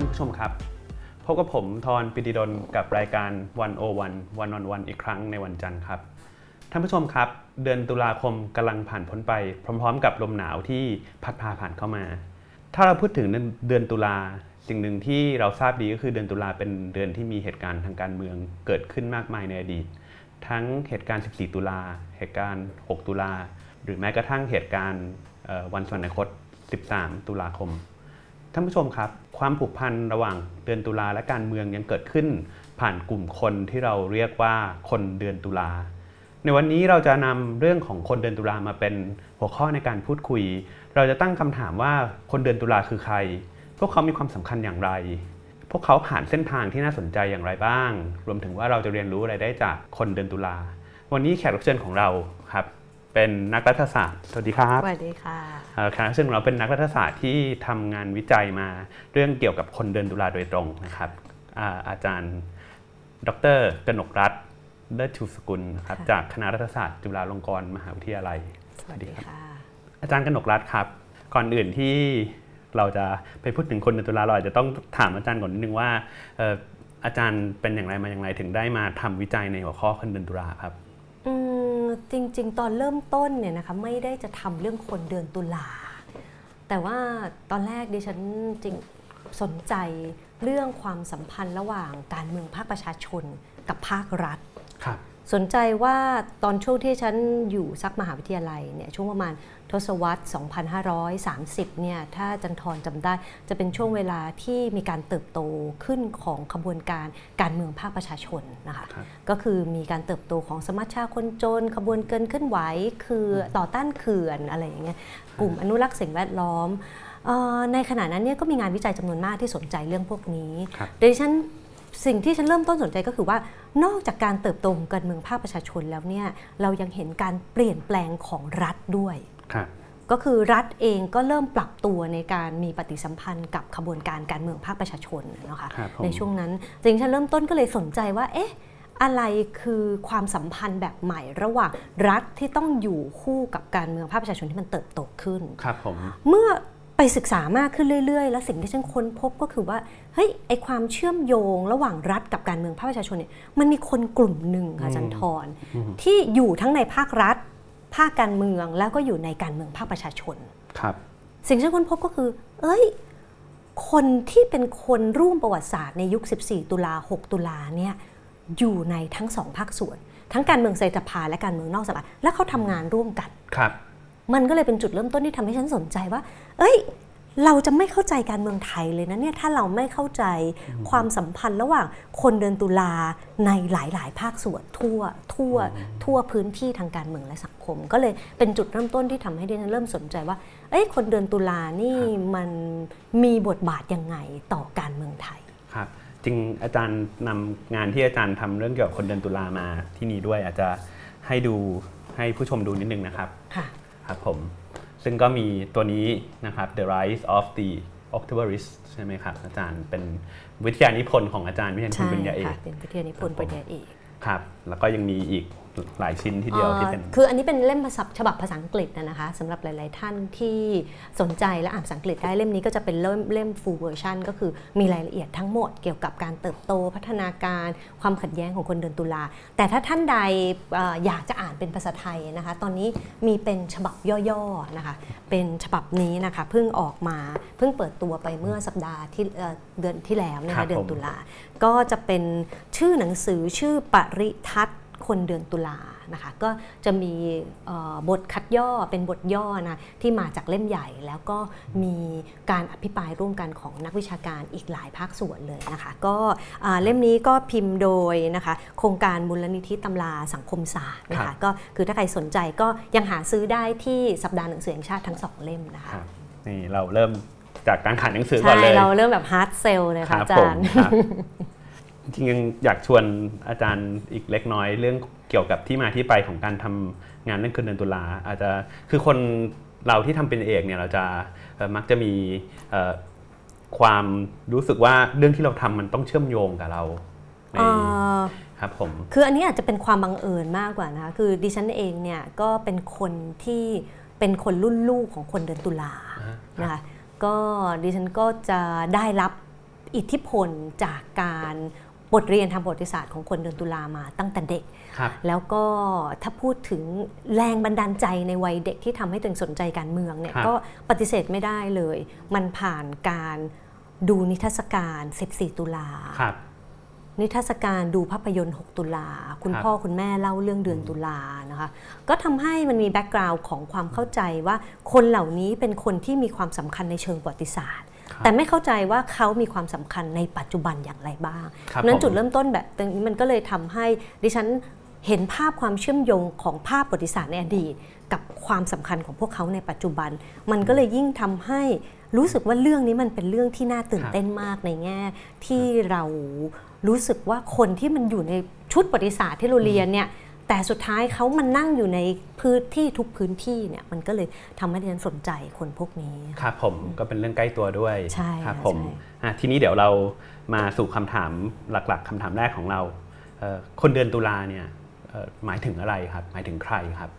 านผู้ชมครับพบกับผมทอนปิติดลกับรายการวันโอวันวันอนวันอีกครั้งในวันจันทร์ครับ ท่านผู้ชมครับ เดือนตุลาคมกำลังผ่านพ้นไป พร้อม ๆ กับลมหนาวที่พัดพาผ่านเข้ามา ถ้าเราพูดถึงเดือนตุลาสิ่งหนึ่งที่เราทราบดีก็คือเดือนตุลาเป็นเดือนที่มีเหตุการณ์ทางการเมืองเกิดขึ้นมากมายในอดีต ทั้งเหตุการณ์ 14 ตุลา เหตุการณ์ 6 ตุลา หรือแม้กระทั่งเหตุการณ์วันสวรรคต 13 ตุลาคม ท่านผู้ชมครับ ความผูกพันระหว่างเดือนตุลาและการเมืองยังเกิดขึ้น ผ่านกลุ่มคนที่เราเรียกว่าคนเดือนตุลา ในวันนี้เราจะนำเรื่องของคนเดือนตุลามาเป็นหัวข้อในการพูดคุย เราจะตั้งคำถามว่าคนเดือนตุลาคือใคร พวกเขามีความสำคัญอย่างไร พวกเขาผ่านเส้นทางที่น่าสนใจอย่างไรบ้าง รวมถึงว่าเราจะเรียนรู้อะไรได้จากคนเดือนตุลา วันนี้แขกรับเชิญของเรา เป็นนักรัฐศาสตร์ สวัสดีครับสวัสดีค่ะแขกรับเชิญของเราเป็นนักรัฐศาสตร์ที่ทำงานวิจัยมาเรื่องเกี่ยวกับคนเดือนตุลาโดยตรงนะครับอาอาจารย์ ดรกนกรัฐเลิศชูสกุลนะครับค่ะจากคณะรัฐศาสตร์ จุฬาลงกรณ์มหาวิทยาลัย สวัสดีค่ะอาจารย์กนกรัฐครับ ก่อนอื่นที่เราจะไปพูดถึงคนเดือนตุลาเราอาจจะต้องถามอาจารย์ก่อนนิดนึงว่าเอ่ออาจารย์เป็นอย่างไรมาอย่างไรถึงได้มาทำวิจัยในหัวข้อคนเดือนตุลาครับอืม จริง ๆ ตอนเริ่มต้นเนี่ยนะคะไม่ได้จะทำเรื่องคนเดือนตุลา แต่ว่าตอนแรกดิฉันจริงสนใจเรื่องความสัมพันธ์ระหว่างการเมืองภาคประชาชนกับภาครัฐครับสนใจว่าตอนช่วงที่ฉันอยู่ซักมหาวิทยาลัยเนี่ยช่วงประมาณ ทศวรรษ 2530 เนี่ย ถ้าจันทรจำได้ จะเป็นช่วงเวลาที่มีการเติบโตขึ้นของขบวนการการเมืองภาคประชาชนนะคะครับก็คือมีการเติบโตของสมัชชาคนจน ขบวนเกินเคลื่อนไหว คือต่อต้านเขื่อนอะไรอย่างเงี้ย กลุ่มอนุรักษ์สิ่งแวดล้อมเอ่อในขณะนั้นเนี่ยก็มีงานวิจัยจำนวนมากที่สนใจเรื่องพวกนี้ครับโดยฉันสิ่งที่ฉันเริ่มต้นสนใจก็คือว่านอกจากการเติบโตของการเมืองภาคประชาชนแล้วเนี่ยเรายังเห็นการเปลี่ยนแปลงของรัฐด้วยครับ ก็คือรัฐเองก็เริ่มปรับตัวในการมีปฏิสัมพันธ์กับขบวนการการเมืองภาคประชาชนนะคะครับผมในช่วงนั้นจริงๆฉันเริ่มต้นก็เลยสนใจว่า เอ๊ะอะไรคือความสัมพันธ์แบบใหม่ระหว่างรัฐที่ต้องอยู่คู่กับการเมืองภาคประชาชนที่มันเติบโตขึ้นครับผมเมื่อไปศึกษามากขึ้นเรื่อย ๆ แล้วสิ่งที่ฉันค้นพบก็คือว่าเฮ้ยไอความเชื่อมโยงระหว่างรัฐกับการเมืองภาคประชาชนเนี่ยมันมีคนกลุ่มหนึ่งค่ะอาจันทรที่อยู่ทั้งในภาครัฐ ภาคการเมืองแล้วก็อยู่ในการเมืองภาคประชาชนครับ สิ่งที่ฉันค้นพบก็คือ เอ้ย คนที่เป็นคนร่วมประวัติศาสตร์ในยุค 14 ตุลา 6 ตุลาเนี่ยอยู่ในทั้งสองภาคส่วน ทั้งการเมืองเศรษฐภาและการเมืองนอกสภาและเขาทำงานร่วมกันครับ มันก็เลยเป็นจุดเริ่มต้นที่ทำให้ฉันสนใจว่า เอ้ย เราจะไม่เข้าใจการเมืองไทยเลยนะเนี่ยถ้าเราไม่เข้าใจความสัมพันธ์ระหว่างคนเดือนตุลาในหลาย ๆ ภาคส่วนทั่วทั่วทั่วพื้นที่ทางการเมืองและสังคม ก็เลยเป็นจุดเริ่มต้นที่ทำให้ดิฉันเริ่มสนใจว่าเอ้ยคนเดือนตุลานี่มันมีบทบาทยังไงต่อการเมืองไทยครับจริงอาจารย์นำงานที่อาจารย์ทำเรื่องเกี่ยวกับคนเดือนตุลามาที่นี่ด้วยอาจจะให้ดูให้ผู้ชมดูนิดนึงนะครับค่ะครับผม ซึ่งก็มีตัวนี้นะครับ The Rise of the Octoberist ใช่ไหมครับ อาจารย์เป็นวิทยานิพนธ์ของอาจารย์วิทยานิพนใช่ธ์ปริญญาเอกค่ะเป็นวิทยานิพนธ์ปริญญาเอกครับ แล้วก็ยังมีอีก หลายชิ้นทีเดียวที่เป็นอ่อคืออันนี้เป็นเล่มภาษาฉบับภาษาอังกฤษนะนะคะสำหรับหลาย ๆ ท่านที่สนใจและอ่านภาษาอังกฤษได้เล่มนี้ก็จะเป็นเล่มเล่ม full version ก็คือมีรายละเอียดทั้งหมดเกี่ยวกับการเติบโตพัฒนาการความขัดแย้งของคนเดือนตุลา แต่ถ้าท่านใดเอ่ออยากจะอ่านเป็นภาษาไทยนะคะ ตอนนี้มีเป็นฉบับย่อ ๆ นะคะ เป็นฉบับนี้นะคะเพิ่งออกมาเพิ่งเปิดตัวไปเมื่อสัปดาห์ที่เอ่อเดือนที่แล้วนะครัคะบเดือผนมตุลาก็จะเป็นชื่อหนังสือชื่อปริทัศน์ คนเดือนตุลานะคะก็จะมีเอ่อบทคัดย่อเป็นบทย่อนะที่มาจากเล่มใหญ่ แล้วก็มีการอภิปรายร่วมกันของนักวิชาการอีกหลายภาคส่วนเลยนะคะก็อ่าเล่มนี้ก็พิมพ์โดยนะคะโครงการมูลนิธิตำราสังคมศาสตร์นะครัคะบก็คือถ้าใครสนใจก็ยังหาซื้อได้ที่สัปดาห์หนังสือแห่งชาติทั้งสองเล่มนะคะครับนี่เราเริ่มจากการขายหนังสือก่อใช่นเลยเราเริ่มแบบ hard sell เลยคค่ะรับอาผจามรย์ครับ จริงๆยังอยากชวนอาจารย์อีกเล็กน้อยเรื่องเกี่ยวกับที่มาที่ไปของการทำงานเรื่องคนเดือนตุลาอาจจะคือคนเราที่ทำเป็นเอกเนี่ยเราจะเอ่อมักจะมีเอ่อความรู้สึกว่าเรื่องที่เราทำมันต้องเชื่อมโยงกับเราในเอ่อครับผมคืออันนี้อาจจะเป็นความบังเอิญมากกว่านะคะคือดิฉันเองเนี่ยก็เป็นคนที่เป็นคนรุ่นลูกของคนเดือนตุลาอ่านะคะก็ดิฉันก็จะได้รับอิทธิพลจากการ บทเรียนทางประวัติศาสตร์ของคนเดือนตุลามาตั้งแต่เด็กครับแล้วก็ถ้าพูดถึงแรงบันดาลใจในวัยเด็กที่ทำให้ตัวเองสนใจการเมืองเนี่ยครับก็ปฏิเสธไม่ได้เลย มันผ่านการดูนิทรรศการ 14 ตุลาครับนิทรรศการดูภาพยนตร์ 6 ตุลา คุณครับพ่อคุณแม่เล่าเรื่องเดือนตุลานะคะ ก็ทำให้มันมีแบ็กกราวน์ของความเข้าใจว่าคนเหล่านี้เป็นคนที่มีความสำคัญในเชิงประวัติศาสตร์ครับ แต่ไม่เข้าใจว่าเขามีความสำคัญในปัจจุบันอย่างไรบ้างครับนั้นผมจุดเริ่มต้นแบบตรงนี้มันก็เลยทำให้ดิฉันเห็นภาพความเชื่อมโยงของภาพประวัติศาสตร์ในอดีต กับความสำคัญของพวกเขาในปัจจุบัน มันก็เลยยิ่งทำให้รู้สึกว่าเรื่องนี้มันเป็นเรื่องที่น่าตื่นเต้นมากในแง่ ที่เรารู้สึกว่าคนที่มันอยู่ในชุดประวัติศาสตร์ที่เราเรียนเนี่ย แต่สุดท้ายเขามันนั่งอยู่ในพื้นที่ทุกพื้นที่เนี่ยมันก็เลยทำให้ดิฉันสนใจคนพวกนี้ครับผมก็เป็นเรื่องใกล้ตัวด้วยใช่ครับค่ะผมใช่อะทีนี้เดี๋ยวเรามาสู่คำถามหลัก ๆคำถามแรกของเราเอ่อคนเดือนตุลาเนี่ยเอ่อหมายถึงอะไรครับ หมายถึงใครครับ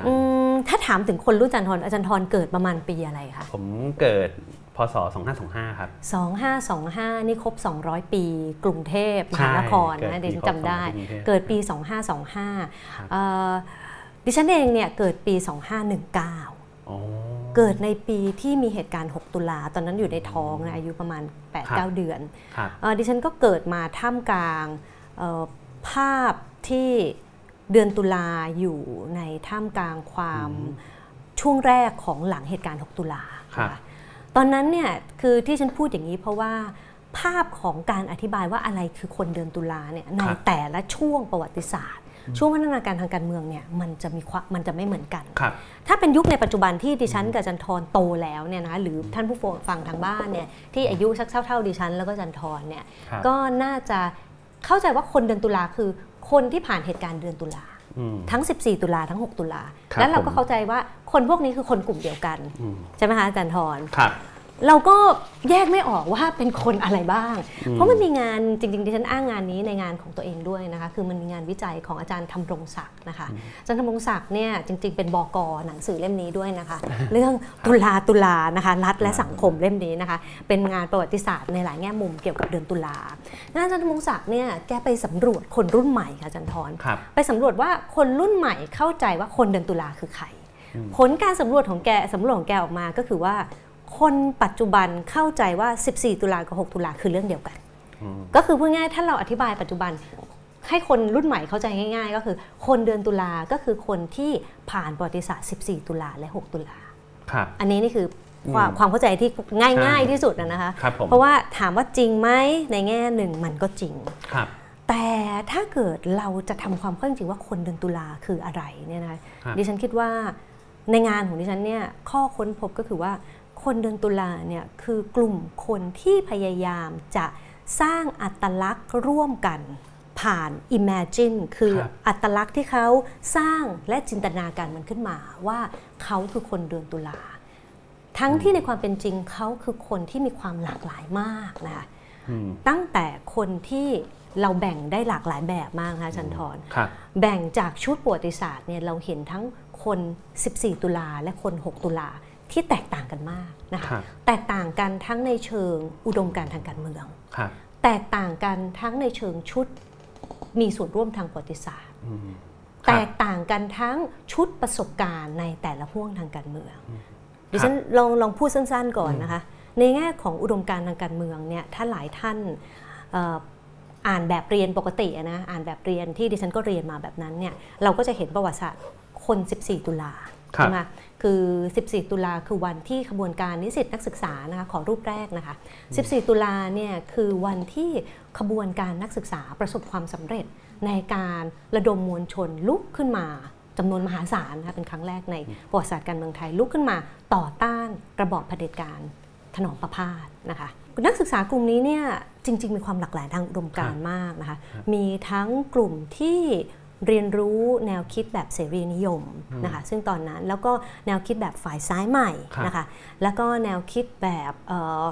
อาจารย์อืมถ้าถามถึงคนรุ่นอาจารย์ทรอาจารย์ทรเกิดประมาณปีอะไรคะผมเกิดพศ 2525 ครับ 2525 นี่ครบ 200 ปี กรุงเทพมใช่หานครเกิดนะปีดิฉันจำได้ครบ200ปีกรุงเทพเกิดปี 2525เอ่อดิฉันเองเนี่ยเกิดปี 2519อ๋อเกิดในปีที่มีเหตุการณ์ 6 ตุลา ตอนนั้นอยู่ในท้องนะอายุประมาณครับ8-9 เดือนครับเอ่อดิฉันก็เกิดมาท่ามกลางเอ่อภาพที่ เดือนตุลาอยู่ในท่ามกลางความช่วงแรกของหลังเหตุการณ์ 6 ตุลาครับนะคะตอนนั้นเนี่ยคือที่ฉันพูดอย่างนี้เพราะว่าภาพของการอธิบายว่าอะไรคือคนเดือนตุลาเนี่ยในครับแต่ละช่วงประวัติศาสตร์ ช่วงพัฒนาการทางการเมืองเนี่ยมันจะมีความมันจะไม่เหมือนกันครับถ้าเป็นยุคในปัจจุบันที่ดิฉันกับจันทรโตแล้วเนี่ยนะหรือท่านผู้ฟังทางบ้านเนี่ยที่อายุสักเท่าๆดิฉันแล้วก็จันทรเนี่ยครับก็น่าจะเข้าใจว่าคนเดือนตุลาคือ คนที่ผ่านเหตุการณ์เดือนตุลาอืมทั้ง 14 ตุลาทั้ง 6 ตุลาครับแล้วเราผมก็เข้าใจว่าคนพวกนี้คือคนกลุ่มเดียวกันอืมใช่ไหมคะอาจารย์ทรครับ เราก็แยกไม่ออกว่าเป็นคนอะไรบ้าง เพราะมันมีงานจริงๆที่ฉันอ้างงานนี้ในงานของตัวเองด้วยนะคะ คือมันมีงานวิจัยของอาจารย์ธำรงศักดิ์นะคะอาจารย์ธำรงศักดิ์เนี่ยจริง ๆ เป็นบกหนังสือเล่มนี้ด้วยนะคะ เรื่องตุลาตุลานะคะรัฐและสังคมเล่มนี้นะคะ เป็นงานประวัติศาสตร์ในหลายแง่มุมเกี่ยวกับเดือนตุลางานอาจารย์ธำรงศักดิ์เนี่ยแกไปสำรวจคนรุ่นใหม่ค่ะอาจารย์ทรครับไปสำรวจว่าคนรุ่นใหม่เข้าใจว่าคนเดือนตุลาคือใครผลการสำรวจของแกสำรวจของแกออกมาก็คือว่า คนปัจจุบันเข้าใจว่า 14 ตุลากับ 6 ตุลาคือเรื่องเดียวกันอืมก็คือพูดง่ายๆถ้าเราอธิบายปัจจุบันให้คนรุ่นใหม่เข้าใจง่าย ๆ ก็คือ คนเดือนตุลาก็คือคนที่ผ่านประวัติศาสตร์ 14 ตุลาและ 6 ตุลาครับอันนี้นี่คือความอืมความเข้าใจที่ง่ายใช่ๆที่สุดนะนะคะครับผมเพราะว่าถามว่าจริงไหมในแง่หนึ่งมันก็จริงครับแต่ถ้าเกิดเราจะทำความเข้าใจจริงว่าคนเดือนตุลาคืออะไรเนี่ยนะคะครับดิฉันคิดว่าในงานของดิฉันเนี่ยข้อค้นพบก็คือว่า คนเดือนตุลาเนี่ยคือกลุ่มคนที่พยายามจะสร้างอัตลักษณ์ร่วมกันผ่าน Imagine คือครับอัตลักษณ์ที่เขาสร้างและจินตนาการมันขึ้นมาว่าเขาคือคนเดือนตุลา ทั้งที่ในความเป็นจริงเขาคือคนที่มีความหลากหลายมากนะคะอืมตั้งแต่คนที่เราแบ่งได้หลากหลายแบบมากนะคะจันทรครับแบ่งจากชุดประวัติศาสตร์เนี่ยเราเห็นทั้งคน 14 ตุลาและคน 6 ตุลา ที่แตกต่างกันมากนะคะครับแตกต่างกันทั้งในเชิงอุดมการณ์ทางการเมืองครับแตกต่างกันทั้งในเชิงชุดมีส่วนร่วมทางประวัติศาสตร์อืมคแตรับกต่างกันทั้งชุดประสบการณ์ในแต่ละห่วงทางการเมืองดิครัฉับนลองลองพูดสั้นๆก่อนนะคะ ในแง่ของอุดมการณ์ทางการเมืองเนี่ยถ้าหลายท่านเอ่ออ่านแบบเรียนปกติอะนะอ่านแบบเรียนที่ดิฉันก็เรียนมาแบบนั้นเนี่ยเราก็จะเห็นประวัติศาสตร์คน 14 ตุลาครับ ใช่ไหมคือ 14 ตุลาคือวันที่ขบวนการนิสิตนักศึกษานะคะขอรูปแรกนะคะ 14 ตุลาเนี่ยคือวันที่ขบวนการนักศึกษาประสบความสำเร็จในการระดมมวลชนลุกขึ้นมาจำนวนมหาศาลนะคะเป็นครั้งแรกในประวัติศาสตร์การเมืองไทยลุกขึ้นมาต่อต้านระบอบเผด็จการถนอมประพาสนะคะนักศึกษากลุ่มนี้เนี่ยจริง ๆ มีความหลากหลายทางอุดมการณ์มากนะคะมีทั้งกลุ่มที่ เรียนรู้แนวคิดแบบเสรีนิยมนะคะซึ่งตอนนั้นแล้วก็แนวคิดแบบฝ่ายซ้ายใหม่ครับนะคะแล้วก็แนวคิดแบบเอ่อ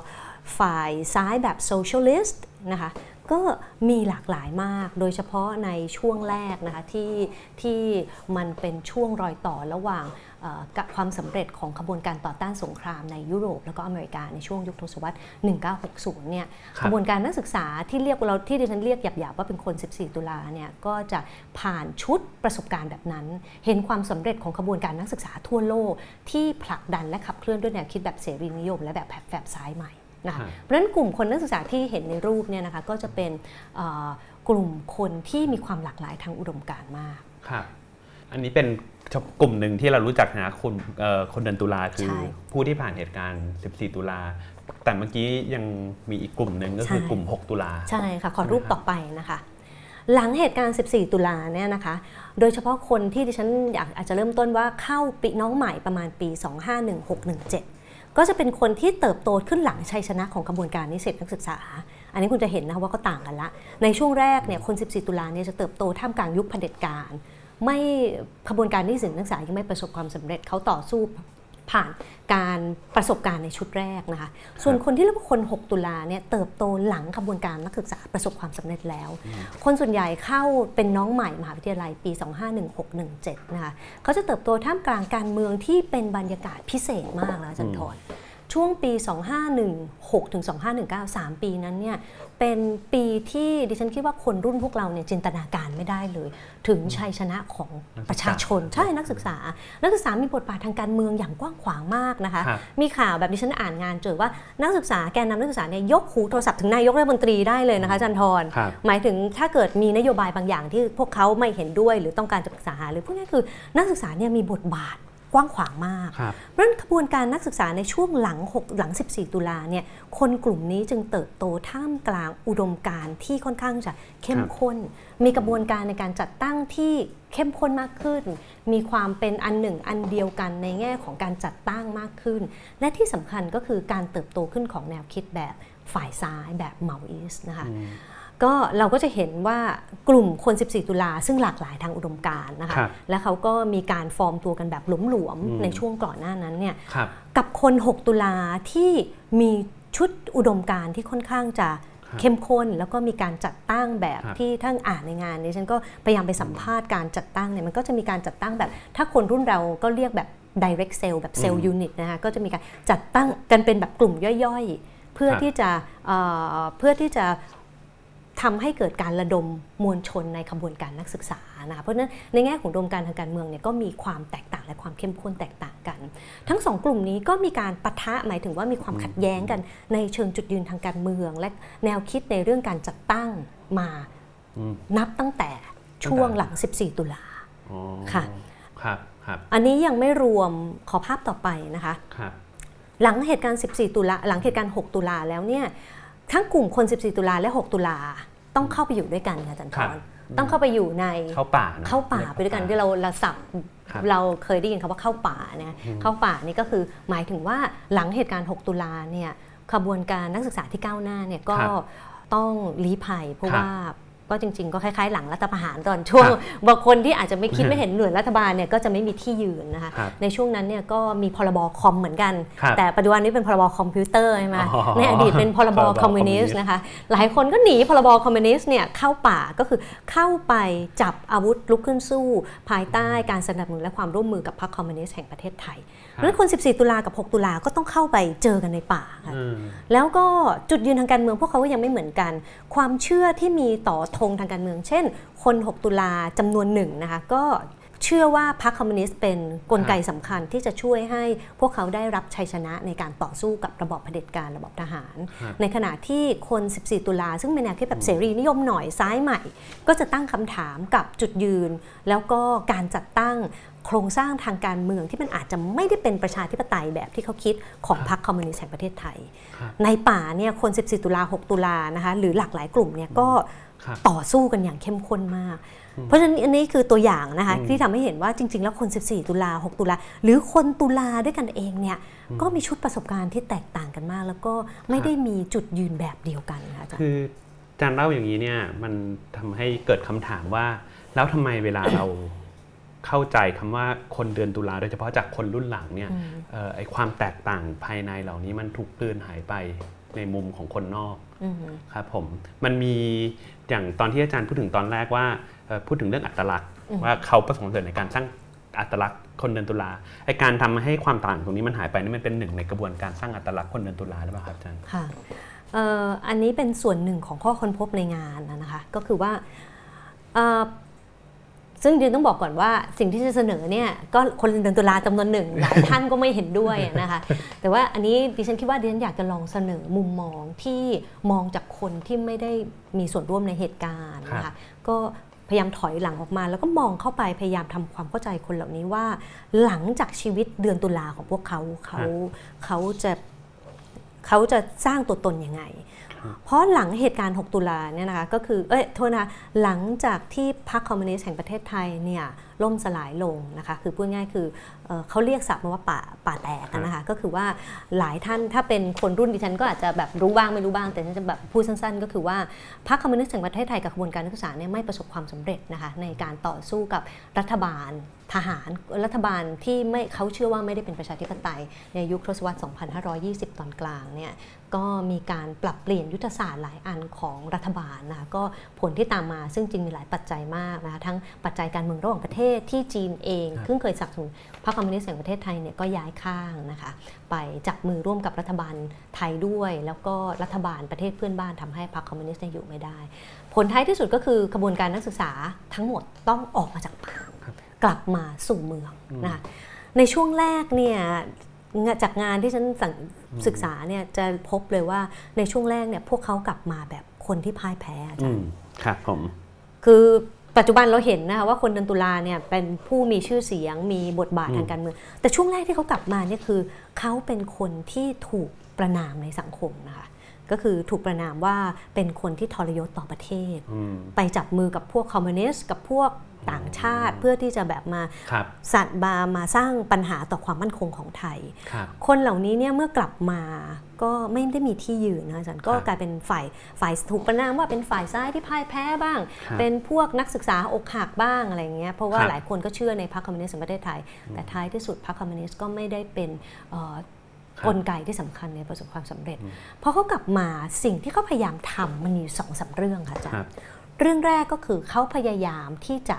ฝ่ายซ้ายแบบ socialist นะคะก็มีหลากหลายมาก โดยเฉพาะในช่วงแรกนะคะที่ที่มันเป็นช่วงรอยต่อระหว่าง กับความสำเร็จของขบวนการต่อต้านสงครามในยุโรป แล้วก็อเมริกาในช่วงยุคทศวรรษ 1960 เนี่ยขบวนการนักศึกษาที่เรียกเราที่ดิฉันเรียกหยาบๆว่าเป็นคน 14 ตุลาเนี่ยก็จะผ่านชุดประสบการณ์แบบนั้น เห็นความสำเร็จของขบวนการนักศึกษาทั่วโลก ที่ผลักดันและขับเคลื่อนด้วยแนวคิดแบบเสรีนิยม และแบบแฝบซ้ายใหม่นะคะเพราะฉะนั้นกลุ่มคนนักศึกษาที่เห็นในรูปเนี่ยนะคะก็จะเป็นกลุ่มคนที่มีความหลากหลายทางอุดมการณ์มาก ครับ อันนี้เป็น กลุ่มหนึ่งที่เรารู้จักนะคนคนเดือนตุลาคือผู้ที่ผ่านเหตุการณ์ 14 ตุลา แต่เมื่อกี้ยังมีอีกกลุ่มหนึ่งก็คือกลุ่ม 6 ตุลา ใช่ค่ะ ขอรูปต่อไปนะคะ หลังเหตุการณ์ 14 ตุลาเนี่ยนะคะ โดยเฉพาะคนที่ดิฉันอยากอาจจะเริ่มต้นว่าเข้าปีน้องใหม่ประมาณปี 251617 ก็จะเป็นคนที่เติบโตขึ้นหลังชัยชนะของกระบวนการนิสิตนักศึกษา อันนี้คุณจะเห็นนะว่าก็ต่างกันละ ในช่วงแรกเนี่ยคน 14 ตุลาเนี่ยจะเติบโตท่ามกลางยุคเผด็จการ ไม่ขบวนการนิสิตนักศึกษายังไม่ประสบความสำเร็จเขาต่อสู้ผ่านการประสบการณ์ในชุดแรกนะคะ ส่วนคนที่เรียกว่าคน 6 ตุลาเนี่ยเติบโตหลังขบวนการนักศึกษาประสบความสำเร็จแล้ว คนส่วนใหญ่เข้าเป็นน้องใหม่มหาวิทยาลัยปี 251617 นะคะเขาจะเติบโตท่ามกลางการเมืองที่เป็นบรรยากาศพิเศษมากนะจันทร์ช่วงปี 2516 ถึง 2519 3 ปีนั้นเนี่ย เป็นปีที่ดิฉันคิดว่าคนรุ่นพวกเราเนี่ยจินตนาการไม่ได้เลย ถึงชัยชนะของประชาชนใช่นักศึกษา นักศึกษามีบทบาททางการเมืองอย่างกว้างขวางมากนะคะ มีข่าวแบบดิฉันอ่านงานเจอว่านักศึกษาแกนนำนักศึกษาเนี่ยยกหูโทรศัพท์ถึงนายกรัฐมนตรีได้เลยนะคะจันทร์หมายถึงถ้าเกิดมีนโยบายบางอย่างที่พวกเขาไม่เห็นด้วย หรือต้องการจะปรึกษาหาหรือพวกนี้คือนักศึกษาเนี่ยมีบทบาท กว้างขวางมาก เพราะฉะนั้นขบวนการนักศึกษาในช่วงหลัง 6 หลัง 14 ตุลาเนี่ย คนกลุ่มนี้จึงเติบโตท่ามกลางอุดมการณ์ที่ค่อนข้างจะเข้มข้น มีกระบวนการในการจัดตั้งที่เข้มข้นมากขึ้น มีความเป็นอันหนึ่งอันเดียวกันในแง่ของการจัดตั้งมากขึ้น และที่สำคัญก็คือการเติบโตขึ้นของแนวคิดแบบฝ่ายซ้ายแบบเมาอิสนะคะ ก็เราก็จะเห็นว่ากลุ่มคน 14 ตุลาซึ่งหลากหลายทางอุดมการณ์นะคะและเขาก็มีการฟอร์มตัวกันแบบหลวมๆในช่วงก่อนหน้านั้นเนี่ยกับคน 6 ตุลาที่มีชุดอุดมการณ์ที่ค่อนข้างจะเข้มข้นแล้วก็มีการจัดตั้งแบบที่ท่านอ่านในงานนี้ฉันก็พยายามไปสัมภาษณ์การจัดตั้งเนี่ยมันก็จะมีการจัดตั้งแบบ ถ้าคนรุ่นเราก็เรียกแบบ direct cell แบบ cell unit นะคะก็จะมีการจัดตั้งกันเป็นแบบกลุ่มย่อยๆ เพื่อที่จะเพื่อที่จะ ทำให้เกิดการระดมมวลชนในขบวนการนักศึกษานะคะเพราะฉะนั้นในแง่ของอุดมการทางการเมืองเนี่ยก็มีความแตกต่างและความเข้มข้นแตกต่างกัน ทั้งสองกลุ่มนี้ก็มีการปะทะหมายถึงว่ามีความขัดแย้งกันในเชิงจุดยืนทางการเมือง และแนวคิดในเรื่องการจัดตั้งมานับตั้งแต่ช่วงหลัง 14 ตุลาค่ะครับครับอันนี้ยังไม่รวมขอภาพต่อไปนะคะครับหลังเหตุการณ์ 14 ตุลาหลังเหตุการณ์ 6 ตุลาแล้วเนี่ย ทั้งกลุ่มคน 14 ตุลาและ 6 ตุลาต้องเข้าไปอยู่ด้วยกันค่ะจันทร์ต้องเข้าไปอยู่ในเข้าป่าเข้าป่าไปด้วยกันที่เราเราสับเราเคยได้ยินคำว่าเข้าป่านะเข้าป่านี่ก็คือหมายถึงว่าหลังเหตุการณ์ 6 ตุลาเนี่ยขบวนการนักศึกษาที่ก้าวหน้าเนี่ยก็ต้องลี้ภัยเพราะว่า ก็จริง ๆ ก็คล้ายๆ หลังรัฐประหารตอนช่วงบางคนที่อาจจะไม่คิดไม่เห็นหน่วยรัฐบาลเนี่ยก็จะไม่มีที่ยืนนะคะในช่วงนั้นเนี่ยก็มีพรบคอมเหมือนกัน แต่ปัจจุบันนี้เป็นพรบคอมพิวเตอร์ใช่ไหมในอดีตเป็นพรบคอมมิวนิสต์นะคะหลายคนก็หนีพรบคอมมิวนิสต์เนี่ยเข้าป่าก็คือเข้าไปจับอาวุธลุกขึ้นสู้ ภายใต้การสนับสนุนและความร่วมมือกับพรรคคอมมิวนิสต์แห่งประเทศไทย เพราะฉะนั้นคน 14 ตุลากับ 6 ตุลาก็ต้องเข้าไปเจอกันในป่าค่ะแล้วก็จุดยืนทางการเมืองพวกเขาก็ยังไม่เหมือนกัน ความเชื่อที่มีต่อธงทางการเมือง เช่น คน 6 ตุลาจำนวนหนึ่งนะคะก็เชื่อว่าพรรคคอมมิวนิสต์เป็นนกลไกสำคัญที่จะช่วยให้พวกเขาได้รับชัยชนะในการต่อสู้กับระบอบเผด็จการระบอบทหาร ในขณะที่คน 14 ตุลาซึ่งเป็นแนวคิดแบบเสรีนิยมหน่อยซ้ายใหม่ ก็จะตั้งคำถามกับจุดยืน แล้วก็การจัดตั้ง โครงสร้างทางการเมืองที่มันอาจจะไม่ได้เป็นประชาธิปไตยแบบที่เขาคิดของพรรคคอมมิวนิสต์แห่งประเทศไทย ในป่าเนี่ยคน 14 ตุลา 6 ตุลานะคะหรือหลากหลายกลุ่มเนี่ยก็ต่อสู้กันอย่างเข้มข้นมาก เพราะฉะนั้นอันนี้คือตัวอย่างนะคะที่ทำให้เห็นว่าจริง ๆ แล้วคน 14 ตุลา 6 ตุลา หรือคนตุลาด้วยกันเองเนี่ยก็มีชุดประสบการณ์ที่แตกต่างกันมาก แล้วก็ไม่ได้มีจุดยืนแบบเดียวกันค่ะอาจารย์คืออาจารย์เล่าอย่างนี้เนี่ยมันทำให้เกิดคำถามว่า แล้วทำไมเวลาเรา เข้าใจคำว่าคนเดือนตุลาโดยเฉพาะจากคนรุ่นหลังเนี่ยไอความแตกต่างภายในเหล่านี้มันถูกเลือนหายไปในมุมของคนนอกอืมครับผมมันมีอย่างตอนที่อาจารย์พูดถึงตอนแรกว่าเอ่อพูดถึงเรื่องอัตลักษณ์อืมว่าเขาประสบความสำเร็จในการสร้างอัตลักษณ์คนเดือนตุลาไอการทำให้ความต่างตรงนี้มันหายไปนี่มันเป็นหนึ่งในกระบวนการสร้างอัตลักษณ์คนเดือนตุลาหรือเปล่าครับอาจารย์ค่ะเอ่ออันนี้เป็นส่วนหนึ่งของข้อค้นพบในงานนะนะคะ ก็คือว่าเอ่อ ซึ่งเดียนต้องบอกก่อนว่าสิ่งที่จะเสนอเนี่ยก็คนเดือนตุลาจำนวนหนึ่งหลายท่านก็ไม่เห็นด้วยนะคะแต่ว่าอันนี้ดิฉันคิดว่าดิฉันอยากจะลองเสนอมุมมองที่มองจากคนที่ไม่ได้มีส่วนร่วมในเหตุการณ์นะครัคะบก็พยายามถอยหลังออกมา แล้วก็มองเข้าไปพยายามทำความเข้าใจคนเหล่านี้ว่า หลังจากชีวิตเดือนตุลาของพวกเขาเขาเขาจะเขาจะสร้างตัวตนยังไง เพราะหลังเหตุการณ์ 6 ตุลาเนี่ยนะคะก็คือเอ้ยโทษนะหลังจากที่พรรคคอมมิวนิสต์แห่งประเทศไทยเนี่ยล่มสลายลงนะคะคือพูดง่ายคือเอ่อเขาเรียกศัพท์มาว่าป่าป่าแตกอะนะคะก็คือว่าหลายท่านถ้าเป็นคนรุ่นดิฉันก็อาจจะแบบรู้บ้างไม่รู้บ้าง แต่ฉันจะแบบพูดสั้นๆ ก็คือว่าพรรคคอมมิวนิสต์แห่งประเทศไทยกับกระบวนการนักศึกษาเนี่ยไม่ประสบความสำเร็จนะคะในการต่อสู้กับรัฐบาล ทหารรัฐบาลที่ไม่เขาเชื่อว่าไม่ได้เป็นประชาธิปไตย ในยุคทศวรรษ 2520 ตอนกลางเนี่ยก็มีการปรับเปลี่ยนยุทธศาสตร์หลายอันของรัฐบาลนะคะก็ผลที่ตามมาซึ่งจริงมีหลายปัจจัยมากนะคะทั้งปัจจัยการเมืองระหว่างประเทศที่จีนเองครับซึ่งเคยสนับสนุนพรรคคอมมิวนิสต์แห่งประเทศไทยเนี่ยก็ย้ายข้างนะคะไปจับมือร่วมกับรัฐบาลไทยด้วย แล้วก็รัฐบาลประเทศเพื่อนบ้านทำให้พรรคคอมมิวนิสต์เนี่ยอยู่ไม่ได้ ผลท้ายที่สุดก็คือกระบวนการนักศึกษาทั้งหมดต้องออกมาจากป่าครับ กลับมาสู่เมืองนะคะในช่วงแรกเนี่ยงานจากงานที่ฉันสังศึกษาเนี่ยจะพบเลยว่าในช่วงแรกเนี่ยพวกเขากลับมาแบบคนที่พ่ายแพ้อาจาอืรมย์ครับผมคือปัจจุบันเราเห็นนะคะว่าคนเดือนตุลาเนี่ยเป็นผู้มีชื่อเสียงมีบทบาทอืมทางการเมือง แต่ช่วงแรกที่เขากลับมาเนี่ยคือเขาเป็นคนที่ถูกประณามในสังคมนะคะก็คือถูกประณามว่าเป็นคนที่ทรยศต่อประเทศอืมไปจับมือกับพวกคอมมิวนิสต์กับพวก ต่างชาติ เพื่อที่จะแบบมาครับสัตว์บามาสร้างปัญหาต่อความมั่นคงของไทยครับคนเหล่านี้เนี่ยเมื่อกลับมาก็ไม่ได้มีที่ยืนนะอาจารย์ก็ครับกลายเป็นฝ่ายฝ่ายถูกประณามว่าเป็นฝ่ายซ้ายที่พ่ายแพ้บ้างครับเป็นพวกนักศึกษาอกหักบ้างอะไรอย่างเงี้ยเพราะว่าครับหลายคนก็เชื่อในพรรคคอมมิวนิสต์แห่งประเทศไทย แต่ท้ายที่สุดพรรคคอมมิวนิสต์ก็ไม่ได้เป็นเอ่อครับกลไกที่สำคัญในประสบความสำเร็จพอเขากลับมาสิ่งที่เขาพยายามทำมันมีอยู่สองสามเรื่องค่ะอาจารครัย์บเรื่องแรกก็คือเขาพยายามที่จะ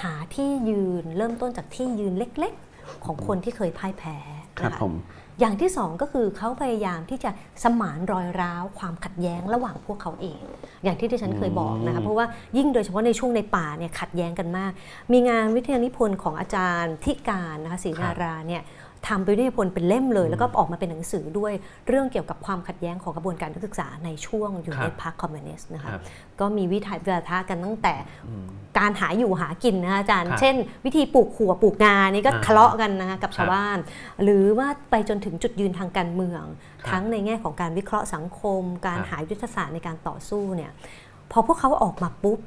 หาที่ยืนเริ่มต้นจากที่ยืนเล็กๆ ของคนที่เคยพ่ายแพ้ครับนะคะผมอย่างที่สองก็คือเขาพยายามที่จะสมานรอยร้าว ความขัดแย้งระหว่างพวกเขาเอง อย่างที่ที่ฉันเคยบอกนะคะเพราะว่ายิ่งโดยเฉพาะในช่วงในป่าเนี่ยขัดแย้งกันมาก มีงานวิทยานิพนธ์ของอาจารย์ที่การนะคะศรีนาราเนี่ย ทำไปด้วยพลเป็นเล่มเลย แล้วก็ออกมาเป็นหนังสือด้วยเรื่องเกี่ยวกับความขัดแย้งของกระบวนการนักศึกษาในช่วงอยู่ครัในบพรรคคอมมิวนิสต์นะคะครับก็มีวิถีวิทะกันตั้งแต่อืมการหาอยู่หากินนะคะอาจารย์ครับเช่น วิธีปลูกขัวปลูกงานี่ก็อ่าทะเลาะกันนะคะกับครับชาวบ้าน หรือว่าไปจนถึงจุดยืนทางการเมืองครับทั้งในแง่ของการวิเคราะห์สังคม การครับหายุทธศาสตร์ในการต่อสู้เนี่ยพอพวกเขาออกมาปุ๊บ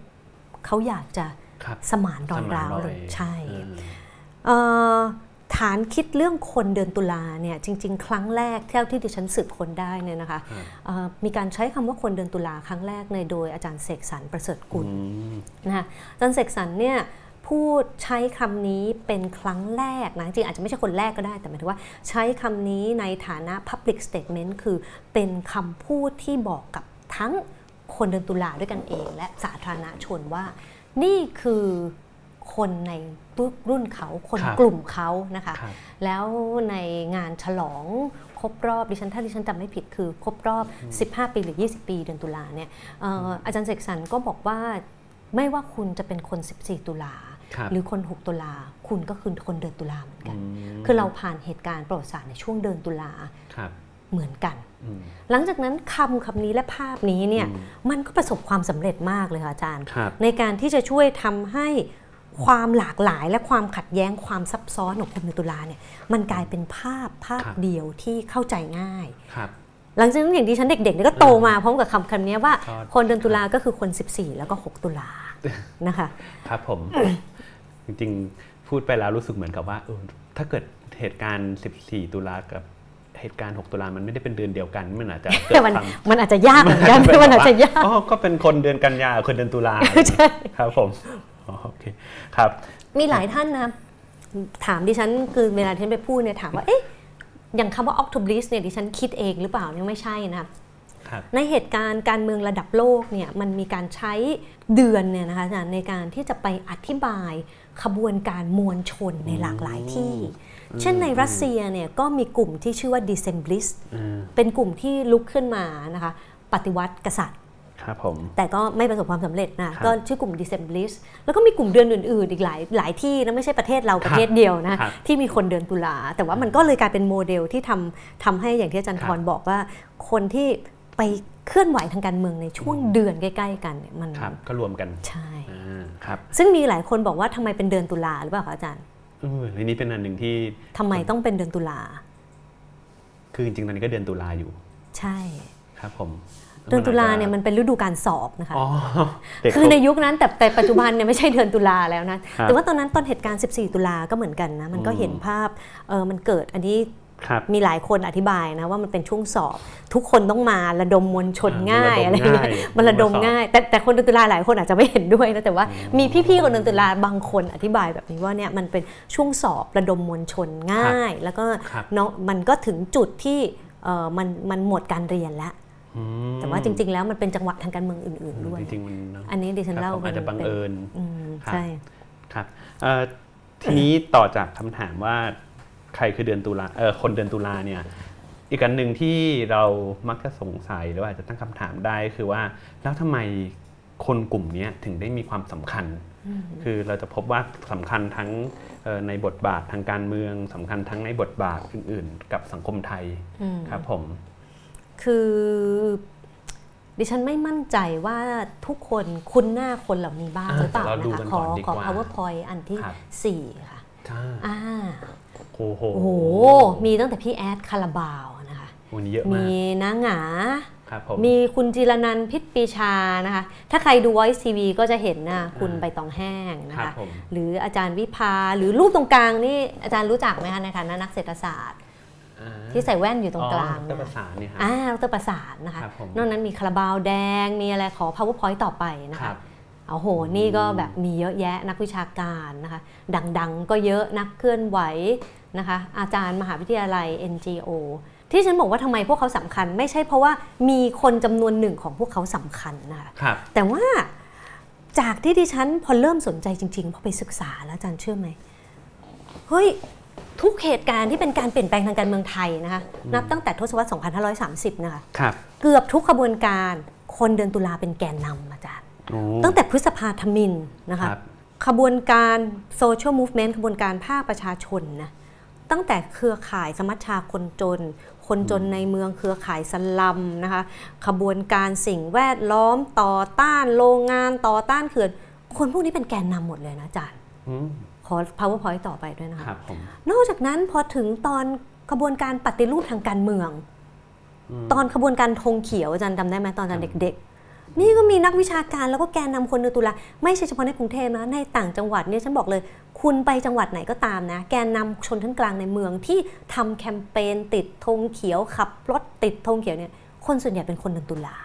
เขาอยากจะครับสมานรอยร้าวเลยใช่อืมเอ่อ ฐานคิดเรื่องคนเดือนตุลาเนี่ยจริง ๆ ครั้งแรกเท่าที่ดิฉันสืบค้นได้เนี่ยนะคะครับเอ่อมีการใช้คำว่าคนเดือนตุลาครั้งแรกในโดยอาจารย์เสกสรรประเสริฐกุลอืมนะคะอาจารย์เสกสรรเนี่ยพูดใช้คำนี้เป็นครั้งแรกนะจริงๆอาจจะไม่ใช่คนแรกก็ได้แต่หมายถึงว่าใช้คำนี้ในฐานะ Public Statement คือเป็นคำพูดที่บอกกับทั้งคนเดือนตุลาด้วยกันเอง และสาธารณชนว่า นี่คือคนใน รุ่นเขาคนครับกลุ่มเขานะคะครับแล้วในงานฉลองครบรอบดิฉันถ้าดิฉันจำไม่ผิดคือครบรอบ 15 ปีหรือ 20 ปีเดือนตุลาเนี่ยเอ่ออาจารย์เสกสรรก็บอกว่าไม่ว่าคุณจะเป็นคน 14 ตุลาครับหรือคน 6 ตุลา คุณก็คือคนเดือนตุลาเหมือนกันมคือเราผ่านเหตุการณ์ประวัติศาสตร์ในช่วงเดือนตุลาครับเหมือนกันอืมหลังจากนั้นคำคำนี้และภาพนี้เนี่ยอืมมันก็ประสบความสำเร็จมากเลยค่ะอาจารย์ครับในการที่จะช่วยทำให้ ความหลากหลายและความขัดแย้งความซับซ้อนของคนในตุลาเนี่ยมันกลายเป็นภาพภาพครับเดียวที่เข้าใจง่ายครับหลังจากนั้นอย่างที่ฉันเด็กๆเนี่ยก็โตมาพร้อมกับคำคำนี้ว่าครับคนเดือนตุลาก็คือคน 14 แล้วก็ 6 ตุลานะคะครับผมจริงๆพูดไปแล้วรู้สึกเหมือนกับว่าเออถ้าเกิดเหตุการณ์ 14 ตุลากับเหตุการณ์ 6 ตุลา มันไม่ได้เป็นเดือนเดียวกัน มันอาจจะเกิดแต่มันความมันอาจจะยากเหมือนกันเป็มันอาจจะแบบว่ยาก อ๋อ ก็เป็นคนเดือนกันยา คนเดือนตุลา ใช่ ครับผมอ๋อ โอเคครับ มีหลายท่านนะถามดิฉันคือเวลาที่ฉันไปพูดเนี่ยถามว่าเอ๊ะอย่างคำว่า October เนี่ยดิฉันคิดเองหรือเปล่าเนี่ยไม่ใช่นะครับในเหตุการณ์การเมืองระดับโลกเนี่ยมันมีการใช้เดือนเนี่ยนะคะอาจารย์ในการที่จะไปอธิบายขบวนการมวลชนในหลากหลายที่ เช่นในรัสเซียเนี่ยก็มีกลุ่มที่ชื่อว่า Decembrist อืมเป็นกลุ่มที่ลุกขึ้นมานะคะปฏิวัติกษัตริย์ ครับผมแต่ก็ไม่ประสบความสำเร็จนะก็ชื่อกลุ่ม Decembrist แล้วก็มีกลุ่มเดือนอื่นๆอีกหลายหลายที่นะไม่ใช่ประเทศเราประเทศเดียวนะครับที่มีคนเดือนตุลาแต่ว่ามันก็เลยกลายเป็นโมเดลที่ทำทำให้อย่างที่อาจารย์ครัทบรบอกว่า คนที่ไปเคลื่อนไหวทางการเมืองในช่วงเดือนใกล้ ๆ กันเนี่ยมันครับก็รวมกันใช่อ่าครับซึ่งมีหลายคนบอกว่าทำไมเป็นเดือนตุลาหรือเปล่าคะอาจารย์เอออันนี้เป็นอันหนึ่งที่ทำไมต้องเป็นเดือนตุลาคือจริงๆตอนนี้ก็เดือนตุลาอยู่ ใช่ครับผม เดือนตุลาเนี่ยมันเป็นฤดูการสอบนะคะอ๋อเด็กคือในเขายุคนั้นแต่แต่ปัจจุบันเนี่ยไม่ใช่เดือนตุลาแล้วนะครับแต่ว่าตอนนั้นตอนเหตุการณ์ 14 ตุลาก็เหมือนกันนะมันก็อืมเห็นภาพเออมันเกิดอันนี้ครับมีหลายคนอธิบายนะว่ามันเป็นช่วงสอบ ทุกคนต้องมาระดมมวลชนอ่าง่ายมันระดมอะไรเงี้ยง่ายมันระดมมาสอบง่าย แต่แต่คนเดือนตุลาหลายคนอาจจะไม่เห็นด้วยนะแต่ว่ามีพี่ๆคนเดือนตุลาบางคนอธิบายแบบนี้ว่าเนี่ยมันเป็นช่วงสอบระดมมวลชนง่าย แล้วก็ครับเนาะมันก็ถึงจุดที่เออมันมันหมดการเรียนแล้วอืม แต่ว่าจริง ๆ แล้วมันเป็นจังหวะทางการเมืองอื่น ๆ ด้วยจริงๆมันเนอะอันนี้ดิฉันครับเล่าผมอาจจะบังป็นเอิญอืมครับใช่ครับเอ่อทีนี้ต่อจากคำถามว่าใครคือเดือนตุลาเออคนเดือนตุลาเนี่ยอีกอันหนึ่งที่เรามักจะสงสัยหรือว่าอาจจะตั้งคำถามได้คือว่า แล้วทำไมคนกลุ่มเนี้ยถึงได้มีความสำคัญ คือเราจะพบว่าสำคัญทั้งเอ่อในบทบาททางการเมืองสำคัญทั้งในบทบาทอื่น ๆ กับสังคมไทยอืมครับผม คือดิฉันไม่มั่นใจว่าทุกคนคุ้นหน้าคนเหล่านี้บ้างอ่าหรือเปล่าแต่เราดูนะคะกันขก่ออนดีขอกว่า powerpoint อันที่ครับสี่ค่ะใช่อ่าโอ้โหโอ้โห มีตั้งแต่พี่แอดคาราบาวนะคะวันนี้เยอะมีมากนางหงาครับผมมีคุณจิรนันท์พิษปีชานะคะ ถ้าใครดู Voice TV ก็จะเห็นนะคุณอ่าใบตองแห้งนะครัคะบผมหรืออาจารย์วิภา หรือรูปตรงกลางนี่อาจารย์รู้จักไหมคะในฐานะนักเศรษฐศาสตร์อ่า ที่ใส่แว่นอยู่ตรงกลางอ๋อเนี่ดยรประสานเนี่ยครับอ่าดรประสานนะคะครับผมนอกนั้นมีคาราบาวแดงมีอะไรขอ powerpoint ต่อไปนะครัคะบโอ้โหนี่ก็แบบมีเยอะแยะนักวิชาการนะคะดังๆ ก็เยอะนักเคลื่อนไหวนะคะอาจารย์มหาวิทยาลัย NGO ที่ฉันบอกว่าทำไมพวกเขาสำคัญ ไม่ใช่เพราะว่ามีคนจำนวนหนึ่งของพวกเขาสำคัญนะคะครับแต่ว่าจากที่ดิฉันพอเริ่มสนใจจริงๆพอไปศึกษาแล้วอาจารย์เชื่อไหมเฮ้ย ทุกเหตุการณ์ที่เป็นการเปลี่ยนแปลงทางการเมืองไทยนะคะนับตั้งแต่ทศวรรษ 2530 นะคะครับเกือบทุกขบวนการคนเดือนตุลาเป็นแกนนำอาจารย์โอ้ตั้งแต่พฤษภาธมินนะคะครับขบวนการโซเชียลมูฟเมนต์ขบวนการภาคประชาชนนะตั้งแต่เครือข่ายสมัชชาคนจน คนจนในเมืองเครือข่ายสลัมนะคะขบวนการสิ่งแวดล้อมต่อต้านโรงงานต่อต้านเขื่อน คนพวกนี้เป็นแกนนำหมดเลยนะอาจารย์อืม ขอ powerpoint ต่อไปด้วยนะคะครับผมนอกจากนั้นพอถึงตอนขบวนการปฏิรูปทางการเมืองอืมตอนขบวนการธงเขียวอาจารย์จำได้ไหมตอนอาจารย์เด็กๆ นี่ก็มีนักวิชาการแล้วก็แกนนำคนเดือนตุลาไม่ใช่เฉพาะในกรุงเทพนะในต่างจังหวัดเนี่ยฉันบอกเลย คุณไปจังหวัดไหนก็ตามนะ แกนนำชนชั้นกลางในเมืองที่ทำแคมเปญติดธงเขียวขับรถติดธงเขียวเนี่ยคนส่วนใหญ่เป็นคนเดือนตุลา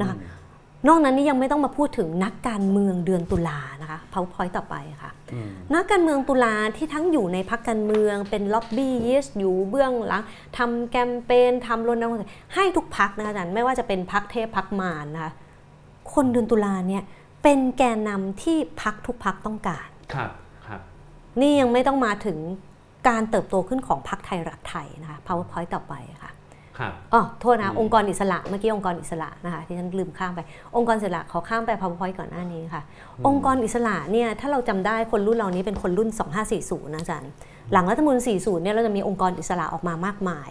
นะคะ นอกนั้นนี่ยังไม่ต้องมาพูดถึงนักการเมืองเดือนตุลานะคะ powerpoint ต่อไปค่ะอืมนักการเมืองตุลาที่ทั้งอยู่ในพักการเมืองเป็นล็อบบี้ยิสอยู่เบื้องหลังทำแคมเปญทำรณรงค์ให้ทุกพักนะคะอาจารย์ไม่ว่าจะเป็นพักเทพพักมารนะคะคนเดือนตุลาเนี่ยเป็นแกนนำที่พักทุกพักต้องการครับครับ นี่ยังไม่ต้องมาถึงการเติบโตขึ้นของพักไทยรักไทยนะคะ powerpoint ต่อไปค่ะครับ อ๋อโทษนะอืมองค์กรอิสระเมื่อกี้องค์กรอิสระนะคะที่ฉันลืมข้ามไป องค์กรอิสระขอข้ามไป powerpoint ก่อนหน้านี้ค่ะ องค์กรอิสระเนี่ยถ้าเราจำได้คนรุ่นเรานี้เป็นคนรุ่น 2540นะอาจารย์หลังรัฐธรรมนูญ40เนี่ยเราจะมีองค์กรอิสระออกมามากมาย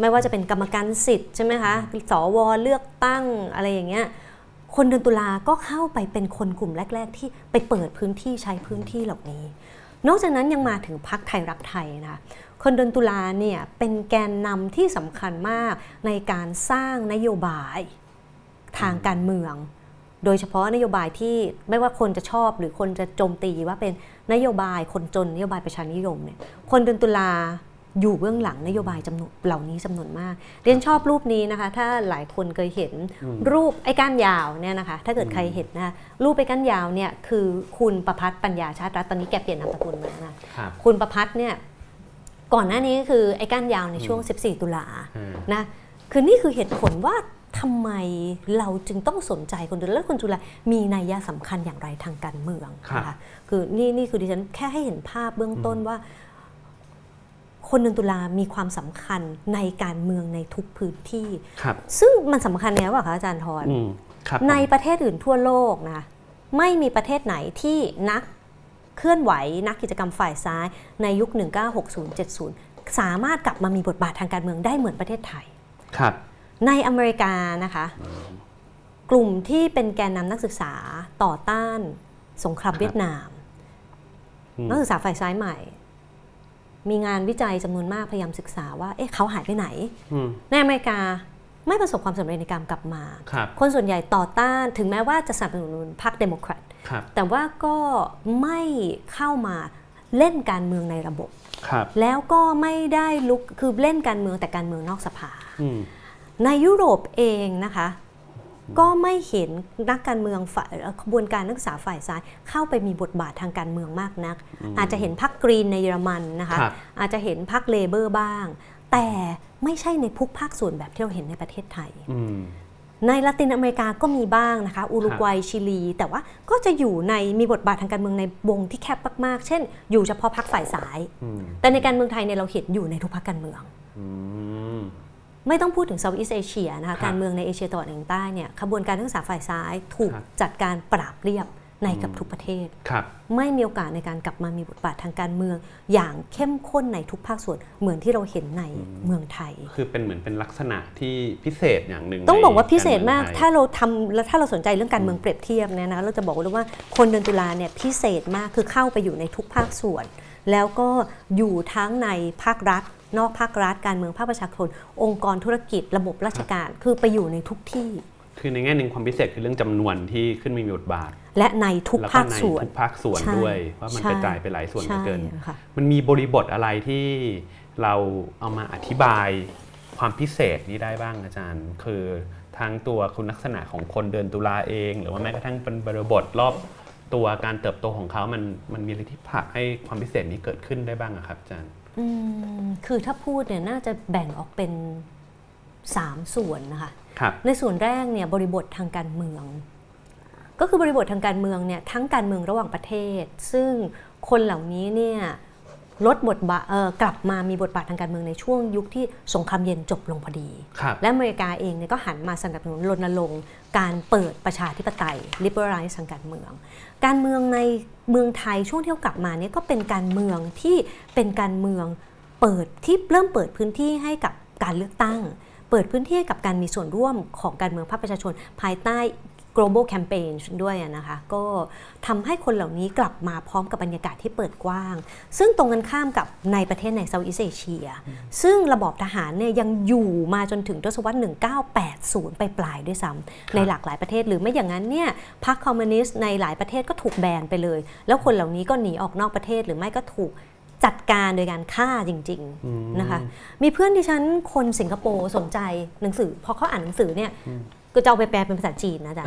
ไม่ว่าจะเป็นกรรมการสิทธิ์ใช่ไหมคะสวเลือกตั้งอะไรอย่างเงี้ยคนเดือนตุลาก็เข้าไปเป็นคนกลุ่มแรก ๆ ที่ไปเปิดพื้นที่ใช้พื้นที่เหล่านี้ นอกจากนั้นยังมาถึงพักไทยรักไทยนะคะ คนเดือนตุลาเนี่ยเป็นแกนนำที่สำคัญมากในการสร้างนโยบายทางการเมือง โดยเฉพาะนโยบายที่ไม่ว่าคนจะชอบหรือคนจะโจมตีว่าเป็นนโยบายคนจนนโยบายประชานิยมเนี่ยคนเดือนตุลาอยู่เบื้องหลังนโยบายจำนวนเหล่านี้จำนวนมาก เรียนชอบรูปนี้นะคะ ถ้าหลายคนเคยเห็นอืมรูปไอ้ก้านยาวเนี่ยนะคะ ถ้าเกิดใครเห็นนะคะรูปไอ้ก้านยาวเนี่ยคือคุณประพัฒน์ปัญญาชาติรัตน์ตอนนี้แกเปลี่ยนนามสกุลมานะครับคุณประพัฒน์เนี่ย ก่อนหน้านี้คือไอ้ก้านยาวในช่วง 14 ตุลาอืมนะคือนี่คือเหตุผลว่าทำไมเราจึงต้องสนใจคนจุฬาและคนจุฬามีนัยยะสำคัญอย่างไรทางการเมืองครับนะคะคือนี่นี่คือดิฉันแค่ให้เห็นภาพเบื้องต้นว่า คนเดือนตุลามีความสำคัญในการเมืองในทุกพื้นที่ครับซึ่งมันสำคัญไงวะคะอาจารย์ทรอืมครับในผมประเทศอื่นทั่วโลกนะไม่มีประเทศไหนที่นัก เคลื่อนไหวนักกิจกรรมฝ่ายซ้ายในยุค 1960-70 สามารถกลับมามีบทบาททางการเมืองได้เหมือนประเทศไทยครับในอเมริกานะคะกลุ่มที่เป็นแกนนำนักศึกษาต่อต้านสงครามครับเวียดนามอืมนักศึกษาฝ่ายซ้ายใหม่ มีงานวิจัยจำนวนมากพยายามศึกษาว่า เอ๊ะเขาหายไปไหนอืมในอเมริกาไม่ประสบความสำเร็จในการกลับมาครับคนส่วนใหญ่ต่อต้านถึงแม้ว่าจะสนับสนุนพรรคเดโมแครตครับ แต่ว่าก็ไม่เข้ามาเล่นการเมืองในระบบครับแล้วก็ไม่ได้ลุกคือเล่นการเมืองแต่การเมืองนอกสภาอืมในยุโรปเองนะคะ ก็ไม่เห็นนักการเมืองฝ่ายเอ่อขบวนการนักศึกษาฝ่ายซ้ายเข้าไปมีบทบาททางการเมืองมากนัก อาจจะเห็นพรรคกรีนในเยอรมันนะคะครับอาจจะเห็นพรรคเลเบอร์บ้าง แต่ไม่ใช่ในทุกภาคส่วนแบบที่เราเห็นในประเทศไทยอืม ในละตินอเมริกาก็มีบ้างนะคะอุรุกวัยชิลี แต่ว่าก็จะอยู่ในมีบทบาททางการเมืองในวงที่แคบมากๆ เช่น อยู่เฉพาะพรรคฝ่ายซ้ายอืมแต่ในการเมืองไทยเนี่ยเราเห็นอยู่ในทุกพรรคการเมืองอืมไม่ต้องพูดถึงเซาท์อีสเอเชียนะครัคะบการเมืองในเอเชียตะวันออกเฉียงใต้เนี่ยขบวนการนักศึกษาฝ่ายซ้ายถูกครับจัดการปราบเรียบ ในเกับทุกประเทศครับไม่มีโอกาสในการกลับมามีบทบาททางการเมือง อย่างเข้มข้นในทุกภาคส่วนเหมือนที่เราเห็นในเมืองไทย คือเป็นเหมือนเป็นลักษณะที่พิเศษอย่างหนึ่งต้องบอกว่าในพิเศษมากรมืองไทยถ้าเราทำแล้วถ้าเราสนใจเรื่องการเมืองเปรียบเทียบเนี่ยนะเราจะบอกเลยว่าคนเดือนตุลาเนี่ยพิเศษมากคือเข้าไปอยู่ในทุกภาคส่วน แล้วก็อยู่ทั้งในภาครัฐนอกภาครัฐการเมืองภาคประชาชนองค์กรธุรกิจระบบราชการ คือไปอยู่ในทุกที่ คือในแง่หนึ่งความพิเศษคือเรื่องจำนวนที่ขึ้นมีบทบาท และในทุกแล้วก็ภาคในส่วนทุกภาคส่วนใช่ด้วย ว่ามันใช่กระจายไปหลายส่วนเหลือเกินใช่ค่ะมันมีบริบทอะไรที่เราเอามาอธิบายความพิเศษนี้ได้บ้างอาจารย์ คือทั้งตัวคุณลักษณะของคนเดือนตุลาเอง หรือว่าแม้กระทั่งเป็นบริบทรอบตัวการเติบโตของเขามันมันมีอะไรที่ผลักให้ความพิเศษนี้เกิดขึ้นได้บ้างอะครับอาจารย์อืมคือถ้าพูดเนี่ยน่าจะแบ่งออกเป็น 3 ส่วนนะคะครับในส่วนแรกเนี่ยบริบททางการเมือง ก็คือบริบททางการเมืองเนี่ยทั้งการเมืองระหว่างประเทศ ซึ่งคนเหล่านี้เนี่ยลดบทบาทเอ่อกลับมามีบทบาททางการเมืองในช่วงยุคที่สงครามเย็นจบลงพอดีครับและอเมริกาเองเนี่ยก็หันมาสนับสนุนรณรงค์การเปิดประชาธิปไตย liberalize ทางการเมือง การเมืองในเมืองไทยช่วงที่เขากลับมาเนี่ยก็เป็นการเมืองที่เป็นการเมืองเปิดที่เริ่มเปิดพื้นที่ให้กับการเลือกตั้ง เปิดพื้นที่ให้กับการมีส่วนร่วมของการเมืองภาคประชาชน ภายใต้ global campaign ด้วยอะนะคะก็ทำให้คนเหล่านี้กลับมาพร้อมกับบรรยากาศที่เปิดกว้าง ซึ่งตรงกันข้ามกับในประเทศในเซาท์อีสเอเชีย ซึ่งระบอบทหารเนี่ยยังอยู่มาจนถึงทศวรรษ 1980 ไปปลายๆด้วยซ้ำในหลากหลายประเทศหรือไม่อย่างนั้นเนี่ยพรรคคอมมิวนิสต์ในหลายประเทศก็ถูกแบนไปเลย แล้วคนเหล่านี้ก็หนีออกนอกประเทศหรือไม่ก็ถูก จัดการโดยการฆ่าจริงๆนะคะมีเพื่อนที่ฉันคนสิงคโปร์สนใจหนังสือพอเขาอ่านหนังสือเนี่ยก็จะเอาไปแปลเป็นภาษาจีนนะจ๊ะ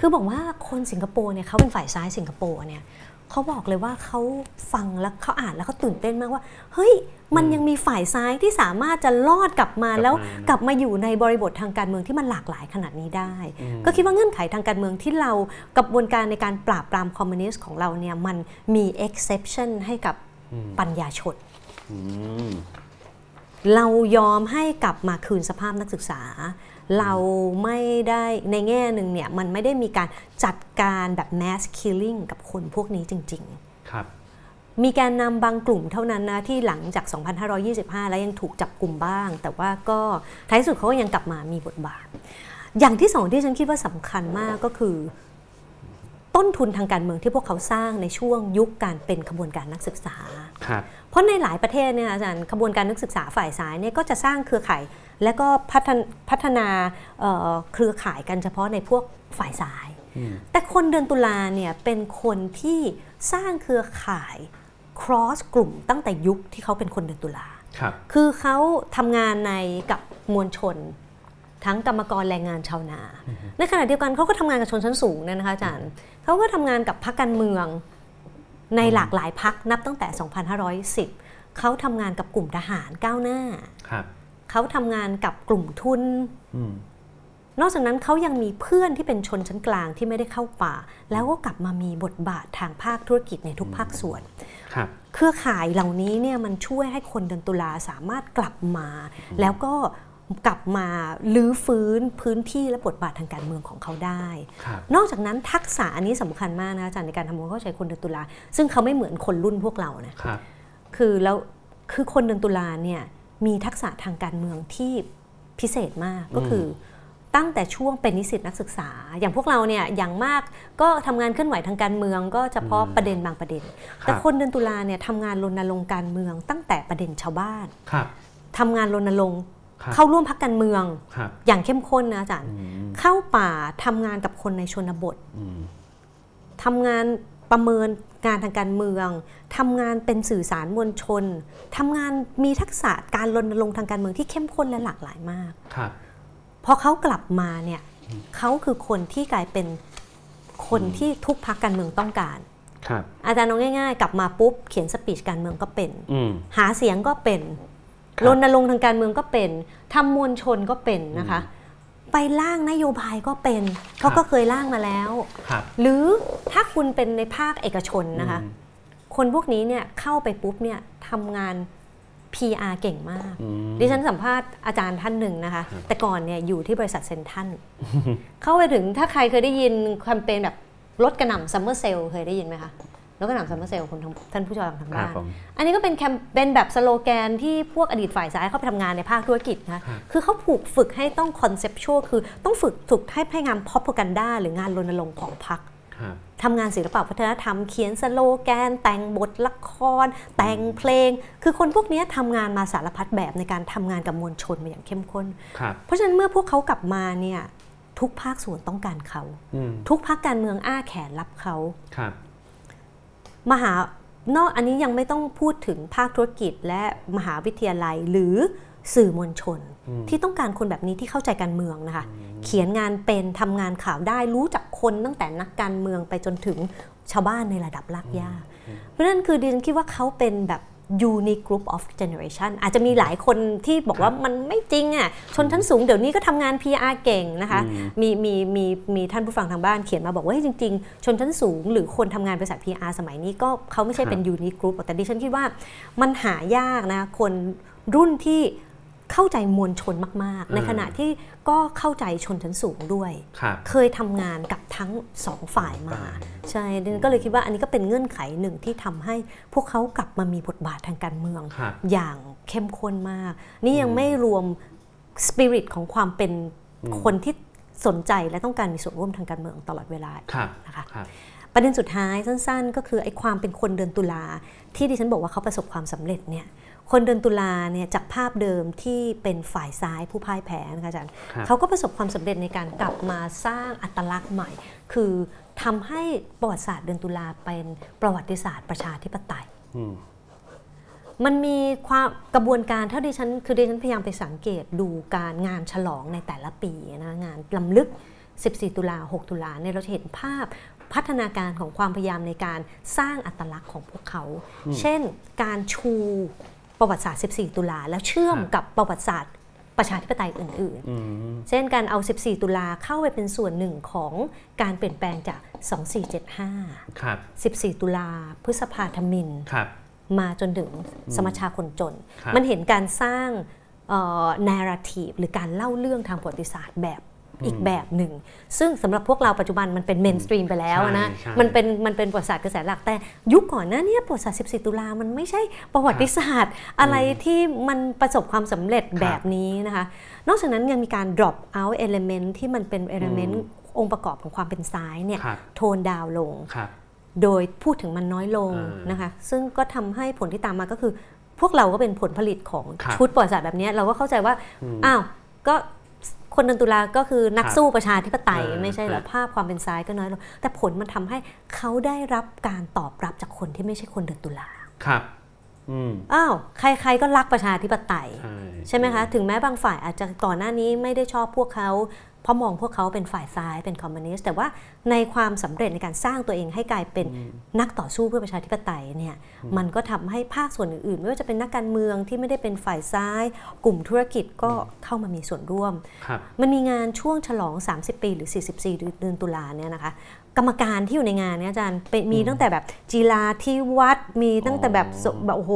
คือบอกว่าคนสิงคโปร์เนี่ยเขาเป็นฝ่ายซ้ายสิงคโปร์เนี่ยเขาบอกเลยว่าเขาฟังแล้วเขาอ่านแล้วเขาตื่นเต้นมากว่า เฮ้ย มันยังมีฝ่ายซ้ายที่สามารถจะรอดกลับมากลับมาแล้วนะกลับมาอยู่ในบริบททางการเมืองที่มันหลากหลายขนาดนี้ได้ ก็คิดว่าเงื่อนไขทางการเมืองที่เรากระบวนการในการปราบปรามคอมมิวนิสต์ของเราเนี่ยมันมี exception ให้กับ ปัญญาชนอืมเรายอมให้กลับมาคืนสภาพนักศึกษา เราไม่ได้ในแง่หนึ่งเนี่ยมันไม่ได้มีการจัดการแบบ mass killing กับคนพวกนี้จริงครับๆมีการนำบางกลุ่มเท่านั้นนะที่หลังจาก 2525 แล้วยังถูกจับกลุ่มบ้าง แต่ว่าก็ท้ายสุดเขาก็ยังกลับมามีบทบาท อย่างที่สองที่ฉันคิดว่าสำคัญมากก็คือ ต้นทุนทางการเมืองที่พวกเขาสร้างในช่วงยุคการเป็นขบวนการนักศึกษาครับเพราะในหลายประเทศเนี่ยอาจารย์ขบวนการนักศึกษาฝ่ายซ้ายเนี่ยก็จะสร้างเครือข่าย และก็พัฒนพัฒนาเอ่อเครือข่ายกันเฉพาะในพวกฝ่ายซ้ายอืมแต่คนเดือนตุลาเนี่ยเป็นคนที่สร้างเครือข่าย cross กลุ่มตั้งแต่ยุคที่เขาเป็นคนเดือนตุลาครับคือเขาทำงานในกับมวลชน ทั้งกรรมกรแรงงานชาวนา ในขณะเดียวกันเขาก็ทำงานกับชนชั้นสูงเนี่ยนะคะอาจารย์เขาก็ทำงานกับพรรคการเมืองในหลากหลายพรรคนับตั้งแต่ 2510 เขาทำงานกับกลุ่มทหารก้าวหน้าครับเขาทำงานกับกลุ่มทุนอืมนอกจากนั้นเขายังมีเพื่อนที่เป็นชนชั้นกลางที่ไม่ได้เข้าป่า แล้วก็กลับมามีบทบาททางภาคธุรกิจในทุกภาคส่วนครับเครือข่ายเหล่านี้เนี่ยมันช่วยให้คนเดือนตุลาสามารถกลับมา แล้วก็ กลับมาลื้อฟื้นพื้นที่และบทบาททางการเมืองของเขาได้ครับนอกจากนั้นทักษะอันนี้สำคัญมากนะอาจารย์ในการทำความเข้าใจคนเดือนตุลา ซึ่งเขาไม่เหมือนคนรุ่นพวกเรานะครับคือแล้วคือคนเดือนตุลาเนี่ยมีทักษะทางการเมืองที่พิเศษมากก็คืออตั้งแต่ช่วงเป็นนิสิตนักศึกษา อย่างพวกเราเนี่ยอย่างมากก็ทำงานเคลื่อนไหวทางการเมืองก็เฉพาะประเด็นบางประเด็น แต่คนเดือนตุลาเนี่ยทำงานรณรงค์การเมืองตั้งแต่ประเด็นชาวบ้านครับทำงานรณรงค์ครับ เข้าร่วมพักการเมืองครับอย่างเข้มข้นนะอาจารย์อืมเข้าป่าทำงานกับคนในชนบทอืมทำงานประเมินงานทางการเมืองทำงานเป็นสื่อสารมวลชนทำงานมีทักษะการรณรงค์ทางการเมืองที่เข้มข้นและหลากหลายมากครับพอเขากลับมาเนี่ยเขาคือคนที่กลายเป็นคนที่ทุกพักการเมืองต้องการครับอาจารย์เอาง่าย ๆ กลับมาปุ๊บเขียนสปีชการเมืองก็เป็นอืมหาเสียงก็เป็นค รับรณรงค์ทางการเมืองก็เป็นทำมวลชนก็เป็นนะคะ ไปร่างนโยบายก็เป็นเพราะครับก็เคยร่างมาแล้วครับหรือถ้าคุณเป็นในภาคเอกชนนะคะอืมคนพวกนี้เนี่ยเข้าไปปุ๊บเนี่ยทำงาน PR เก่งมากอืมดิฉันสัมภาษณ์อาจารย์ท่านหนึ่งนะคะครับแต่ก่อนเนี่ยอยู่ที่บริษัทเซ็นทรัลเข้าไปถึงถ้าใครเคยได้ยินแคมเปญแบบลดกระหน่ำ summer sale เคยได้ยินไหมคะ ลดกระหน่ำ summer sale คุณทั้งท่านผู้ชมทางครับ้าบนผมอันนี้ก็เป็นแคมเปญแบบสโลแกนที่พวกอดีตฝ่ายซ้ายเข้าไปทำงานในภาคธุรกิจนะครับคือเขาถูกฝึกให้ต้อง conceptual คือต้องฝึกฝึกให้ให้งาน propaganda หรืองานรณรงค์ของพรรคครับทำงานศิลปะวัฒนธรรมเขียนสโลแกน แต่งบทละคร แต่งเพลง คือคนพวกนี้ทำงานมาสารพัดแบบในการทำงานกับมวลชนมาอย่างเข้มข้นครับเพราะฉะนั้นเมื่อพวกเขากลับมาเนี่ยทุกภาคส่วนต้องการเขาอืมทุกภาคการเมืองอ้าแขนรับเขาครับ มหานอกอันนี้ยังไม่ต้องพูดถึงภาคธุรกิจและมหาวิทยาลัยหรือสื่อมวลชนอืมที่ต้องการคนแบบนี้ที่เข้าใจการเมืองนะคะ เขียนงานเป็นทำงานข่าวได้รู้จักคนตั้งแต่นักการเมืองไปจนถึงชาวบ้านในระดับรากหญ้าเพราะฉะนั้นคือดิฉันคิดว่าเขาเป็นแบบ unique group of generation อาจจะมีหลายคนที่บอกว่ามันไม่จริงอะชนชั้นสูงเดี๋ยวนี้ก็ทำงาน PR เก่งนะคะอืมมีมีมีมีท่านผู้ฟังทางบ้านเขียนมาบอกว่าเฮ้ยจริง ๆ ชนชั้นสูง หรือคนทำงานบริษัท PR สมัยนี้ก็เขาไม่ใช่เป็น unique group แต่ดิฉันคิดว่ามันหายากนะคนรุ่นที่ เข้าใจมวลชนมาก ๆ ในขณะที่ก็เข้าใจชนชั้นสูงด้วยครับเคยทำงานกับทั้งสองฝ่ายมาฝ่ายใช่ดิฉันก็เลยคิดว่าอันนี้ก็เป็นเงื่อนไขหนึ่งที่ทำให้พวกเขากลับมามีบทบาททางการเมืองครับอย่างเข้มข้นมาก นี่ยังไม่รวมสปิริตของความเป็นอืมคนที่สนใจและต้องการมีส่วนร่วมทางการเมืองตลอดเวลาครับนะคะครับประเด็นสุดท้ายสั้น ๆ ก็คือไอ้ความเป็นคนเดือนตุลาที่ดิฉันบอกว่าเขาประสบความสำเร็จเนี่ย คนเดือนตุลาเนี่ยจากภาพเดิมที่เป็นฝ่ายซ้ายผู้พ่ายแพ้นะคะอาจารย์ครับเขาก็ประสบความสำเร็จในการกลับมาสร้างอัตลักษณ์ใหม่ คือทำให้ประวัติศาสตร์เดือนตุลาเป็นประวัติศาสตร์ประชาธิปไตยอืมมันมีความกระบวนการเท่าที่ฉันคือดิฉันพยายามไปสังเกตดูการงานฉลองในแต่ละปีนะงานลำลึก 14 ตุลา 6 ตุลาเนี่ยเราจะเห็นภาพพัฒนาการของความพยายามในการสร้างอัตลักษณ์ของพวกเขา เช่น การชู ประวัติศาสตร์ 14 ตุลาแล้วเชื่อมครับกับประวัติศาสตร์ประชาธิปไตยอื่นอืมๆเช่นการเอา 14 ตุลาเข้าไปเป็นส่วนหนึ่งของการเปลี่ยนแปลงจาก 2475 ครับ 14 ตุลาพฤษภาทมิฬครับมาจนถึงสมัชชาคนจนครับมันเห็นการสร้าง narrative หรือการเล่าเรื่องทางประวัติศาสตร์แบบ อีกแบบหนึ่ง ซึ่งสำหรับพวกเราปัจจุบันมันเป็น mainstream ไปแล้วนะใช่ใช่มันเป็นมันเป็นประวัติศาสตร์กระแสหลักแต่ยุคก่อนหน้าเนี้ยประวัติศาสตร์ 14 ตุลามันไม่ใช่ประวัติศาสตร์ อะไรที่มันประสบความสำเร็จแบบนี้นะคะ นอกจากนั้นยังมีการ drop out element ที่มันเป็น element องค์ประกอบของความเป็นซ้ายเนี่ยครับโทนดาวลงครับโดยพูดถึงมันน้อยลงอ่านนะคะซึ่งก็ทำให้ผลที่ตามมาก็คือ พวกเราก็เป็นผลผลิตของครับชุดประวัติศาสตร์แบบเนี้ยเราก็เข้าใจว่าอืมอ้าวก็ คนเดือนตุลาก็คือนักครับสู้ประชาธิปไตยอ่าไม่ใช่เหรอครับภาพความเป็นซ้ายก็น้อยลงแต่ผลมันทำให้เขาได้รับการตอบรับจากคนที่ไม่ใช่คนเดือนตุลาครับอืมอ้าวใคร ๆ ก็รักประชาธิปไตยใช่ใช่ไหมคะ ถึงแม้บางฝ่ายอาจจะก่อนหน้านี้ไม่ได้ชอบพวกเขา เพราะมองพวกเขาเป็นฝ่ายซ้ายเป็นคอมมิวนิสต์แต่ว่าในความสำเร็จในการสร้างตัวเองให้กลายเป็นนักต่อสู้เพื่อประชาธิปไตยเนี่ยมันก็ทำให้ภาคส่วนอื่นๆ ไม่ว่าจะเป็นนักการเมืองที่ไม่ได้เป็นฝ่ายซ้าย กลุ่มธุรกิจก็เข้ามามีส่วนร่วมครับมันมีงานช่วงฉลอง 30 ปีหรือ 44 เดือนตุลาเนี่ยนะคะกรรมการที่อยู่ในงานเนี่ยอาจารย์เป็นมีตั้งแต่แบบจีราที่วัดมีตั้งแต่แบบสแบบโอ้โห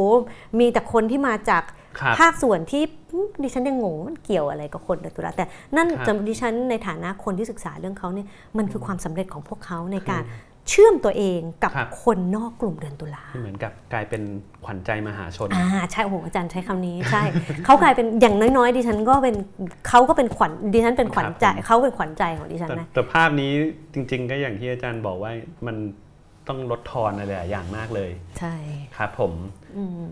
มีแต่คนที่มาจากครับ ภาคส่วนที่อืมดิฉันยังงงว่ามันเกี่ยวอะไรกับคนเดือนตุลาแต่นั่นครับสำหรับดิฉันในฐานะคนที่ศึกษาเรื่องเขาเนี่ยมันคือความสำเร็จของพวกเขาในการเชื่อมตัวเองกับครับคนนอกกลุ่มเดือนตุลาที่เหมือนกับกลายเป็นขวัญใจมหาชนอ่าใช่โอ้โหอาจารย์ใช้คำนี้ใช่เขากลายเป็นอย่างน้อยๆดิฉันก็เป็นเขาก็เป็นขวัญดิฉันเป็นขวัญใจครับผมเขาเป็นขวัญใจของดิฉันแต่นะแต่ภาพนี้จริง ๆ ก็อย่างที่อาจารย์บอกว่ามันต้องลดทอนอะไรหลายอย่างมากเลย ใช่ครับผมอืม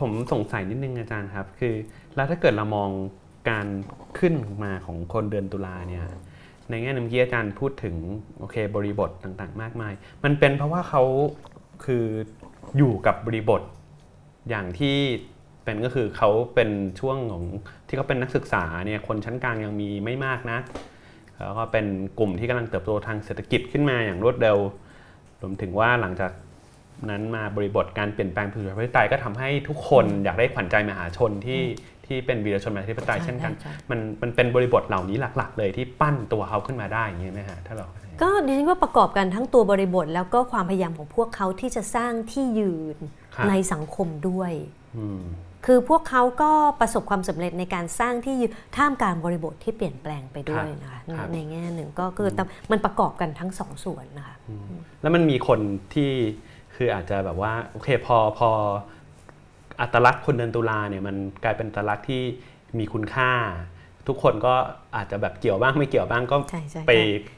ผมสงสัยนิดนึงอาจารย์ครับ คือ แล้วถ้าเกิดเรามองการขึ้นมาของคนเดือนตุลาเนี่ยในแง่นึงเมื่อกี้อาจารย์พูดถึงโอเคบริบทต่างๆ มากมาย มันเป็นเพราะว่าเขาคืออยู่กับบริบทอย่างที่เป็นก็คือเขาเป็นช่วงของที่เขาเป็นนักศึกษาเนี่ยคนชั้นกลางยังมีไม่มากนะแล้วก็เป็นกลุ่มที่กำลังเติบโตทางเศรษฐกิจขึ้นมาอย่างรวดเร็ว รวมถึงว่าหลังจาก นั้นมาบริบทการเปลี่ยนแปลงประชาธิปไตยก็ทำให้ทุกคนอยากได้ขวัญใจมหาชนที่ที่เป็นวีรชนประชาธิปไตยเช่นกันใช่มันมันเป็นบริบทเหล่านี้หลัก ๆ เลยที่ปั้นตัวเขาขึ้นมาได้อย่างนี้ไหมฮะถ้าเราก็ดิฉันว่าประกอบกันทั้งตัวบริบท แล้วก็ความพยายามของพวกเขาที่จะสร้างที่ยืนครับในสังคมด้วยอืมคือพวกเขาก็ประสบความสำเร็จในการสร้างที่ยืนท่ามกลางบริบทที่เปลี่ยนแปลงไปด้วยนะคะในครับในแง่หนึ่งก็คือแต่มันประกอบกันทั้งสองส่วนนะคะแล้วมันมีคนที่ คืออาจจะแบบว่าโอเคพอพออัตลักษณ์คนเดือนตุลาเนี่ยมันกลายเป็นอัตลักษณ์ที่มีคุณค่า ทุกคนก็อาจจะแบบเกี่ยวบ้างไม่เกี่ยวบ้างก็ใช่ใช่ไป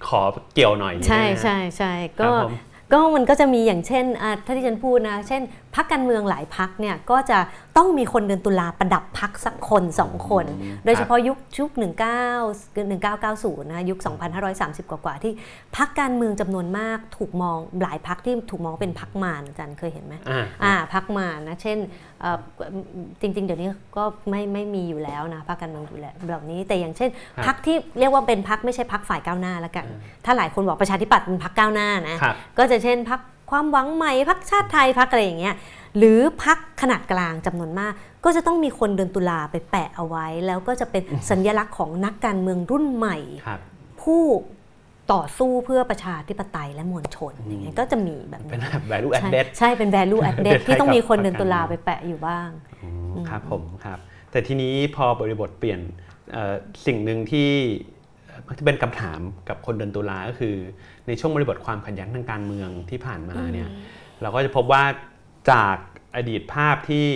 ขอเกี่ยวหน่อยใช่ไหมฮะใช่ใช่ก็ครับผม ก็มันก็จะมีอย่างเช่นอะถ้าที่ฉันพูดนะ เช่นพักการเมืองหลายพักเนี่ยก็จะต้องมีคนเดือนตุลาประดับพักสักคนสองคน โดยเฉพาะยุคยุค 19 1990 นะยุค 2530 กว่าๆที่พักการเมืองจำนวนมากถูกมองหลายพักที่ถูกมองเป็นพักมารอาจารย์เคยเห็นไหมอ่าอ่าพักมารนะเช่นเอ่อ จริง ๆ เดี๋ยวนี้ก็ไม่ไม่มีอยู่แล้วนะพักการเมืองอยู่แล้วแบบนี้แต่อย่างเช่นครับพักที่เรียกว่าเป็นพักไม่ใช่พักฝ่ายก้าวหน้าแล้วกัน ถ้าหลายคนบอกประชาธิปัตย์เป็นพักก้าวหน้านะครับก็จะเช่นพักความหวังใหม่พักชาติไทยพักอะไรอย่างเงี้ยหรือพักขนาดกลางจำนวนมาก ก็จะต้องมีคนเดินตุลาไปแปะเอาไว้ แล้วก็จะเป็นสัญลักษณ์ของนักการเมืองรุ่นใหม่ครับผู้ ต่อสู้เพื่อประชาธิปไตยและมวลชนอย่างเงี้ยก็จะมีแบบเป็นนี้แบบ value ใช่ added ใช่เป็น value added ที่ต้องมีคนเดินตุลากับไปแปะอยู่บ้างอืมครับผมครับแต่ทีนี้พอบริบทเปลี่ยนเอ่อสิ่งหนึ่งที่เอ่อมักจะเป็นคำถามกับคนเดินตุลาก็คือ ในช่วงบริบทความขัดแย้งทางการเมืองที่ผ่านมาเนี่ยเราก็จะพบว่าจากอดีตภาพที่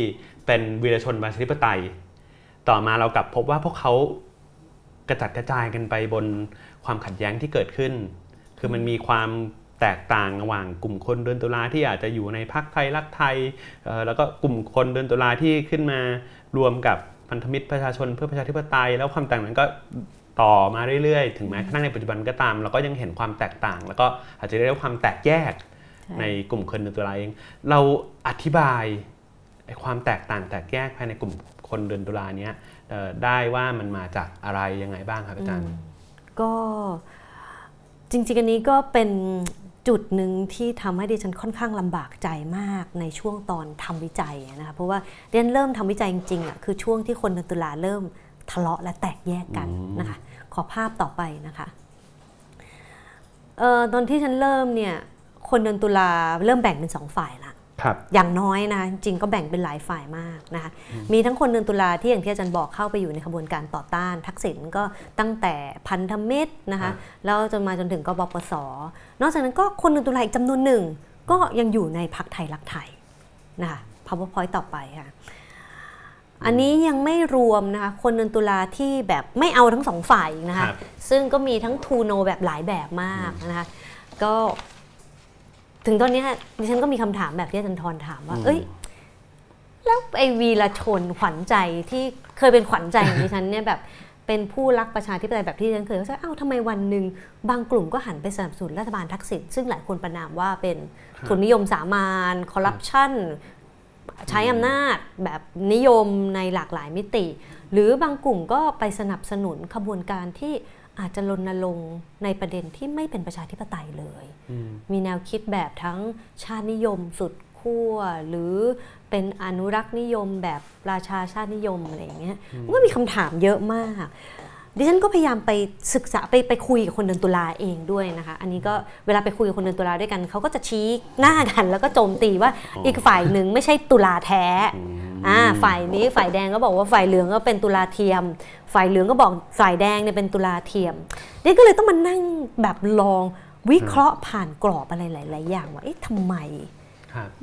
เป็นวีรชนประชาธิปไตย ต่อมาเรากลับพบว่าพวกเขากระจัดกระจายกันไปบน ความขัดแย้งที่เกิดขึ้น คือมันมีความแตกต่างระหว่างกลุ่มคนเดินตุลาที่อาจจะอยู่ในพรรคไทยรักไทยเอ่อแล้วก็กลุ่มคนเดินตุลาที่ขึ้นมารวมกับพันธมิตรประชาชนเพื่อประชาธิปไตย แล้วความแตกต่างนั้นก็ต่อมาเรื่อยๆ ถึงแม้กระทั่งในปัจจุบันก็ตาม เราก็ยังเห็นความแตกต่าง แล้วก็อาจจะเรียกว่าความแตกแยกใช่ในกลุ่มคนเดินตุลาเอง เราอธิบายไอ้ความแตกต่างแตกแยกภายในกลุ่มคนเดินตุลาเนี้ยเอ่อได้ว่ามันมาจากอะไรยังไงบ้างครับอาจารย์ ก็จริงๆอันนี้ก็เป็นจุดหนึ่งที่ทำให้ดิฉันค่อนข้างลำบากใจมากในช่วงตอนทำวิจัยนะคะเพราะว่าเรียนเริ่มทำวิจัยจริงๆอะคือช่วงที่คนเดินตุลาเริ่มทะเลาะและแตกแยกกันอืมนะคะขอภาพต่อไปนะคะเออตอนที่ฉันเริ่มเนี่ยคนเดินตุลาเริ่มแบ่งเป็นสองฝ่ายละครับ อย่างน้อยนะจริงๆก็แบ่งเป็นหลายฝ่ายมากนะคะมีทั้งคนเดินตุลาที่อย่างที่อาจารย์บอกเข้าไปอยู่ในขบวนการต่อต้าน ทักษิณก็ตั้งแต่พันธมิตรนะคะครับแล้วจนมาจนถึงกบปสนอกจากนั้นก็คนเดินตุลาอีกจำนวนหนึ่ง ก็ยังอยู่ในพักไทยรักไทยนะคะ powerpoint ต่อไปค่ะอันนี้ยังไม่รวมนะคะคนเดินตุลาที่แบบไม่เอาทั้งสองฝ่ายอีกนะคะครับซึ่งก็มีทั้งทูโนแบบหลายแบบมากนะคะก็ ถึงตอนเนี้ยดิฉันก็มีคำถามแบบที่อาจารย์ทรถามว่า เอ้ย แล้วไอวีรชนขวัญใจที่เคยเป็นขวัญใจของดิฉันเนี่ยแบบเป็นผู้รักประชาธิปไตยแบบที่ดิฉันเคยก็จะเอ้าทำไมวันหนึ่งบางกลุ่มก็หันไปสนับสนุนรัฐบาลทักษิณซึ่งหลายคนประนามว่าเป็นทุนนิยมสามานคอร์รัปชันใช้อำนาจแบบนิยมในหลากหลายมิติ หรือบางกลุ่มก็ไปสนับสนุนขบวนการที่ อาจจะรณรงค์ในประเด็นที่ไม่เป็นประชาธิปไตยเลยอืมมีแนวคิดแบบทั้งชาตินิยมสุดขั้วหรือเป็นอนุรักษ์นิยมแบบราชาชาตินิยมอะไรอย่างเงี้ยมันก็มีคำถามเยอะมาก ดิฉันก็พยายามไปศึกษาไปไปคุยกับคนเดินตุลาเองด้วยนะคะ อันนี้ก็เวลาไปคุยกับคนเดินตุลาด้วยกันเขาก็จะชี้หน้ากัน แล้วก็โจมตีว่าอ๋ออีอีกฝ่ายหนึ่งไม่ใช่ตุลาแท้อืมอ่าฝ่ายนี้ฝ่ายแดงก็บอกว่าฝ่ายเหลืองก็เป็นตุลาเทียม ฝ่ายเหลืองก็บอกฝ่ายแดงเนี่ยเป็นตุลาเทียมดิฉันก็เลยต้องมานั่งแบบลองวิเคราะห์ผ่านกรอบอะไรหลาย ๆ อย่างว่าเอ๊ะทำไมครับ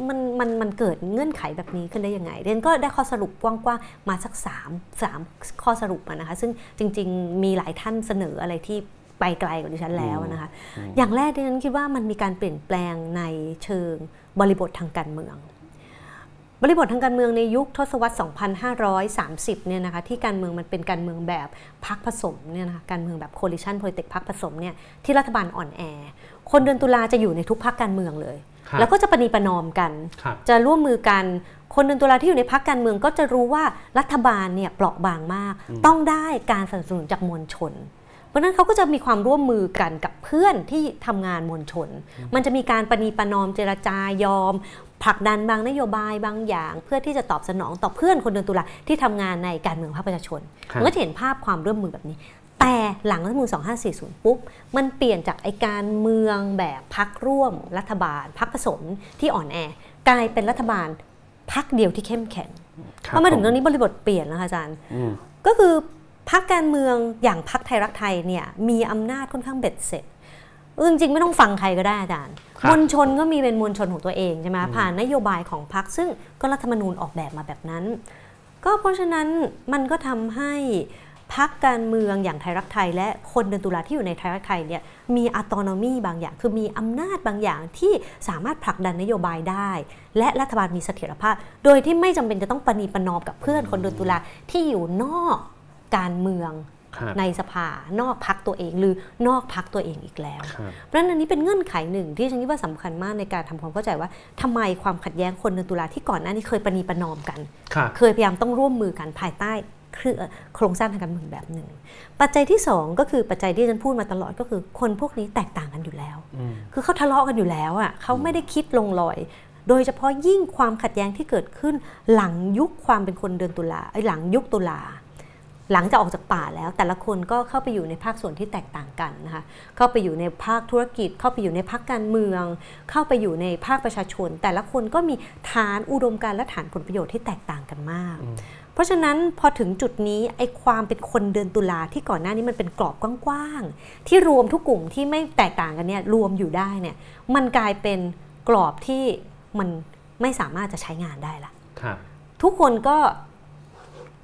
มันมันมันเกิดเงื่อนไขแบบนี้ขึ้นได้ยังไงเรนก็ได้ข้อสรุปกว้างๆมาสัก3ามสามข้อสรุปมานะคะ ซึ่งจริง ๆ มีหลายท่านเสนออะไรที่ไปไกลกว่าดิฉันแล้วนะคะ อย่างแรกดิฉันคิดว่ามันมีการเปลี่ยนแปลงในเชิงบริบททางการเมือง บริบททางการเมืองในยุคทศวรรษ 2530 เนี่ยนะคะที่การเมืองมันเป็นการเมืองแบบพักผสมเนี่ยนะคะการเมืองแบบ coalition politics พักผสมเนี่ยที่รัฐบาลอ่อนแอ คนเดือนตุลาจะอยู่ในทุกพักการเมืองเลยครับแล้วก็จะปณีประนอมกันครับจะร่วมมือกันคนเดือนตุลาที่อยู่ในพักการเมืองก็จะรู้ว่ารัฐบาลเนี่ยเปราะบางมาก ต้องได้การสนับสนุนจากมวลชน เพราะฉะนั้นเขาก็จะมีความร่วมมือกันกับเพื่อนที่ทำงานมวลชน มันจะมีการประนีประนอมเจรจายอมผลักดันบางนโยบายบางอย่าง เพื่อที่จะตอบสนองต่อเพื่อนคนเดือนตุลาที่ทำงานในการเมืองภาคประชาชนครับมันก็จะเห็นภาพความร่วมมือแบบนี้ แต่หลังรัฐธรรมนูล2540 ปุ๊บ มันเปลี่ยนจากไอการเมืองแบบพักร่วมรัฐบาล พักผสมที่อ่อนแอ กลายเป็นรัฐบาลพักเดียวที่เข้มแข็งครับพอมาถึงผตรงนี้บริบทเปลี่ยนแล้วค่ะอาจารย์อืมก็คือพักการเมืองอย่างพักไทยรักไทยเนี่ยมีอำนาจค่อนข้างเบ็ดเสร็จเออจริงๆไม่ต้องฟังใครก็ได้อาจารย์ครับมวลชนก็มีเป็นมวลชนของตัวเองใช่ไหมผ่านนโยบายของพักซึ่งก็รัฐธรรมนูญออกแบบมาแบบนั้น ก็เพราะฉะนั้นมันก็ทำให้ พักการเมืองอย่างไทยรักไทย และคนเดินตุลาที่อยู่ในไทยรักไทยเนี่ยมีอัตโนมีบางอย่าง คือมีอำนาจบางอย่างที่สามารถผลักดันนโยบายได้ และรัฐบาลมีเสถียรภาพ โดยที่ไม่จำเป็นจะต้องประนีประนอมกับเพื่อนคนเดินตุลาที่อยู่นอกการเมืองครับในสภานอกพักตัวเองหรือนอกพักตัวเองอีกแล้วครับเพราะฉะนั้นอันนี้เป็นเงื่อนไขหนึ่งที่ฉันคิดว่าสำคัญมากในการทำความเข้าใจว่าทำไมความขัดแย้งคนเดือนตุลาที่ก่อนหน้านี้เคยประนีประนอมกันครับเคยพยายามต้องร่วมมือกันภายใต้เครือ โครงสร้างทางการเมืองแบบหนึ่ง ปัจจัยที่สองก็คือปัจจัยที่ฉันพูดมาตลอดก็คือ คนพวกนี้แตกต่างกันอยู่แล้วอืมคือเขาทะเลาะกันอยู่แล้วอะเขาไม่ได้คิดลงรอย โดยเฉพาะยิ่งความขัดแย้งที่เกิดขึ้น หลังยุคความเป็นคนเดือนตุลาไอ้ยหลังยุคตุลาหลังจากออกจากป่าแล้ว แต่ละคนก็เข้าไปอยู่ในภาคส่วนที่แตกต่างกันนะคะเข้าไปอยู่ในภาคธุรกิจ เข้าไปอยู่ในภาคการเมือง เข้าไปอยู่ในภาคประชาชน แต่ละคนก็มีฐานอุดมการณ์และฐานผลประโยชน์ที่แตกต่างกันมากเพ ราะฉะนั้นพอถึงจุดนี้ไอ้ความเป็นคนเดือนตุลาที่ก่อนหน้านี้มันเป็นกรอบกว้างๆที่รวมทุกกลุ่มที่ไม่แตกต่างกันเนี่ยรวมอยู่ได้เนี่ยมันกลายเป็นกรอบที่มันไม่สามารถจะใช้งานได้ละครับทุกคนก็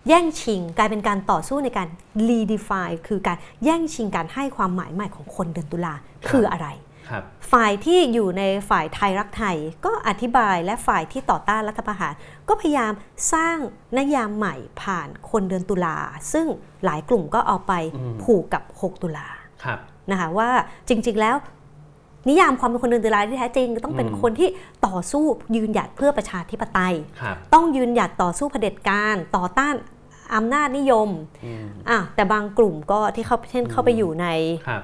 แย่งชิงกลายเป็นการต่อสู้ในการ redefine คือการแย่งชิงการให้ความหมายใหม่ของคนเดือนตุลาคืออะไรครับ ฝ่ายที่อยู่ในฝ่ายไทยรักไทย ก็อธิบายและฝ่ายที่ต่อต้านรัฐประหาร ก็พยายามสร้างนิยามใหม่ผ่านคนเดือนตุลา ซึ่งหลายกลุ่มก็เอาไปอืมผูกกับ 6 ตุลาครับนะคะว่าจริง ๆ แล้วนิยามความเป็นคนเดือนตุลาที่แท้จริงก็ต้องเป็นอืมคนที่ต่อสู้ยืนหยัดเพื่อประชาธิปไตยครับต้องยืนหยัดต่อสู้เผด็จการต่อต้านอำนาจนิยมอืมอะแต่บางกลุ่มก็ที่เขาเช่นเข้าไปอยู่ในครับ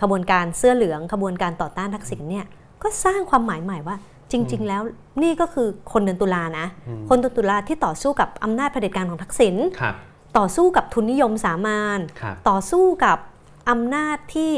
ขบวนการเสื้อเหลือง ขบวนการต่อต้านทักษิณเนี่ยก็สร้างความหมายใหม่ว่า จริง ๆ แล้วนี่ก็คือคนเดือนตุลานะอืมคนเดือนตุลาที่ต่อสู้กับอำนาจเผด็จการของทักษิณครับต่อสู้กับทุนนิยมสามานครับต่อสู้กับอำนาจที่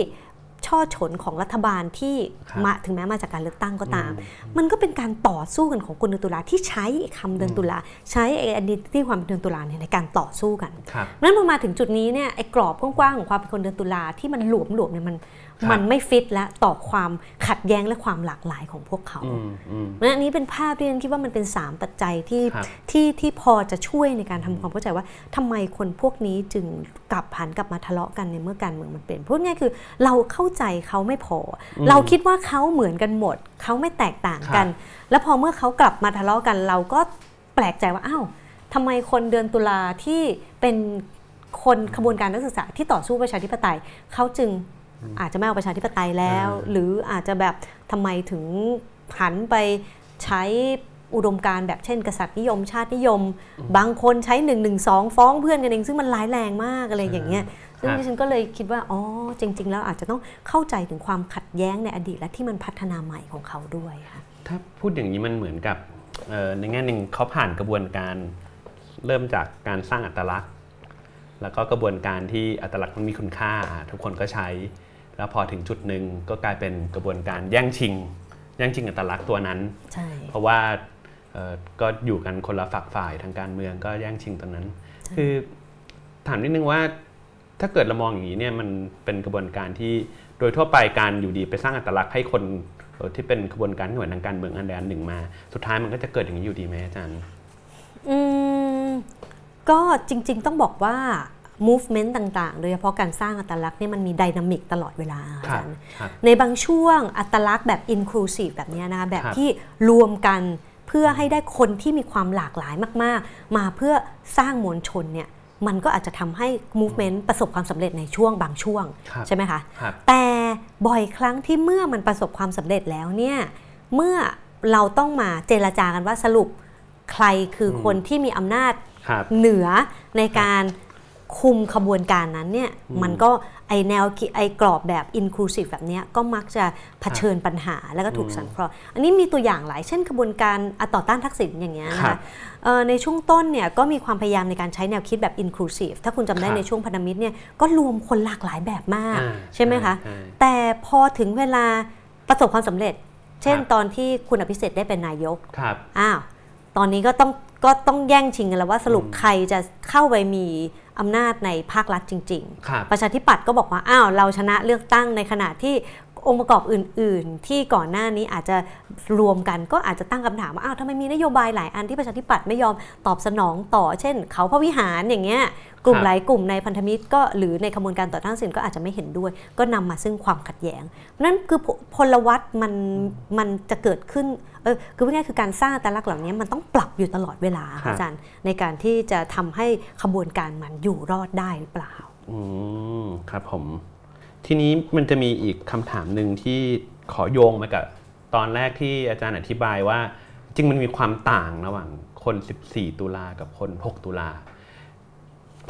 ช่อฉนของรัฐบาลที่ครับมาถึงแม้มาจากการเลือกตั้งก็ตามอืมมันก็เป็นการต่อสู้กันของคนเดือนตุลาที่ใช้คำเดือนตุลาใช้ไอ้อดีตที่ความเป็นเดือนตุลาเนี่ยในการต่อสู้กันครับนั้นพอมาถึงจุดนี้เนี่ยไอ้กรอบกว้างๆของความเป็นคนเดือนตุลาที่มันหลวมหลวมๆเนี่ยมันครับ มันไม่ฟิตและต่อความขัดแย้งและความหลากหลายของพวกเขาอืมอืมเพราะฉะนั้นอันนี้เป็นภาพที่ฉันคิดว่ามันเป็น 3 ปัจจัยที่ครับที่ที่พอจะช่วยในการทำความเข้าใจว่าทำไมคนพวกนี้จึงกลับผันกลับมาทะเลาะกันในเมื่อการเมืองมันเป็นพูดง่ายๆคือเราเข้าใจเขาไม่พออมเราคิดว่าเขาเหมือนกันหมด เขาไม่แตกต่างกัน แล้วพอเมื่อเขากลับมาทะเลาะกัน เราก็แปลกใจว่าอ้าวทำไมคนเดือนตุลาที่เป็นคนขบวนการนักศึกษาที่ต่อสู้ประชาธิปไตยเขาจึง อาจจะไม่เอาประชาธิปไตยแล้วอ่าหรืออาจจะแบบทำไมถึงหันไปใช้อุดมการณ์แบบเช่น กษัตริย์นิยม ชาตินิยม บางคนใช้1นึฟ้องเพื่อนกันเอง ซึ่งมันร้ายแรงมากอะไรอย่างเงี้ยซึ่งครับดิฉันก็เลยคิดว่า อ๋อ จริง ๆ แล้วอาจจะต้องเข้าใจถึงความขัดแย้งในอดีตและที่มันพัฒนาใหม่ของเขาด้วยค่ะถ้าพูดอย่างนี้มันเหมือนกับเอ่อในแง่หนึ่งเขาผ่านกระบวนการเริ่มจากการสร้างอัตลักษณ์ แล้วก็กระบวนการที่อัตลักษณ์มันมีคุณค่าอะทุกคนก็ใช้ แล้วพอถึงจุดหนึ่งก็กลายเป็นกระบวนการแย่งชิง แย่งชิงอัตลักษณ์ตัวนั้นใช่เพราะว่าเอ่อก็อยู่กันคนละฝักฝ่ายทางการเมืองก็แย่งชิงตรงนั้น คือถามนิดนึงว่าถ้าเกิดเรามองอย่างนี้เนี่ยมันเป็นกระบวนการที่โดยทั่วไปการอยู่ดีไปสร้างอัตลักษณ์ให้คนเอ่อที่เป็นกระบวนการที่หน่วยทางการเมืองอันใดอันหนึ่งมา สุดท้ายมันก็จะเกิดอย่างนี้อยู่ดีไหมอาจารย์ อืมก็จริง ๆ ต้องบอกว่า movement ต่างๆ โดยเฉพาะการสร้างอัตลักษณ์เนี่ยมันมีไดนามิกตลอดเวลาอาจารย์ครับในบางช่วงอัตลักษณ์แบบ inclusive แบบเนี้ยนะคะแบบครับที่รวมกันเพื่อให้ได้คนที่มีความหลากหลายมาก ๆ มาเพื่อสร้างมวลชนเนี่ยมันก็อาจจะทำให้ movement ประสบความสำเร็จในช่วงบางช่วงครับใช่ไหมคะครับแต่บ่อยครั้งที่เมื่อมันประสบความสำเร็จแล้วเนี่ยเมื่อเราต้องมาเจรจากันว่าสรุปใครคืออมคนที่มีอำนาจครับเหนือในการ คุมขบวนการนั้นเนี่ยอืมมันก็ไอแนวคิดไอกรอบแบบ inclusive แบบเนี้ยก็มักจะเผชิญปัญหาแล้วก็ถูกอืมสังเคราะห์อันนี้มีตัวอย่างหลายเช่นขบวนการอะต่อต้านทักษิณอย่างเงี้ยนะครัคะบเอ่อในช่วงต้นเนี่ยก็มีความพยายามในการใช้แนวคิดแบบ inclusive ถ้าคุณจำได้ครับในช่วงพันธมิตรเนี่ยก็รวมคนหลากหลายแบบมากอ่าใช่ไหมคะใช่แต่พอถึงเวลาประสบความสำเร็จ เช่นครับตอนที่คุณอภิสิทธิ์ได้เป็นนายกครับอ้าวตอนนี้ก็ต้องก็ต้องแย่งชิงกันแล้วว่าสรุปอืมใครจะเข้าไปมี อำนาจในภาครัฐจริงครับๆประชาธิปัตย์ก็บอกว่า อ้าว เราชนะเลือกตั้งในขณะที่ องค์ประกอบอื่น ๆ ที่ก่อนหน้านี้อาจจะรวมกันก็อาจจะตั้งคำถามว่าอ้าวทำไมมีนโยบายหลายอันที่ประชาธิปัตย์ไม่ยอมตอบสนองต่อ เช่น เขาพระวิหารอย่างเงี้ยกลุ่มครับหลายกลุ่มในพันธมิตรก็หรือในขบวนการต่อต้านสินก็อาจจะไม่เห็นด้วย ก็นำมาซึ่งความขัดแย้งนั่นคือพพลวัตมันมันจะเกิดขึ้นเออคือพูดง่ายๆคือการสร้างอัตลักษณ์เหล่านี้มันต้องปรับอยู่ตลอดเวลาครับอาจารย์ในการที่จะทำให้ขบวนการมันอยู่รอดได้หรือเปล่า อืมครับผม ทีนี้มันจะมีอีกคำถามหนึ่งที่ขอโยงมากับตอนแรกที่อาจารย์อธิบายว่า จริงมันมีความต่างระหว่างคน 14 ตุลากับคน 6 ตุลา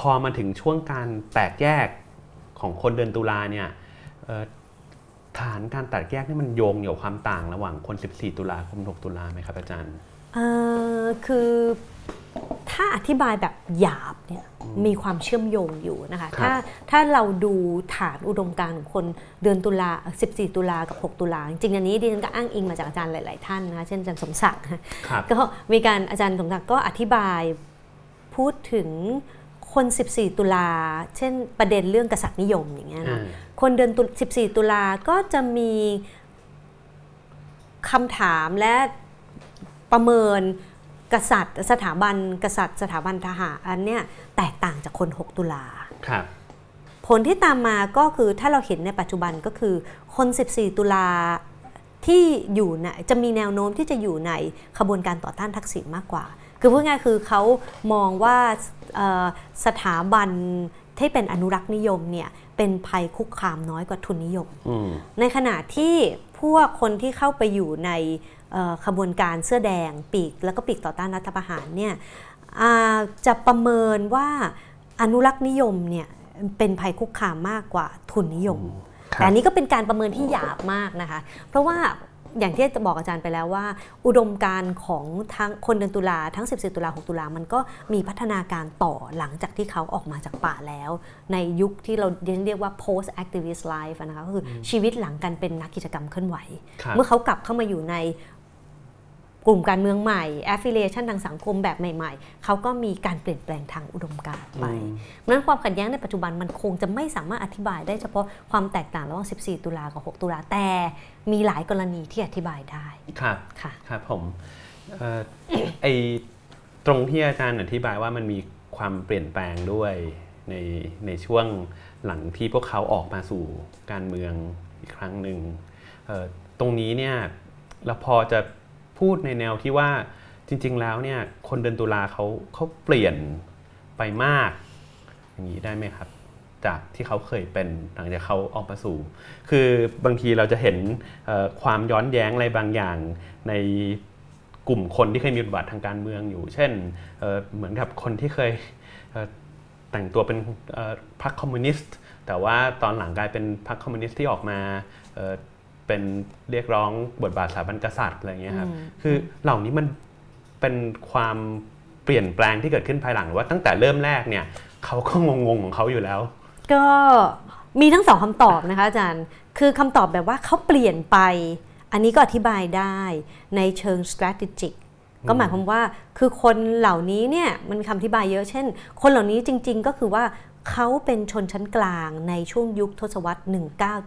พอมาถึงช่วงการแตกแยกของคนเดือนตุลาเนี่ยฐานการแตกแยกนี่มันโยงเกี่ยวความต่างระหว่างคน 14 ตุลาคม 6 ตุลาไหมครับอาจารย์คือ ถ้าอธิบายแบบหยาบเนี่ยมีความเชื่อมโยงอยู่นะคะครับถ้าถ้าเราดูฐานอุดมการณ์ของคนเดือนตุลา 14 ตุลากับ 6 ตุลา จริงๆอันนี้ดิฉันก็อ้างอิงมาจากอาจารย์หลาย ๆ ท่านนะคะเช่นอาจารย์สมศักดิ์ครับก็มีการอาจารย์สมศักดิ์ก็อธิบายพูดถึงคน 14 ตุลา เช่นประเด็นเรื่องกษัตริย์นิยมอย่างเงี้ยนะอ่าคนเดือนตุ14 ตุลาก็จะมีคำถามและประเมิน กษัตริย์สถาบันกษัตริย์สถาบันทหารอันเนี้ยแตกต่างจากคน 6 ตุลาครับผลที่ตามมาก็คือถ้าเราเห็นในปัจจุบันก็คือคน 14 ตุลาที่อยู่ในจะมีแนวโน้มที่จะอยู่ในขบวนการต่อต้านทักษิณมากกว่า คือพูดง่ายๆคือเขามองว่าเอ่อสถาบันที่เป็นอนุรักษ์นิยมเนี่ยเป็นภัยคุกคามน้อยกว่าทุนนิยมอืมในขณะที่พวกคนที่เข้าไปอยู่ในเอ่อ ขบวนการเสื้อแดงปีก แล้วก็ปีกต่อต้านรัฐประหารเนี่ยอ่าจะประเมินว่าอนุรักษ์นิยมเนี่ยเป็นภัยคุกคามมากกว่าทุนนิยมครับแต่อันนี้ก็เป็นการประเมินที่หยาบมากนะคะ เพราะว่าอย่างที่จะบอกอาจารย์ไปแล้วว่า อุดมการณ์ของทั้งคนเดือนตุลาทั้ง 14 ตุลา 6 ตุลา มันก็มีพัฒนาการต่อหลังจากที่เขาออกมาจากป่าแล้ว ในยุคที่เราเรียกว่า post activist life อะนะคะก็คืออชีวิตหลังการเป็นนักกิจกรรมเคลื่อนไหวครับเมื่อเขากลับเข้ามาอยู่ใน กลุ่มการเมืองใหม่ affiliation ทางสังคมแบบใหม่ ๆ เขาก็มีการเปลี่ยนแปลงทางอุดมการณ์ไปอืมเพราะฉะนั้นความขัดแย้งในปัจจุบันมันคงจะไม่สามารถอธิบายได้เฉพาะความแตกต่างระหว่าง 14 ตุลากับ 6 ตุลาแต่มีหลายกรณีที่อธิบายได้ครับค่ะครับผมเอ่อไอตรงที่อาจารย์อธิบายว่ามันมีความเปลี่ยนแปลงด้วยในในช่วงหลังที่พวกเขาออกมาสู่การเมืองอีกครั้งหนึ่งเอ่อตรงนี้เนี่ยเราพอจะ พูดในแนวที่ว่าจริง ๆ แล้วเนี่ยคนเดือนตุลาเขาเขาเปลี่ยนไปมาก อย่างนี้ได้ไหมครับ จากที่เขาเคยเป็นหลังจากเขาออกมาสู่ คือบางทีเราจะเห็นความย้อนแย้งอะไรบางอย่างในกลุ่มคนที่เคยมีบทบาททางการเมืองอยู่ เช่นเหมือนกับคนที่เคยเแต่งตัวเป็นพรรคคอมมิวนิสต์ แต่ว่าตอนหลังกลายเป็นพรรคคอมมิวนิสต์ที่ออกมา เอ่อเป็นเรียกร้องบทบาทสถาบันกษัตริย์อะไรอย่างเงี้ยครับคือเหล่านี้มันเป็นความเปลี่ยนแปลงที่เกิดขึ้นภายหลังหรือว่าตั้งแต่เริ่มแรกเนี่ยเขาก็งงๆของเขาอยู่แล้ว ก็มีทั้งสองคำตอบนะคะอาจารย์ คือคำตอบแบบว่าเขาเปลี่ยนไป อันนี้ก็อธิบายได้ในเชิง strategic ก็หมายความว่าคือคนเหล่านี้เนี่ยมันมีคำอธิบายเยอะเช่น คนเหล่านี้จริง ๆ ก็คือว่า เขาเป็นชนชั้นกลางในช่วงยุคทศวรรษ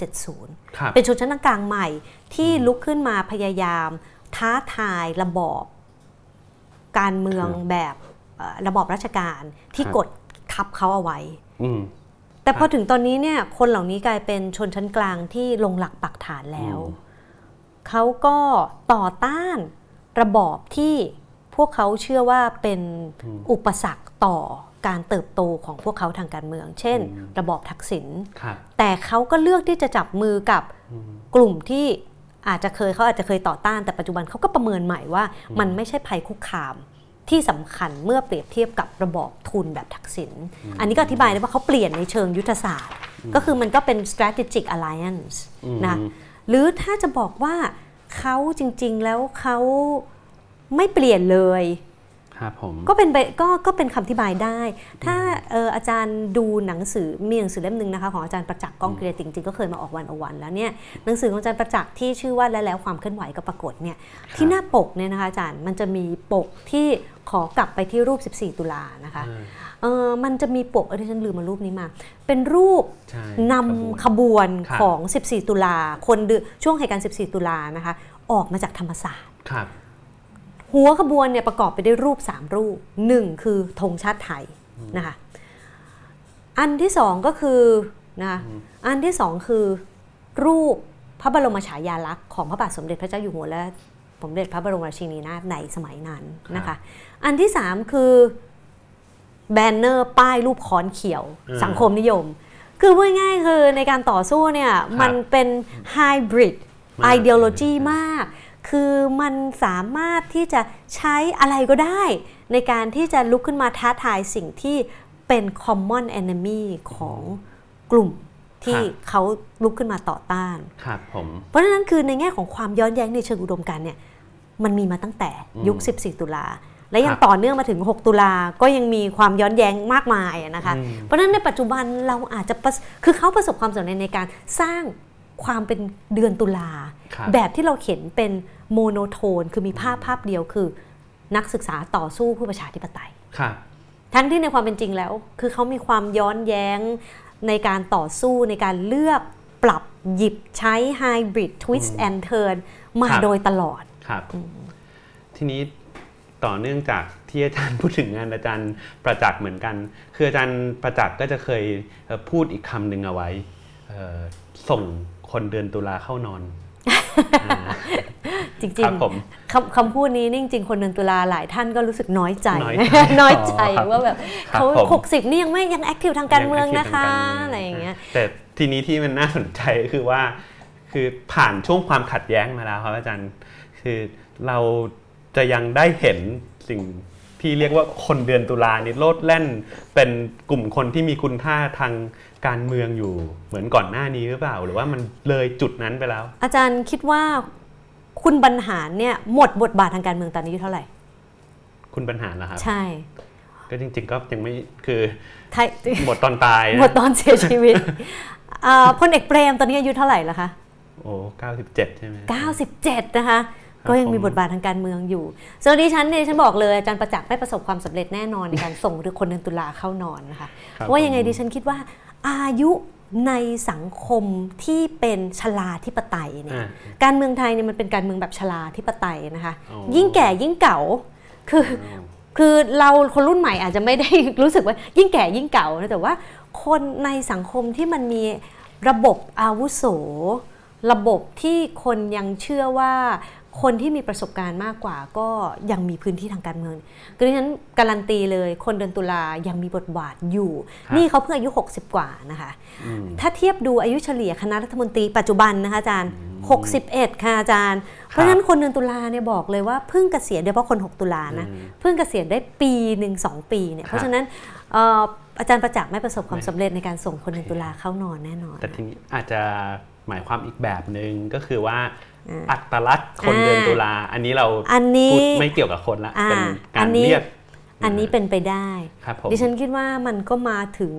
1970ครับเป็นชนชั้นกลางใหม่ที่ลุกขึ้นมาพยายาม ท้าทายระบอบ การเมืองแบบเอ่อระบอบราชการที่ครับกดทับเขาเอาไว้อืมแต่พอถึงตอนนี้เนี่ยคนเหล่านี้กลายเป็นชนชั้นกลางที่ลงหลักปักฐานแล้วอืมเขาก็ต่อต้านระบอบที่พวกเขาเชื่อว่าเป็นอุปสรรคต่อ การเติบโตของพวกเขาทางการเมือง เช่น ระบอบทักษิณครับแต่เขาก็เลือกที่จะจับมือกับกลุ่มที่อาจจะเคยเขาอาจจะเคยต่อต้านแต่ปัจจุบันเขาก็ประเมินใหม่ว่า มันไม่ใช่ภัยคุกคามที่สำคัญเมื่อเปรียบเทียบกับระบอบทุนแบบทักษิณอันนี้ก็อธิบายได้ว่าเขาเปลี่ยนในเชิงยุทธศาสตร์ ก็คือมันก็เป็น strategic alliance นะหรือถ้าจะบอกว่าเขาจริงๆแล้วเขาไม่เปลี่ยนเลย ครับผมก็เป็นไปก็ก็เป็นคำอธิบายได้ ถ้าเอออาจารย์ดูหนังสือมีหนังสือเล่มหนึ่งนะคะของอาจารย์ประจักษ์ก้องเกรียติจริงๆก็เคยมาออกวันอวันแล้วเนี่ยหนังสือของอาจารย์ประจักษ์ที่ชื่อว่าและแล้วความเคลื่อนไหวก็ปรากฏเนี่ยที่หน้าปกเนี่ยนะคะอาจารย์มันจะมีปกที่ขอกลับไปที่รูป 14 ตุลานะคะอ่าเออมันจะมีปกเออที่ฉันลืมมารูปนี้มา เป็นรูปใช่นำขบวนครับของ 14 ตุลาคนเดือนช่วงเหตุการณ์ 14 ตุลานะคะ ออกมาจากธรรมศาสตร์ครับ หัวขบวนเนี่ยประกอบไปด้วยรูป 3 รูปหนึ่งคือธงชาติไทยนะคะอันที่สองก็คือนะคะอันที่สองคือรูปพระบรมฉายาลักษณ์ของพระบาทสมเด็จพระเจ้าอยู่หัวและสมเด็จพระบรมราชินีนาถในสมัยนั้นนะคะ อันที่สามคือแบนเนอร์ป้ายรูปค้อนเขียวอืมสังคมนิยม คือพูดง่ายๆคือในการต่อสู้เนี่ยมันเป็นไฮบริดมากไอเดียโลจีมาก คือมันสามารถที่จะใช้อะไรก็ได้ ในการที่จะลุกขึ้นมาท้าทายสิ่งที่เป็น common enemy ของกลุ่มที่ครับเขาลุกขึ้นมาต่อต้านครับผมเพราะฉะนั้นคือในแง่ของความย้อนแย้งในเชิงอุดมการณ์เนี่ยมันมีมาตั้งแต่ยุค 14 ตุลาและยังครับต่อเนื่องมาถึง 6 ตุลา ก็ยังมีความย้อนแย้งมากมายอะนะคะอืมเพราะฉะนั้นในปัจจุบันเราอาจจะประสคือเขาประสบความสำเร็จในการสร้าง ความเป็นเดือนตุลาครับแบบที่เราเห็นเป็น monotone คือมีภาพภาพเดียวคือ นักศึกษาต่อสู้เพื่อประชาธิปไตยครับทั้งที่ในความเป็นจริงแล้ว คือเขามีความย้อนแย้งในการต่อสู้ในการเลือกปรับหยิบใช้ hybrid twist and turn มาครับโดยตลอดครับทีนี้ต่อเนื่องจากที่อาจารย์พูดถึงงานอาจารย์ประจักษ์เหมือนกัน คืออาจารย์ประจักษ์ก็จะเคยเอ่อพูดอีกคำหนึ่งเอาไว้เอ่อ ส่งคนเดือนตุลาเข้านอนอ่าจริงครับผมๆคำคำพูดนี้นี่จริงๆคนเดือนตุลาหลายท่านก็รู้สึกน้อยใจน้อยใจน้อยใจครับว่าแบบครับเขาผมหกสิบนี่ยังไม่ยังแอคทีฟทางการเมืองยันะคิดคะทางการมือะไรอย่างเงี้ยแต่ทีนี้ที่มันน่าสนใจก็คือว่า คือผ่านช่วงความขัดแย้งมาแล้วครับอาจารย์คือเราจะยังได้เห็นสิ่งที่เรียกว่าคนเดือนตุลานี่โลดแล่น เป็นกลุ่มคนที่มีคุณค่าทาง การเมืองอยู่เหมือนก่อนหน้านี้หรือเปล่า หรือว่ามันเลยจุดนั้นไปแล้ว อาจารย์คิดว่าคุณบรรหารเนี่ยหมดบทบาททางการเมืองตอนนี้อายุเท่าไหร่ คุณปัญหาเหรอครับ ใช่ ก็จริง ๆ ก็ยังไม่คือไทยหมดตอนตายนะหมดตอนเสียชีวิตอ่าพลเอกเปรมตอนนี้อายุเท่าไหร่แล้วคะโอ้เก้าสิบเจ็ดใช่ไหม97นะคะก็ยังมีผมบทบาททางการเมืองอยู่ส่วนดิฉันเนี่ยฉันบอกเลยอาจารย์ประจักษ์ไม่ประสบความสำเร็จแน่นอนในการส่งคนเดือนตุลาเข้านอนนะคะครับเพราะว่ายังไงผมดิฉันคิดว่า อายุในสังคมที่เป็นชลาธิปไตยเนี่ยอ่าการเมืองไทยเนี่ยมันเป็นการเมืองแบบชลาธิปไตยนะคะอ๋อยิ่งแก่ยิ่งเก่าคือคือเราคนรุ่นใหม่อาจจะไม่ได้รู้สึกว่ายิ่งแก่ยิ่งเก่านะแต่ว่าคนในสังคมที่มันมีระบบอาวุโส ระบบที่คนยังเชื่อว่า คนที่มีประสบการณ์มากกว่าก็ยังมีพื้นที่ทางการเมืองคือดิฉันการันตีเลยคนเดือนตุลายังมีบทบาทอยู่ครับนี่เขาเพิ่งอายุ 60 กว่านะคะอืมถ้าเทียบดูอายุเฉลี่ยคณะรัฐมนตรีปัจจุบันนะคะอาจารย์ 61 ค่ะอาจารย์ เพราะฉะนั้นคนเดือนตุลาเนี่ยบอกเลยว่าเพิ่งเกษียณโดยเฉพาะคน 6 ตุลานะอืมเพิ่งเกษียณได้ปีหนึ่งสองปีเนี่ยครับเพราะฉะนั้นเอ่ออาจารย์ประจักษ์ไม่ประสบความสำเร็จในการส่งคนหนึ่งตุลาเข้านอนแน่นอน แต่ทีนี้อาจจะหมายความอีกแบบหนึ่งก็คือว่า อัตลักษณ์คนเดือนตุลาอันนี้เราอันนี้พูดไม่เกี่ยวกับคนละอ่าเป็นกาอัรนนี้เรียกอันนี้เป็นไปได้ครับผมดิฉันคิดว่ามันก็มาถึง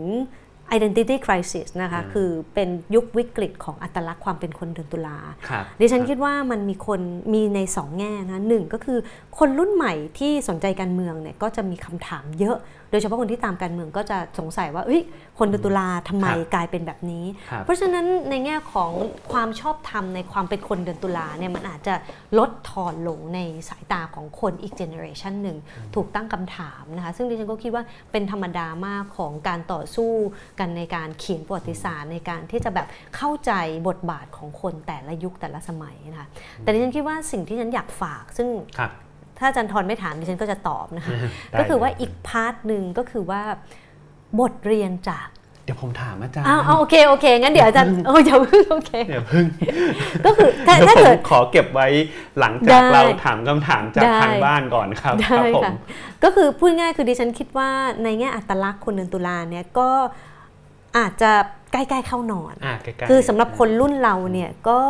identity crisis นะคะอืมคือเป็นยุควิกฤตของอัตลักษณ์ความเป็นคนเดือนตุลาครับดิฉันคิดว่ามันมีคนมีในสองแง่นะหนึ่งก็คือคนรุ่นใหม่ที่สนใจการเมืองเนี่ยก็จะมีคำถามเยอะ โดยเฉพาะคนที่ตามการเมืองก็จะสงสัยว่าเฮ้ยคนเดือนตุลาทำไมครับกลายเป็นแบบนี้ครับเพราะฉะนั้นในแง่ของความชอบธรรมในความเป็นคนเดือนตุลาเนี่ยมันอาจจะลดทอนลงในสายตาของคนอีก generation หนึ่งถูกตั้งคำถามนะคะซึ่งดิฉันก็คิดว่าเป็นธรรมดามากของการต่อสู้กันในการเขียนประวัติศาสตร์ในการที่จะแบบเข้าใจบทบาทของคนแต่ละยุคแต่ละสมัยนะคะแต่ดิฉันคิดว่าสิ่งที่ฉันอยากฝากซึ่งครับ ถ้าอาจารย์ทรไม่ถามดิฉันก็จะตอบนะคะได้ก็คือว่าเลยอีกพาร์ทหนึ่งก็คือว่าบทเรียนจากเดี๋ยวผมถามอาจารย์อ้าวอ้าวโอเคโอเคงั้นเดี๋ยวอาจารย์โอ้ยอย่าเพิ่งโอเคเดี๋ยวพึ่งก็คือถ้าเดี๋ยวถ้าผมเกิดขอเก็บไว้หลังได้จากเราถามคำถามจากได้ทางบ้านก่อนครับได้ครับผมค่ะก็คือพูดง่ายคือดิฉันคิดว่าในแง่อัตลักษณ์คนเดือนตุลาเนี่ยก็อาจจะใกล้ๆเข้านอนอ่าใกล้ๆคือสำหรับคนรุ่นเราเนี่ยก็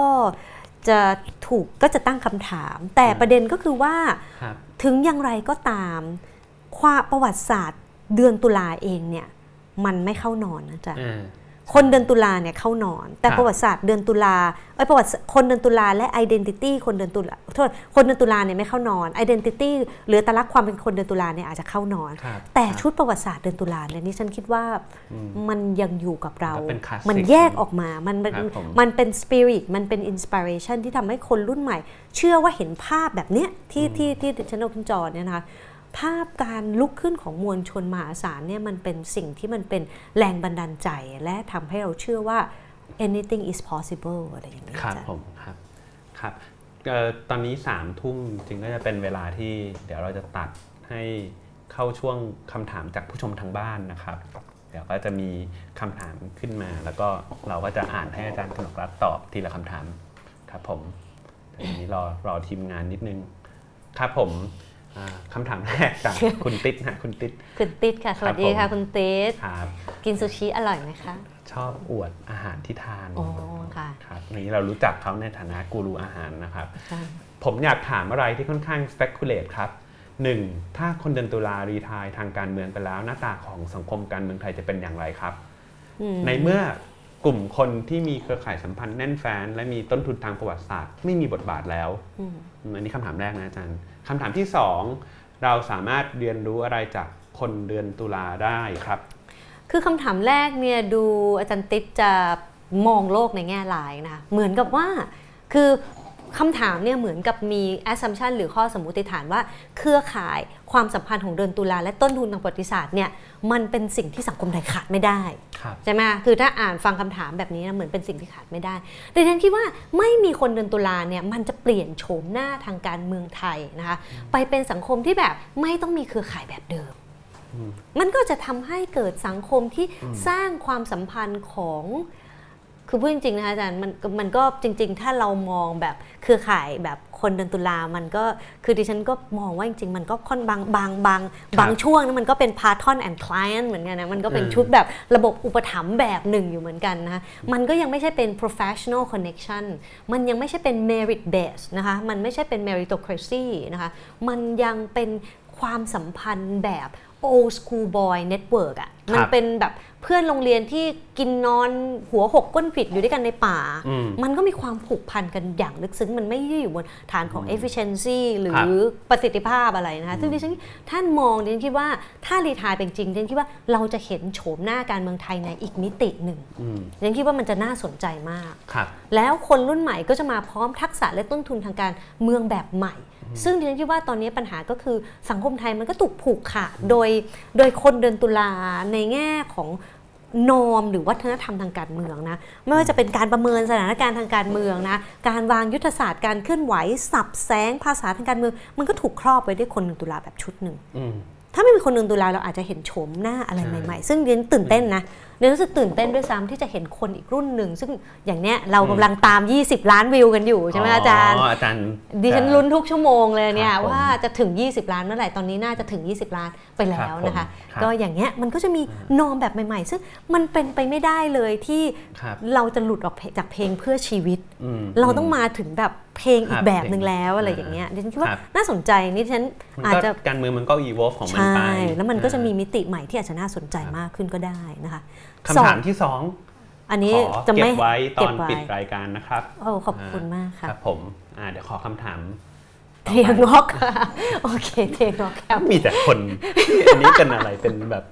จะถูกก็จะตั้งคำถาม แต่ประเด็นก็คือว่าครับถึงอย่างไรก็ตาม ความประวัติศาสตร์เดือนตุลาเองเนี่ย มันไม่เข้านอนนะจ๊ะอ่า คนเดือนตุลาเนี่ยเข้านอน แต่ครับประวัติศาสตร์เดือนตุลาเอ้ยประวัติคนเดือนตุลาและ identity คนเดือนตุลาโทษคนเดือนตุลาเนี่ยไม่เข้านอน identity หรืออัตลักษณ์ความเป็นคนเดือนตุลาเนี่ยอาจจะเข้านอนครับแต่ครับชุดประวัติศาสตร์เดือนตุลาเนี่ยนี่ฉันคิดว่ามันยังอยู่กับเราก็เป็นคลาสสิกมันแยกออกมา มันมันครับผมมันเป็นสปิริตมันเป็นอินสปิเรชันที่ทำให้คนรุ่นใหม่ เชื่อว่าเห็นภาพแบบเนี้ยที่ที่ที่ชนกคุณจอเนี่ยนะคะ ภาพการลุกขึ้นของมวลชนมหาศาลเนี่ยมันเป็นสิ่งที่มันเป็นแรงบันดาลใจ และทำให้เราเชื่อว่า anything is possible อะไรอย่างนี้ยครับจ้ะผมครับครับเอ่อตอนนี้สามทุ่มจึงก็จะเป็นเวลาที่เดี๋ยวเราจะตัดให้เข้าช่วงคำถามจากผู้ชมทางบ้านนะครับ เดี๋ยวก็จะมีคำถามขึ้นมา แล้วก็เราก็จะอ่านให้อาจารย์กนกรัฐตอบทีละคำถามครับผมแต่ทีนี้รอรอทีมงานนิดนึงครับผมอ่า คำถามแรกจากคุณติ๊ดฮะคุณติ๊ดคุณติ๊ดค่ะ สวัสดีครัค่ะบผมคุณติ๊ดครับกินซูชิอร่อยไหมคะ ชอบอวดอาหารที่ทานอ๋อค่ะครับนี้เรารู้จักเขาในฐานะกูรูอาหารนะครับใช่ผมอยากถามอะไรที่ค่อนข้าง speculate ครับ 1. ถ้าคนเดือนตุลารีไทายทางการเมืองไปแล้ว หน้าตาของสังคมการเมืองไทยจะเป็นอย่างไรครับอืมในเมื่อกลุ่มคนที่มีเครือข่ายสัมพันธ์แน่นแฟ้นและมีต้นทุนทางประวัติศาสตร์ ไม่มีบทบาทแล้วอืมอันนี้คำถามแรกนะอาจารย์ คำถามที่ 2 เราสามารถเรียนรู้อะไรจากคนเดือนตุลาได้ครับ คือคำถามแรกเนี่ยดูอาจารย์ติ๊ดจะมองโลกในแง่ร้ายนะคะเหมือนกับว่าคือ คำถามเนี่ยเหมือนกับมี assumption หรือข้อสมมติฐานว่าเครือข่ายความสัมพันธ์ของเดือนตุลาและต้นทุนทางประวัติศาสตร์เนี่ยมันเป็นสิ่งที่สังคมไทยขาดไม่ได้ครับใช่ไหมคือถ้าอ่านฟังคำถามแบบนี้นะเหมือนเป็นสิ่งที่ขาดไม่ได้แต่ฉันคิดว่าไม่มีคนเดือนตุลาเนี่ยมันจะเปลี่ยนโฉมหน้าทางการเมืองไทยนะคะไปเป็นสังคมที่แบบไม่ต้องมีเครือข่ายแบบเดิมมันก็จะทำให้เกิดสังคมที่สร้างความสัมพันธ์ของ คือพูดจริงๆนะคะอาจารย์มันมันก็จริง ๆ ถ้าเรามองแบบเครือข่ายแบบคนเดือนตุลามันก็คือดิฉันก็มองว่าจริงๆ มันก็ค่อนบางบางบางบางช่วงนะมันก็เป็นพาร์ทอนแอนด์คล i นเหมือนกันนะมันก็เป็นอืมชุดแบบระบบอุปถัมภ์แบบหนึ่งอยู่เหมือนกันนะคะมันก็ยังไม่ใช่เป็น professional connection มันยังไม่ใช่เป็น merit based นะคะมันไม่ใช่เป็น meritocracy นะคะมันยังเป็นความสัมพันธ์แบบ old school boy network อะครับมันเป็นแบบเพื่อนโรงเรียนที่กินนอนหัวหกก้นผิดอยู่ด้วยกันในป่าอืมมันก็มีความผูกพันกันอย่างลึกซึ้ง มันไม่ได้อยู่บนฐานของ efficiency หรืครัอบประสิทธิภาพอะไรนะคะ ซึ่งดิฉันท่านมองดิฉันคิดว่าถ้ารีทายเป็นจริงดิฉันคิดว่าเราจะเห็นโฉมหน้าการเมืองไทยในอีกมิติหนึ่งอืมดิฉันคิดว่ามันจะน่าสนใจมากครับแล้วคนรุ่นใหม่ก็จะมาพร้อมทักษะและต้นทุนทางการเมืองแบบใหม่ ซึ่งดิฉันคิดว่าตอนนี้ปัญหาก็คือสังคมไทยมันก็ถูกผูกขาดโดยโดยคนเดือนตุลาในแง่ของนอมหรือวัฒนธรรมทางการเมืองนะไม่ว่าจะเป็นการประเมินสถานการณ์ทางการเมืองนะการวางยุทธศาสตร์การเคลื่อนไหวสับแสงภาษาทางการเมือง มันก็ถูกครอบไว้ด้วยคนเดือนตุลาแบบชุดหนึ่งอืมถ้าไม่มีคนเดินตุลาเราอาจจะเห็นโฉมหน้าอะไรใหม่ ๆ ซึ่งเรียนตื่นเต้นนะ เรียนรู้สึกตื่นเต้นด้วยซ้ำที่จะเห็นคนอีกรุ่นหนึ่ง ซึ่งอย่างเนี้ยเรากำลังตาม 20 ล้านวิวกันอยู่ใช่ไหมอาจารย์อ๋ออาจารย์ดิฉันลุ้นทุกชั่วโมงเลยเนี่ครับผมยว่าจะถึง 20 ล้านเมื่อไหร่ตตอนนี้น่าจะถึง 20 ล้านไปแล้วนะคะครับผมก็อย่างเงี้ยมันก็จะมีนอมแบบใหม่ ๆ ซึ่งมันเป็นไปไม่ได้เลยที่ครับเราจะหลุดออกจากเพลงเพื่อชีวิตอืมเราต้องมาถึงแบบเพลงอีครักบแบบหนึ่งแล้วเพลงอะไรอย่างเงี้ยดิฉันคิดว่าครับน่าสนใจนี่ดิฉันมันอาจก็จะการเมืองมันก็ evolve ของมันใช่ไปแล้วมันก็จะมีมิติใหม่ที่อาจจะน่าสนใจมากขึ้นก็ได้นะคะ คำถามสองที่สองอันนี้ขอจะเก็ไม่บไว้ตเก็อบนไว้ปิดรายการนะครับโอ้ขอบคุณมากคค่ะรับผมอ่าเดี๋ยวขอคำถามเทียงอกค่ะโอเคเทียงอกครับมีแต่คนอันนี้เป็นอะไรเป็นแบบ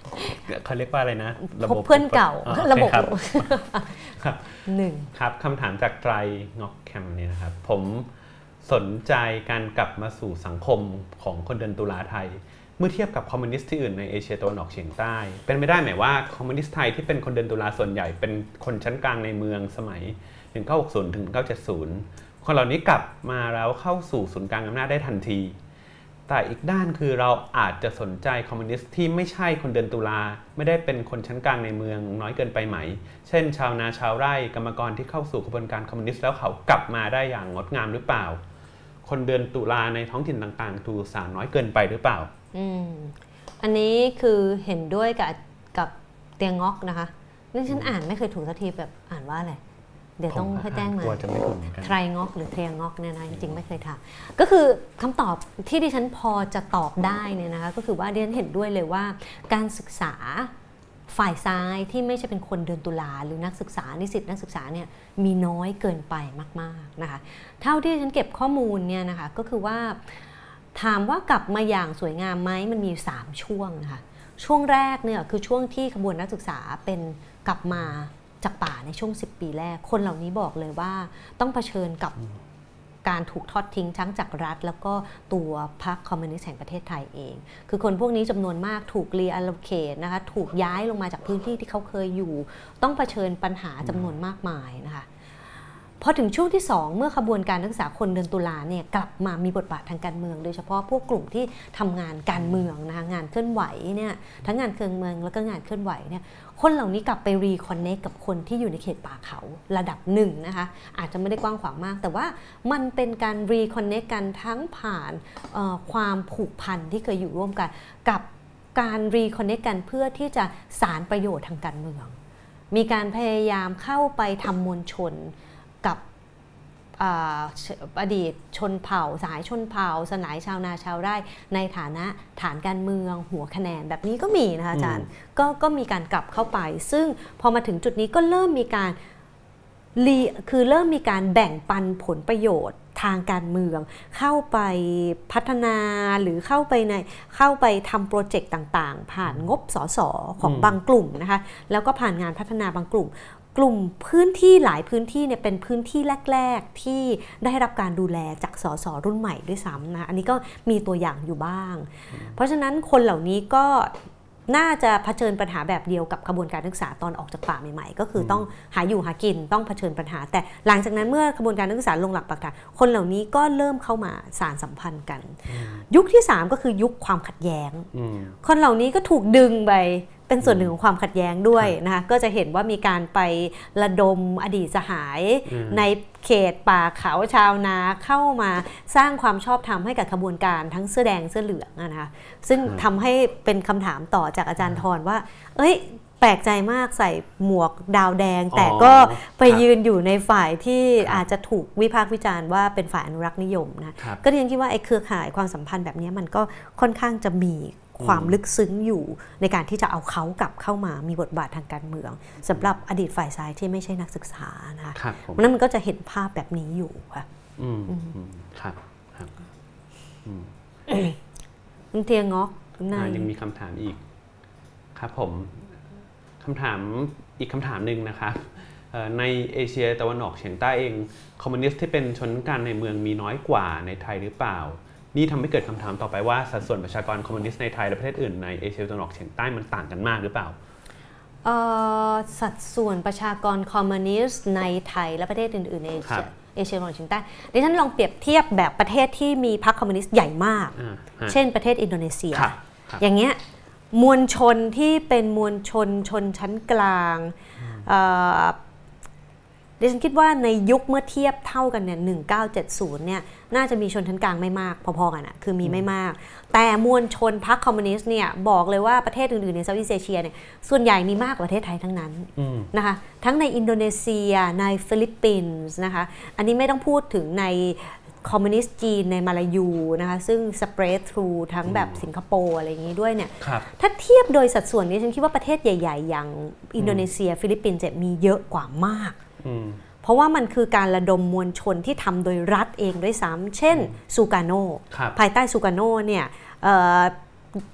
เขาเรียกว่าอะไรนะพบเพื่อนเก่าอ๋อโอเคระบบครับครับหนึ่งครับคำถามจากไตรงอกแคมเนี่ยนะครับ ผมสนใจการกลับมาสู่สังคมของคนเดือนตุลาไทย เมื่อเทียบกับคอมมิวนิสต์ที่อื่นในเอเชียตะวันออกเฉียงใต้ เป็นไม่ได้ไหมายว่าคอมมิวนิสต์ไทยที่เป็นคนเดือนตุลาส่วนใหญ่เป็นคนชั้นกลางในเมืองสมัย 1960ถึง1970 คนเหล่านี้กลับมาแล้วเข้าสู่ศูนย์กลางอำนาจได้ทันที แต่อีกด้านคือเราอาจจะสนใจคอมมิวนิสต์ที่ไม่ใช่คนเดือนตุลาไม่ได้เป็นคนชั้นกลางในเมืองน้อยเกินไปไหม เช่น ชาวนาชาวไร่กรรมกรที่เข้าสู่กระบวนการคอมมิวนิสต์แล้วเขากลับมาได้อย่างงดงามหรือเปล่า คนเดินตุลาในท้องถิ่นต่างๆ ถูกสารน้อยเกินไปหรือเปล่า อืมอันนี้คือเห็นด้วยกับกับเตียงงอกนะคะนี่ฉันอ่านไม่เคยถูกสักทีแบบอ่านว่าอะไรเดี๋ยวต้องผมให้แจ้งมากลัวจะไม่ถูกเหมือนกันไทรงอกหรือเทรียงอกเนี่ยนะจริงๆไม่เคยถามก็คือคำตอบที่ดิฉันพอจะตอบได้เนี่ยนะคะก็คือว่าดิฉันเห็นด้วยเลยว่า การศึกษาฝ่ายซ้ายที่ไม่ใช่เป็นคนเดินตุลาหรือนักศึกษานิสิตนักศึกษาเนี่ยมีน้อยเกินไปมากๆนะคะเท่าที่ดิฉันเก็บข้อมูลเนี่ยนะคะก็คือว่า ถามว่ากลับมาอย่างสวยงามไหมมันมี 3 ช่วงนะคะช่วงแรกเนี่ยคือช่วงที่ขบวนนักศึกษาเป็นกลับมาจากป่าในช่วง 10 ปีแรก คนเหล่านี้บอกเลยว่าต้องเผชิญกับการถูกทอดทิ้งทั้งจากรัฐ แล้วก็ตัวพรรคคอมมิวนิสต์แห่งประเทศไทยเอง คือคนพวกนี้จำนวนมากถูกรีอ l ลเคทนะคะ ถูกย้ายลงมาจากพื้นที่ที่เขาเคยอยู่ ต้องเผชิญปัญหาจำนวนมากมายนะคะ พอถึงช่วงที่ 2 เมื่อขบวนการนักศึกษาคนเดินตุลาเนี่ยกลับมามีบทบาททางการเมือง โดยเฉพาะพวกกลุ่มที่ทำงานการเมืองนะคะงานเคลื่อนไหวเนี่ยทั้งงานเครื่องเมืองแล้วก็งานเคลื่อนไหวเนี่ยคนเหล่านี้กลับไปรีคอนเน c กับคนที่อยู่ในเขตป่าเขาระดับหนึ่งนะคะอาจจะไม่ได้กว้างขวางมาก แต่ว่ามันเป็นการรีคอนเน c กันทั้งผ่านความผูกพันที่เคยอยู่ร่วมกันกับการรีคอนเน c กันเพื่อที่จะสารประโยชน์ทางการเมือง มีการพยายามเข้าไปทำมวลชน กับอ่าอดีตชนเผ่า สายชนเผ่า สนายชาวนาชาวไร่ ในฐานะฐานการเมืองหัวคะแนนแบบนี้ก็มีนะคะอาจารย์ก็ก็มีการกลับเข้าไป ซึ่งพอมาถึงจุดนี้ก็เริ่มมีการรีคือเริ่มมีการแบ่งปันผลประโยชน์ทางการเมือง เข้าไปพัฒนาหรือเข้าไปในเข้าไปทำโปรเจกต์ต่าง ๆ ผ่านงบสสของอืมบางกลุ่มนะคะแล้วก็ผ่านงานพัฒนาบางกลุ่ม กลุ่มพื้นที่หลายพื้นที่เนี่ยเป็นพื้นที่แรก ๆ ที่ได้รับการดูแลจากสสรุ่นใหม่ด้วยซ้ำนะอันนี้ก็มีตัวอย่างอยู่บ้าง เพราะฉะนั้นคนเหล่านี้ก็น่าจะเผชิญปัญหาแบบเดียวกับกระบวนการศึกษาตอนออกจากป่าใหม่ๆ ก็คือต้องหาอยู่หากินต้องเผชิญปัญหา แต่หลังจากนั้นเมื่อกระบวนการศึกษาลงหลักปักฐานคนเหล่านี้ก็เริ่มเข้ามาสารสัมพันธ์กัน ยุคที่ 3 ก็คือยุคความขัดแย้งอืมคนเหล่านี้ก็ถูกดึงไป เป็นส่วนหนึ่งของความขัดแย้งด้วยนะคะก็จะเห็นว่ามีการไประดมอดีตสหายอืมในเขตป่าเขาชาวนาเข้ามาสร้างความชอบธรรมให้กับขบวนการทั้งเสื้อแดงเสื้อเหลืองอะนะคะซึ่งทำให้เป็นคำถามต่อจากอาจารย์ทรว่า เอ้ย แปลกใจมากใส่หมวกดาวแดง แต่ก็ไปยืนอยู่ในฝ่ายที่อาจจะถูกวิพากษ์วิจารณ์ว่าเป็นฝ่ายอนุรักษ์นิยมนะครับก็เรียนคิดว่าไอ้เครือข่ายความสัมพันธ์แบบนี้มันก็ค่อนข้างจะมี ความลึกซึ้งอยู่ในการที่จะเอาเขากลับเข้ามามีบทบาททางการเมืองสำหรับอดีตฝ่ายซ้ายที่ไม่ใช่นักศึกษานะคะครับผมเพราะฉะนั้นมันก็จะเห็นภาพแบบนี้อยู่ค่ะอืมอืมครับครับคุณเทียงงอกคุณนาอ่ายยังมีคำถามอีก ครับผมคำถามอีกคำถามหนึ่งนะครับเอ่อในเอเชียตะวันออกเฉียงใต้เอง คอมมิวนิสต์ที่เป็นชนชั้นกลางในเมืองมีน้อยกว่าในไทยหรือเปล่า นี่ทำให้เกิดคำถามต่อไปว่าสัดส่วนประชากรคอมมิวนิสต์ในไทยและประเทศอื่นในเอเชียตะวันออกเฉียงใต้มันต่างกันมากหรือเปล่าเอ่อสัดส่วนประชากรคอมมิวนิสต์ในไทยและประเทศอื่นๆในเอครัเชียบเอเชียตะวันออกเฉียงใต้ดิฉันลองเปรียบเทียบแบบประเทศที่มีพรรคคอมมิวนิสต์ใหญ่มากอ่าฮะเช่นประเทศอินโดนีเซียครับครับอย่างเงี้ยมวลชนที่เป็นมวลชนชนชั้นกลางเอ่อ ดิฉันคิดว่าในยุคเมื่อเทียบเท่ากันเนี่ย1970 เนี่ย น่าจะมีชนชั้นกลางไม่มาก พอๆกันอะคือมีไม่มาก แต่มวลชนพรรคคอมมิวนิสต์เนี่ย บอกเลยว่าประเทศอื่นๆ ใน Southeast Asia เนี่ย ส่วนใหญ่มีมากกว่าประเทศไทยทั้งนั้นอืมนะคะ ทั้งในอินโดนีเซีย ในฟิลิปปินส์นะคะ อันนี้ไม่ต้องพูดถึงในคอมมิวนิสต์จีนในมาลายูนะคะ ซึ่ง spread through ทั้งแบบสิงคโปร์อะไรอย่างนี้ด้วยเนี่ยครับถ้าเทียบโดยสัดส่วนนี้ฉันคิดว่าประเทศใหญ่ ๆ อย่างอินโดนีเซีย ฟิลิปปินส์จะมีเยอะกว่ามากอืม เพราะว่ามันคือการระดมมวลชนที่ทำโดยรัฐเองด้วยซ้ำเช่นซูการโนครับภายใต้ซูการโนเนี่ยเอ่อ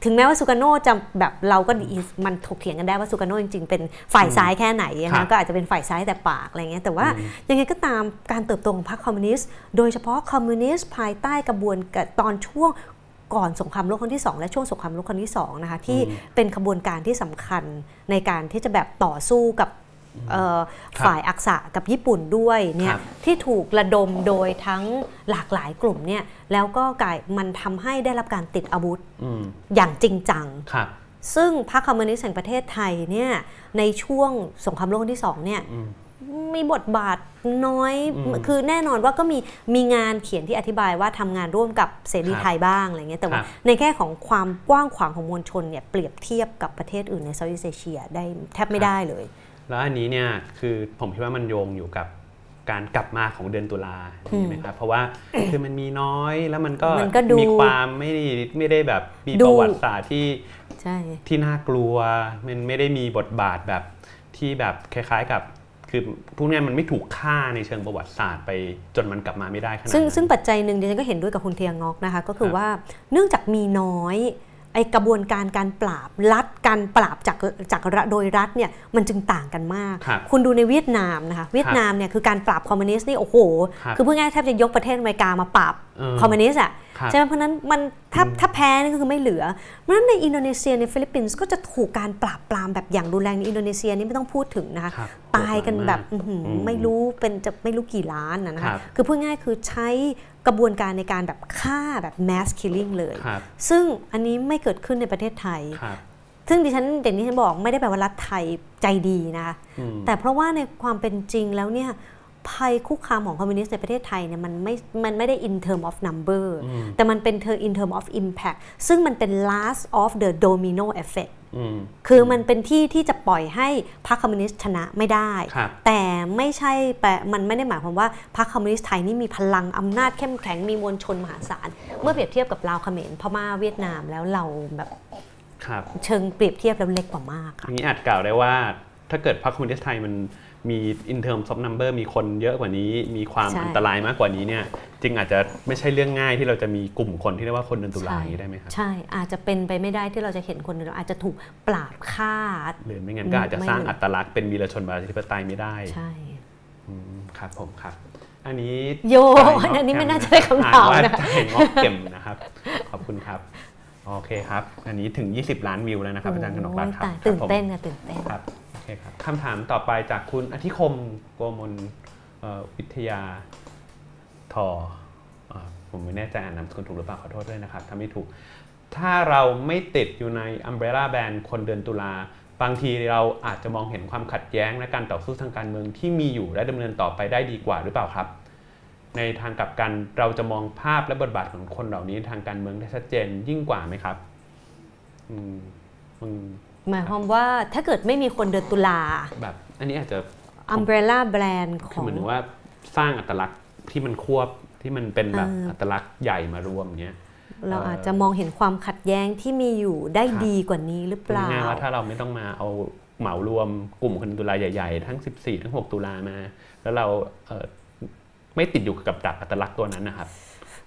ถึงแม้ว่าซูการโนจะแบบเราก็ดีมันถกเถียงกันได้ว่าซูการโนจริงๆ เป็นฝ่ายซ้ายแค่ไหนครันะบก็อาจจะเป็นฝ่ายซ้ายแต่ปากอะไรเงี้ยแต่ว่ายังไงก็ตามการเติบโตของพรรคคอมมิวนิสต์โดยเฉพาะคอมมิวนิสต์ภายใต้กระบวนการตอนช่วงก่อนสงครามโลกครั้งที่ 2 และช่วงสงครามโลกครั้งที่2นะคะที่เป็นขบวนการที่สำคัญในการที่จะแบบต่อสู้กับเอ่อครับ ฝ่ายอักษะกับญี่ปุ่นด้วยเนี่คยรับที่ถูกระดมโดยทั้งหลากหลายกลุ่มเนี่ยแล้วก็กลายมันทำให้ได้รับการติดอาวุธอืมอย่างจริงจังครับซึ่งพรรคคอมมิวนิสต์แห่งประเทศไทยเนี่ยในช่วงสงครามโลกครั้งที่สองเนี่ยอืมมีบทบาทน้อยอืมคือแน่นอนว่าก็มีมีงานเขียนที่อธิบายว่าทำงานร่วมกับเสรีครับไทยบ้างอะไรเงี้ยแต่ว่าครับในแง่ของความกว้างขวางของมวลชนเนี่ยเปรียบเทียบกับประเทศอื่นในเซาท์อีสเอเชียได้แทบไม่ได้เลย แล้วอันนี้เนี่ยคือผมคิดว่ามันโยงอยู่กับการกลับมาของเดือนตุลาใช่ไหมครับเพราะว่าคือมันมีน้อยแล้วมันก็มันก็ดูมีความไม่ได้ไม่ได้แบบมีดูประวัติศาสตร์ที่ใช่ที่น่ากลัวมันไม่ได้มีบทบาทแบบที่แบบคล้ายๆกับคือพวกเนี้ยมันไม่ถูกฆ่าในเชิงประวัติศาสตร์ไปจนมันกลับมาไม่ได้ขนาดซึ่งนั้นซึ่งปัจจัยหนึ่งดิฉันก็เห็นด้วยกับคุณเทียงอกนะคะ ก็คืคอรับว่าเนื่องจากมีน้อย ไอกระบวนการการปราบรัฐการปราบจากจากรัฐโดยรัฐเนี่ยมันจึงต่างกันมากครับคุณดูในเวียดนามนะคะเวียดนามเนี่ยคือการปราบคอมมิวนิสต์นี่โอ้โหครับคือพูดง่ายๆแทบจะยกประเทศอเมริกามาปราบเออคอมมิวนิสต์อะครับ ใช่ไหมเพราะฉะนั้นมันถ้าถ้าแพ้นี่ก็คือไม่เหลือ เพราะฉะนั้นในอินโดนีเซียในฟิลิปปินส์ก็จะถูกการปราบปรามแบบอย่างรุนแรงในอินโดนีเซียนี่ไม่ต้องพูดถึงนะคะครับตายกันแบบโหดร้ายมากอื้อหืออืมไม่รู้เป็นจะไม่รู้กี่ล้านนะนะคะครับคือพูดง่ายๆคือใช้กระบวนการในการแบบฆ่าแบบ mass killing เลยครับซึ่งอันนี้ไม่เกิดขึ้นในประเทศไทยครับซึ่งดิฉันเด่นที่ฉันบอกไม่ได้แปลว่ารัฐไทยใจดีนะคะอืมแต่เพราะว่าในความเป็นจริงแล้วเนี่ย ภัยคุกคามของคอมมิวนิสต์ในประเทศไทยเนี่ยมันไม่มันไม่ได้ in term of number อืมแต่มันเป็น in term of impact ซึ่งมันเป็น last of the domino effect อืมคือมันเป็นที่ที่จะปล่อยให้พรรคคอมมิวนิสต์ชนะไม่ได้ครับแต่ไม่ใช่แปลมันไม่ได้หมายความว่าพรรคคอมมิวนิสต์ไทยนี่มีพลังอำนาจเข้มแข็งมีมวลชนมหาศาล เมื่อเปรียบเทียบกับลาวเขมรพม่าเวียดนามแล้วเราแบบครับเชิงเปรียบเทียบแล้วเล็กกว่ามากอค่ะย่างนี้อาจกล่าวได้ว่าถ้าเกิดพรรคคอมมิวนิสต์ไทยมัน มี in terms of number มีคนเยอะกว่านี้ มีความใช่อันตรายมากกว่านี้เนี่ยจริงอาจจะไม่ใช่เรื่องง่ายที่เราจะมีกลุ่มคนที่เรียกว่าคนเดินตุลาอย่างนี้ได้ไหมครับใช่อาจจะเป็นไปไม่ได้ที่เราจะเห็นคนอื่นอาจจะถูกปราบฆ่าหรือไม่งั้นก็อาจจะสร้างไม่อัตลักษณ์เป็นวีรชนประชาธิปไตยไม่ได้ใช่อืมครับผมครับอันนี้โยจ่ายงอกอันนี้แจ่ไม่น่าจะได้คำถามอ่นนะว่าจ่ายงอกเก็มนะครับ ขอบคุณครับ โอเคครับ อันนี้ถึง 20 ล้านวิวแล้วนะครับอาจารย์กนกรัตน์ครับโอ้ยตายครับตื่นผมเต้นค่ะตื่นเต้นครับโอเคครับคำถามต่อไปจากคุณอธิคมโกมลวิทยาทออผมไม่แน่ใจอ่านนามสกุลถูกหรือเปล่าขอโทษด้วยนะครับถ้าไม่ถูก ถ้าเราไม่ติดอยู่ใน Umbrella Band คนเดือนตุลาบางทีเราอาจจะมองเห็นความขัดแย้งและการต่อสู้ทางการเมืองที่มีอยู่และดำเนินต่อไปได้ดีกว่าหรือเปล่าครับ ในทางกลับกันเราจะมองภาพและบทบาทของคนเหล่านี้ทางการเมืองได้ชัดเจนยิ่งกว่าไหมครับ อืมอืม หมายความว่าถ้าเกิดไม่มีคนเดือนตุลาแบบอันนี้อาจจะ Umbrella Brand ขคือองเหมือนว่าสร้างอัตลักษณ์ที่มันควบที่มันเป็นแบบเอออัอัตลักษณ์ใหญ่มารวมอย่างเงี้ยเราเอ่อออาจจะมองเห็นความขัดแย้งที่มีอยู่ได้ครับดีกว่านี้หรือเปล่าง่ายๆว่าถ้าเราไม่ต้องมาเอาเหมารวมกลุ่มคนตุลาใหญ่ๆ ทั้ง 14 ทั้ง 6 ตุลามา แล้วเราเอ่อไม่ติดอยู่กับดักอัตลักษณ์ตัวนั้นนะครับ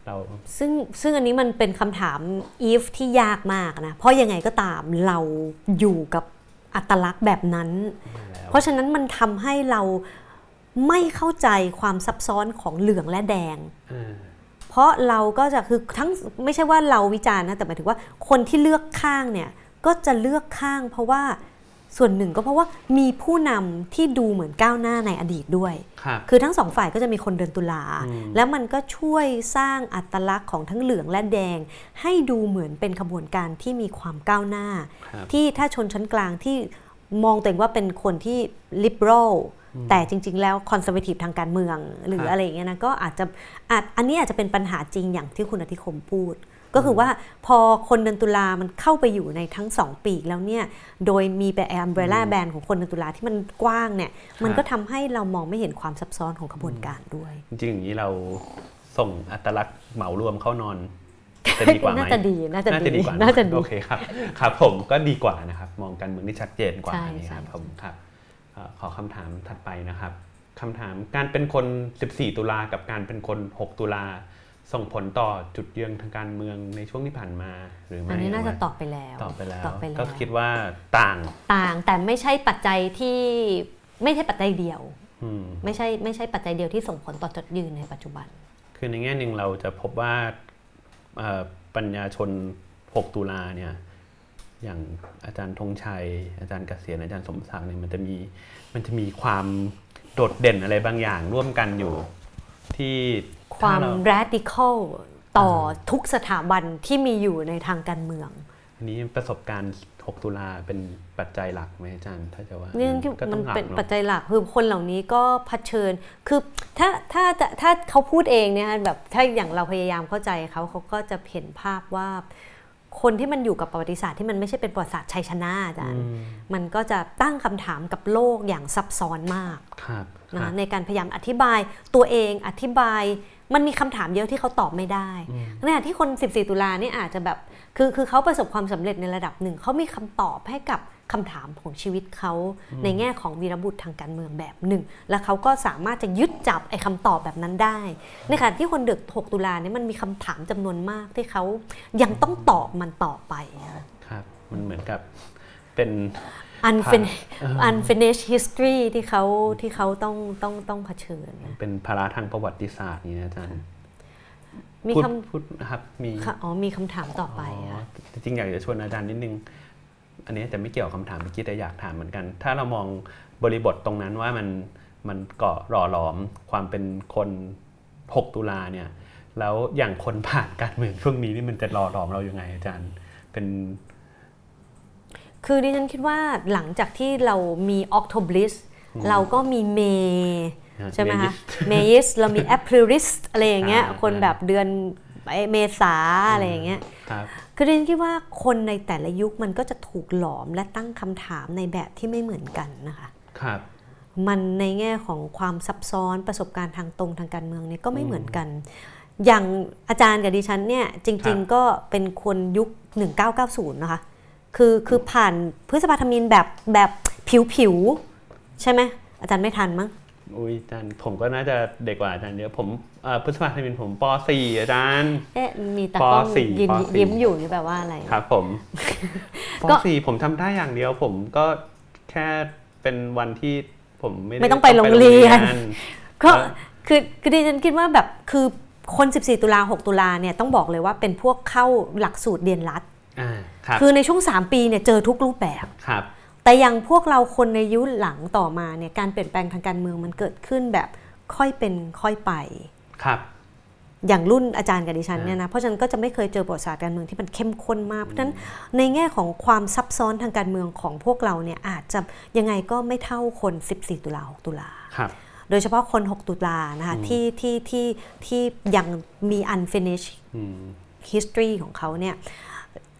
เรา ซึ่งซึ่งอันนี้มันเป็นคำถาม if ที่ยากมากนะ เพราะยังไงก็ตามเราอยู่กับอัตลักษณ์แบบนั้นแล้วเพราะฉะนั้นมันทำให้เราไม่เข้าใจความซับซ้อนของเหลืองและแดงเออเพราะเราก็จะคือทั้งไม่ใช่ว่าเราวิจารณ์นะแต่หมายถึงว่าคนที่เลือกข้างเนี่ยก็จะเลือกข้างเพราะว่า ส่วนหนึ่งก็เพราะว่ามีผู้นำที่ดูเหมือนก้าวหน้าในอดีตด้วยครับคือทั้งสองฝ่ายก็จะมีคนเดินตุลาอืมแล้วมันก็ช่วยสร้างอัตลักษณ์ของทั้งเหลืองและแดง ให้ดูเหมือนเป็นขบวนการที่มีความก้าวหน้าครับที่ถ้าชนชั้นกลางที่มองตัวเองว่าเป็นคนที่ liberal แต่จริง ๆ แล้ว conservative ทางการเมือง หรือครับอะไรอย่างเงี้ยนะก็อาจจะอาจอันนี้อาจจะเป็นปัญหาจริงอย่างที่คุณอธิคมพูด ก็คือว่าพอคนเดินตุลามันเข้าไปอยู่ในทั้งสองปีกแล้วเนี่ย โดยมีแบบแอมเบรล่าแบนของคนเดินตุลาที่มันกว้างเนี่ย มันก็ทำให้เรามองไม่เห็นความซับซ้อนของขบวนการด้วย จริงๆอย่างนี้เราส่งอัตลักษณ์เหมารวมเข้านอนจะดีกว่าไหมน่าจะดี น่าจะน่าจะดีดีกว่าน่าจะดีโอเคครับ ครับผมก็ดีกว่านะครับ มองการเมืองที่ชัดเจนกว่าใช่นี่ครับใช่ผมครับเอ่อขอคำถามถัดไปนะครับคำถามการเป็นคน 14 ตุลากับการเป็นคน 6 ตุลา ส่งผลต่อจุดยืนทางการเมืองในช่วงที่ผ่านมา หรือไม่อันนี้น่าจะหรืตว่อบไปแล้วตอบไปแล้วตอบไปแล้วก็คิดว่าต่างต่างแต่ไม่ใช่ปัจจัยที่ไม่ใช่ปัจจัยเดียวอืมไม่ใช่ไม่ใช่ปัจจัยเดียวที่ส่งผลต่อจุดยืนในปัจจุบัน คือในแง่หนึ่งเราจะพบว่าเอ่อปัญญาชน 6 ตุลาเนี่ยอย่างอาจารย์ธงชัย อาจารย์เกษียณอาจารย์สมศักดิ์เนี่ยมันจะมีมันจะมีความโดดเด่นอะไรบางอย่างร่วมกันอยู่ที่ ความถ้เร radical ต่อทุกสถาบันที่มีอยู่ในทางการเมืองอันนี้ประสบการณ์ 6 ตุลาเป็นปัจจัยหลักไหมอาจารย์ ถ้าจะว่าเรื่องที่ก็ต้มัอนงหลักเป็นเนอะปัจจัยหลักคือคนเหล่านี้ก็เผชิญ คือถ้าถ้าถ้าถ้าเขาพูดเองเนี่ยแบบถ้าอย่างเราพยายามเข้าใจเขาเขาก็จะเห็นภาพว่าคนที่มันอยู่กับประวัติศาสตร์ที่มันไม่ใช่เป็นประวัติศาสตร์ชัยชนะอาจารย์อืมมันก็จะตั้งคำถามกับโลกอย่างซับซ้อนมากครับคนะรับในการพยายามอธิบายตัวเองอธิบาย มันมีคำถามเยอะที่เขาตอบไม่ได้ในขณะที่คน 14 ตุลานี่อาจจะแบบคือคือเขาประสบความสำเร็จในระดับหนึ่งเขามีคำตอบให้กับคำถามของชีวิตเขาในแง่ของวีรบุรุษทางการเมืองแบบหนึ่ง แล้วเขาก็สามารถจะยึดจับไอ้คำตอบแบบนั้นได้ ในขณะที่คนเด็ก 6 ตุลานี่มันมีคำถามจำนวนมากที่เขายังต้องตอบมันต่อไปอะครับมันเหมือนกับเป็น unfinished unfinished history ที่เขาที่เขาต้องต้องต้องเผชิญนะเป็นภาระทางประวัติศาสตร์นี่นะอาจารย์มีพูดคพูดนะครับมีำค่ะอ๋อมีคำถามต่อไปอ๋อค่ะจริงๆอยากจะชวนอาจารย์นิดนึง อันนี้จะไม่เกี่ยวกับคำถามเมื่อกี้แต่อยากถามเหมือนกัน ถ้าเรามองบริบทตรงนั้นว่ามันมันเกาะหล่อหลอมความเป็นคน 6 ตุลาเนี่ย แล้วอย่างคนผ่านการเมืองช่วงนี้นี่มันจะหล่อหลอมเรายังไงอาจารย์ เป็น คือดิฉันคิดว่าหลังจากที่เรามี Octoblis เราก็มีเมใช่ไหมคะเมยิสเรามี Aprilis อะไรอย่างเงี้ยอ่าคนแบบเดือนเมษาอะไรอย่างเงี้ยครับคือดิฉันคิดว่าคนในแต่ละยุคมันก็จะถูกหลอมและตั้งคำถามในแบบที่ไม่เหมือนกันนะคะครับมันในแง่ของความซับซ้อนประสบการณ์ทางตรงทางการเมืองเนี่ยก็ไม่เหมือนกัน อย่างอาจารย์กับดิฉันเนี่ยจริง ๆ ก็เป็นคนยุค 1990 นะคะ คือคือผ่านพฤษภาธมินแบบแบบผิวๆใช่ไหมอาจารย์ไม่ทันมั้งอุ้ยอาจารย์ผมก็น่าจะเด็กกว่าอาจารย์เยอะผมเอ่อพฤษภาคมผมป .4 อาจารย์เอ๊ะมีตากล้องปสี่ยิ้มปสี่ยิ้มอยู่นี่แปลว่าอะไรครับผมปก็ .4 ผมทำได้อย่างเดียว ผมก็แค่เป็นวันที่ผมไม่ด้ไม่ต้องไปโรงเรียนโงเรียนก็แล้วคือคือดิฉันคิดว่าแบบคือคน 14 ตุลา 6 ตุลาเนี่ยต้องบอกเลยว่าเป็นพวกเข้าหลักสูตรเรียนรัฐอ่า ครับคือในช่วง 3 ปีเนี่ยเจอทุกรูปแบบครับ แต่อย่างพวกเราคนในยุคหลังต่อมาเนี่ยการเปลี่ยนแปลงทางการเมืองมันเกิดขึ้นแบบค่อยเป็นค่อยไปครับอย่างรุ่นอาจารย์กับดิฉันอ่าเนี่ยนะเพราะฉะนั้นก็จะไม่เคยเจอประวัติศาสตร์การเมืองที่มันเข้มข้นมาก เพราะฉะนั้นในแง่ของความซับซ้อนทางการเมืองของพวกเราเนี่ยอาจจะยังไงก็ไม่เท่าคน 14 ตุลา6ตุลาครับโดยเฉพาะคน 6 ตุลานะคะที่ที่ที่ที่ยังมี unfinished อืม history ของเขาเนี่ย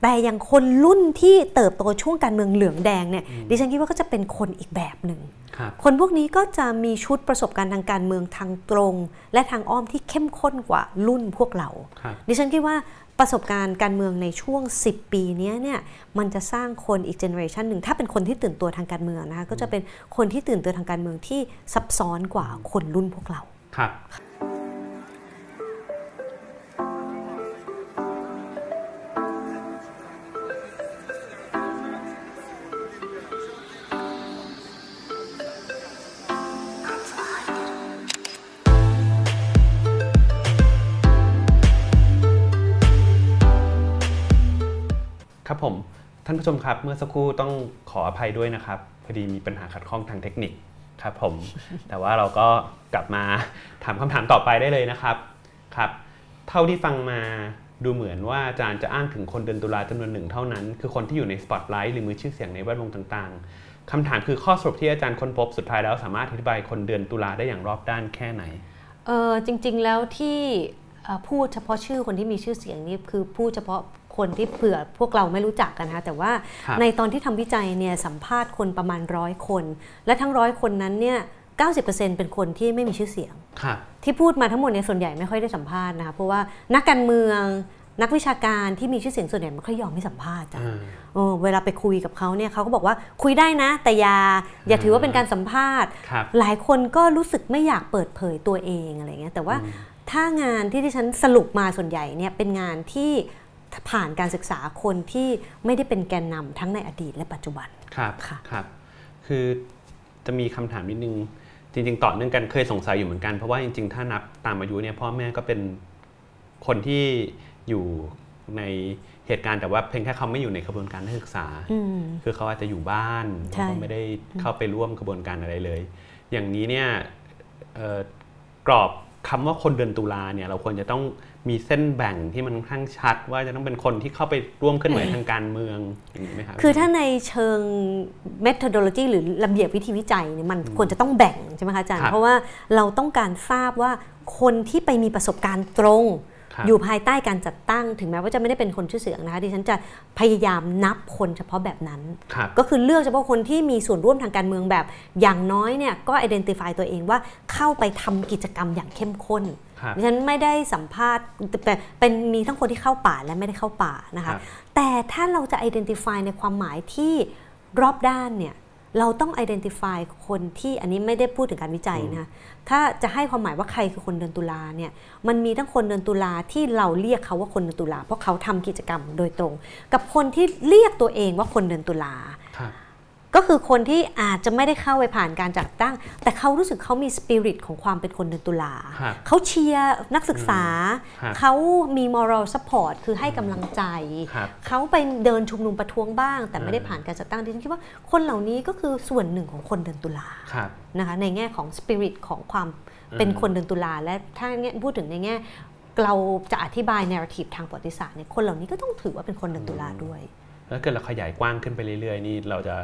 แต่อย่างคนรุ่นที่เติบโตช่วงการเมืองเหลืองแดงเนี่ยดิฉันคิดว่าก็จะเป็นคนอีกแบบหนึ่งครับคนพวกนี้ก็จะมีชุดประสบการณ์ทางการเมืองทางตรง และทางอ้อมที่เข้มข้นกว่ารุ่นพวกเราครับดิฉันคิดว่าประสบการณ์การเมืองในช่วง 10 ปีเนี้ยเนี่ยมันจะสร้างคนอีกเจเนอเรชันหนึ่งถ้าเป็นคนที่ตื่นตัวทางการเมืองนะคะก็จะเป็นคนที่ตื่นตัวทางการเมืองที่ซับซ้อนกว่าคนรุ่นพวกเราครับานผู้ชมครับ เมื่อสักครู่ต้องขออภัยด้วยนะครับ พอดีมีปัญหาขัดข้องทางเทคนิคครับผม แต่ว่าเราก็กลับมาถามคำถามต่อไปได้เลยนะครับครับ เท่าที่ฟังมาดูเหมือนว่าอาจารย์จะอ้างถึงคนเดือนตุลาจำนวนหนึ่งเท่านั้น คือคนที่อยู่ในสปอตไลท์หรือมือชื่อเสียงในแวดวงต่างๆคำถามคือข้อสรุปที่อาจารย์ค้นพบสุดท้ายแล้วสามารถอธิบายคนเดือนตุลาได้อย่างรอบด้านแค่ไหนเออจริง ๆ แล้วที่พูดเฉพาะชื่อคนที่มีชื่อเสียงนี่คือพูดเฉพาะ คนที่เผื่อพวกเราไม่รู้จักกันนะคะแต่ว่าครับในตอนที่ทำวิจัยเนี่ยสัมภาษณ์คนประมาณร้อยคน และทั้งร้อยคนนั้นเนี่ย90%เป็นคนที่ไม่มีชื่อเสียงครับที่พูดมาทั้งหมดเนี่ยส่วนใหญ่ไม่ค่อยได้สัมภาษณ์นะคะเพราะว่านักการเมืองนักวิชาการที่มีชื่อเสียงส่วนใหญ่ไม่ค่อยยอมให้สัมภาษณ์จ้ะอ่าเออเวลาไปคุยกับเขาเนี่ยเขาก็บอกว่าคุยได้นะ แต่อย่าอย่าถือว่าเป็นการสัมภาษณ์ครับหลายคนก็รู้สึกไม่อยากเปิดเผยตัวเองอะไรเงี้ยแต่ว่าถ้างานที่ที่ฉันสรุปมาส่วนใหญ่เนี่ยเป็นงานที่ ผ่านการศึกษาคนที่ไม่ได้เป็นแกนนำทั้งในอดีตและปัจจุบันครับค่ะครับ คือจะมีคำถามนิดนึงจริง ๆ ต่อเนื่องกันเคยสงสัยอยู่เหมือนกันเพราะว่าจริง ๆ ถ้านับตามอายุเนี่ยพ่อแม่ก็เป็นคนที่อยู่ในเหตุการณ์แต่ว่าเพียงแค่เขาไม่อยู่ในกระบวนการนักศึกษาอืมคือเขาอาจจะอยู่บ้านใช่เขาก็ไม่ได้เข้าไปร่วมกระบวนการอะไรเลย อย่างนี้เนี่ยเอ่อกรอบคำว่าคนเดือนตุลาเนี่ยเราควรจะต้อง มีเส้นแบ่งที่มันค่อนข้างชัด ว่าจะต้องเป็นคนที่เข้าไปร่วมเคลื่อนไหวทางการเมืองอย่างนี้ไหมครับคือถ้าในเชิง methodology หรือระเบียบวิธีวิจัยเนี่ยมันควรจะต้องแบ่งใช่ไหมคะอาจารย์ครับเพราะว่าเราต้องการทราบว่าคนที่ไปมีประสบการณ์ตรงครับอยู่ภายใต้การจัดตั้ง ถึงแม้ว่าจะไม่ได้เป็นคนชื่อเสียงนะคะดิฉันจะพยายามนับคนเฉพาะแบบนั้นครับก็คือเลือกเฉพาะคนที่มีส่วนร่วมทางการเมืองแบบ อย่างน้อยเนี่ยก็ identify ตัวเองว่าเข้าไปทำกิจกรรมอย่างเข้มข้นครับ ดิฉันไม่ได้สัมภาษณ์แต่เป็นมีทั้งคนที่เข้าป่าและไม่ได้เข้าป่านะครัคะบแต่ถ้าเราจะ identify ในความหมายที่รอบด้านเนี่ยเราต้อง identify คนที่อันนี้ไม่ได้พูดถึงการวิจัยนะถ้าจะให้ความหมายว่าใครคือคนเดือนตุลาเนี่ยมันมีทั้งคนเดือนตุลาที่เราเรียกเขาว่าคนเดือนตุลาเพราะเขาทำกิจกรรมโดยตรง กับคนที่เรียกตัวเองว่าคนเดือนตุลาครับ ก็คือคนที่อาจจะไม่ได้เข้าไปผ่านการจัดตั้ง แต่เขารู้สึกเขามีสปิริตของความเป็นคนเดือนตุลาครับเขาเชียร์นักศึกษาครับเขามี moral support คือให้กำลังใจครับเขาไปเดินชุมนุมประท้วงบ้าง แต่ไม่ได้อ่าผ่านการจัดตั้งดิฉันคิดว่าคนเหล่านี้ก็คือส่วนหนึ่งของคนเดือนตุลาครับนะคะในแง่ของสปิริตของความเป็นคนเดือนตุลาและถ้าแง่พูดถึงในแง่เราจะอธิบาย narrative ทางประวัติศาสตร์เนี่ยคนเหล่านี้ก็ต้องถือว่าเป็นคนเดือนตุลาด้วย แล้วเกิดเราขยายกว้างขึ้นไปเรื่อยๆ นี่เราจะ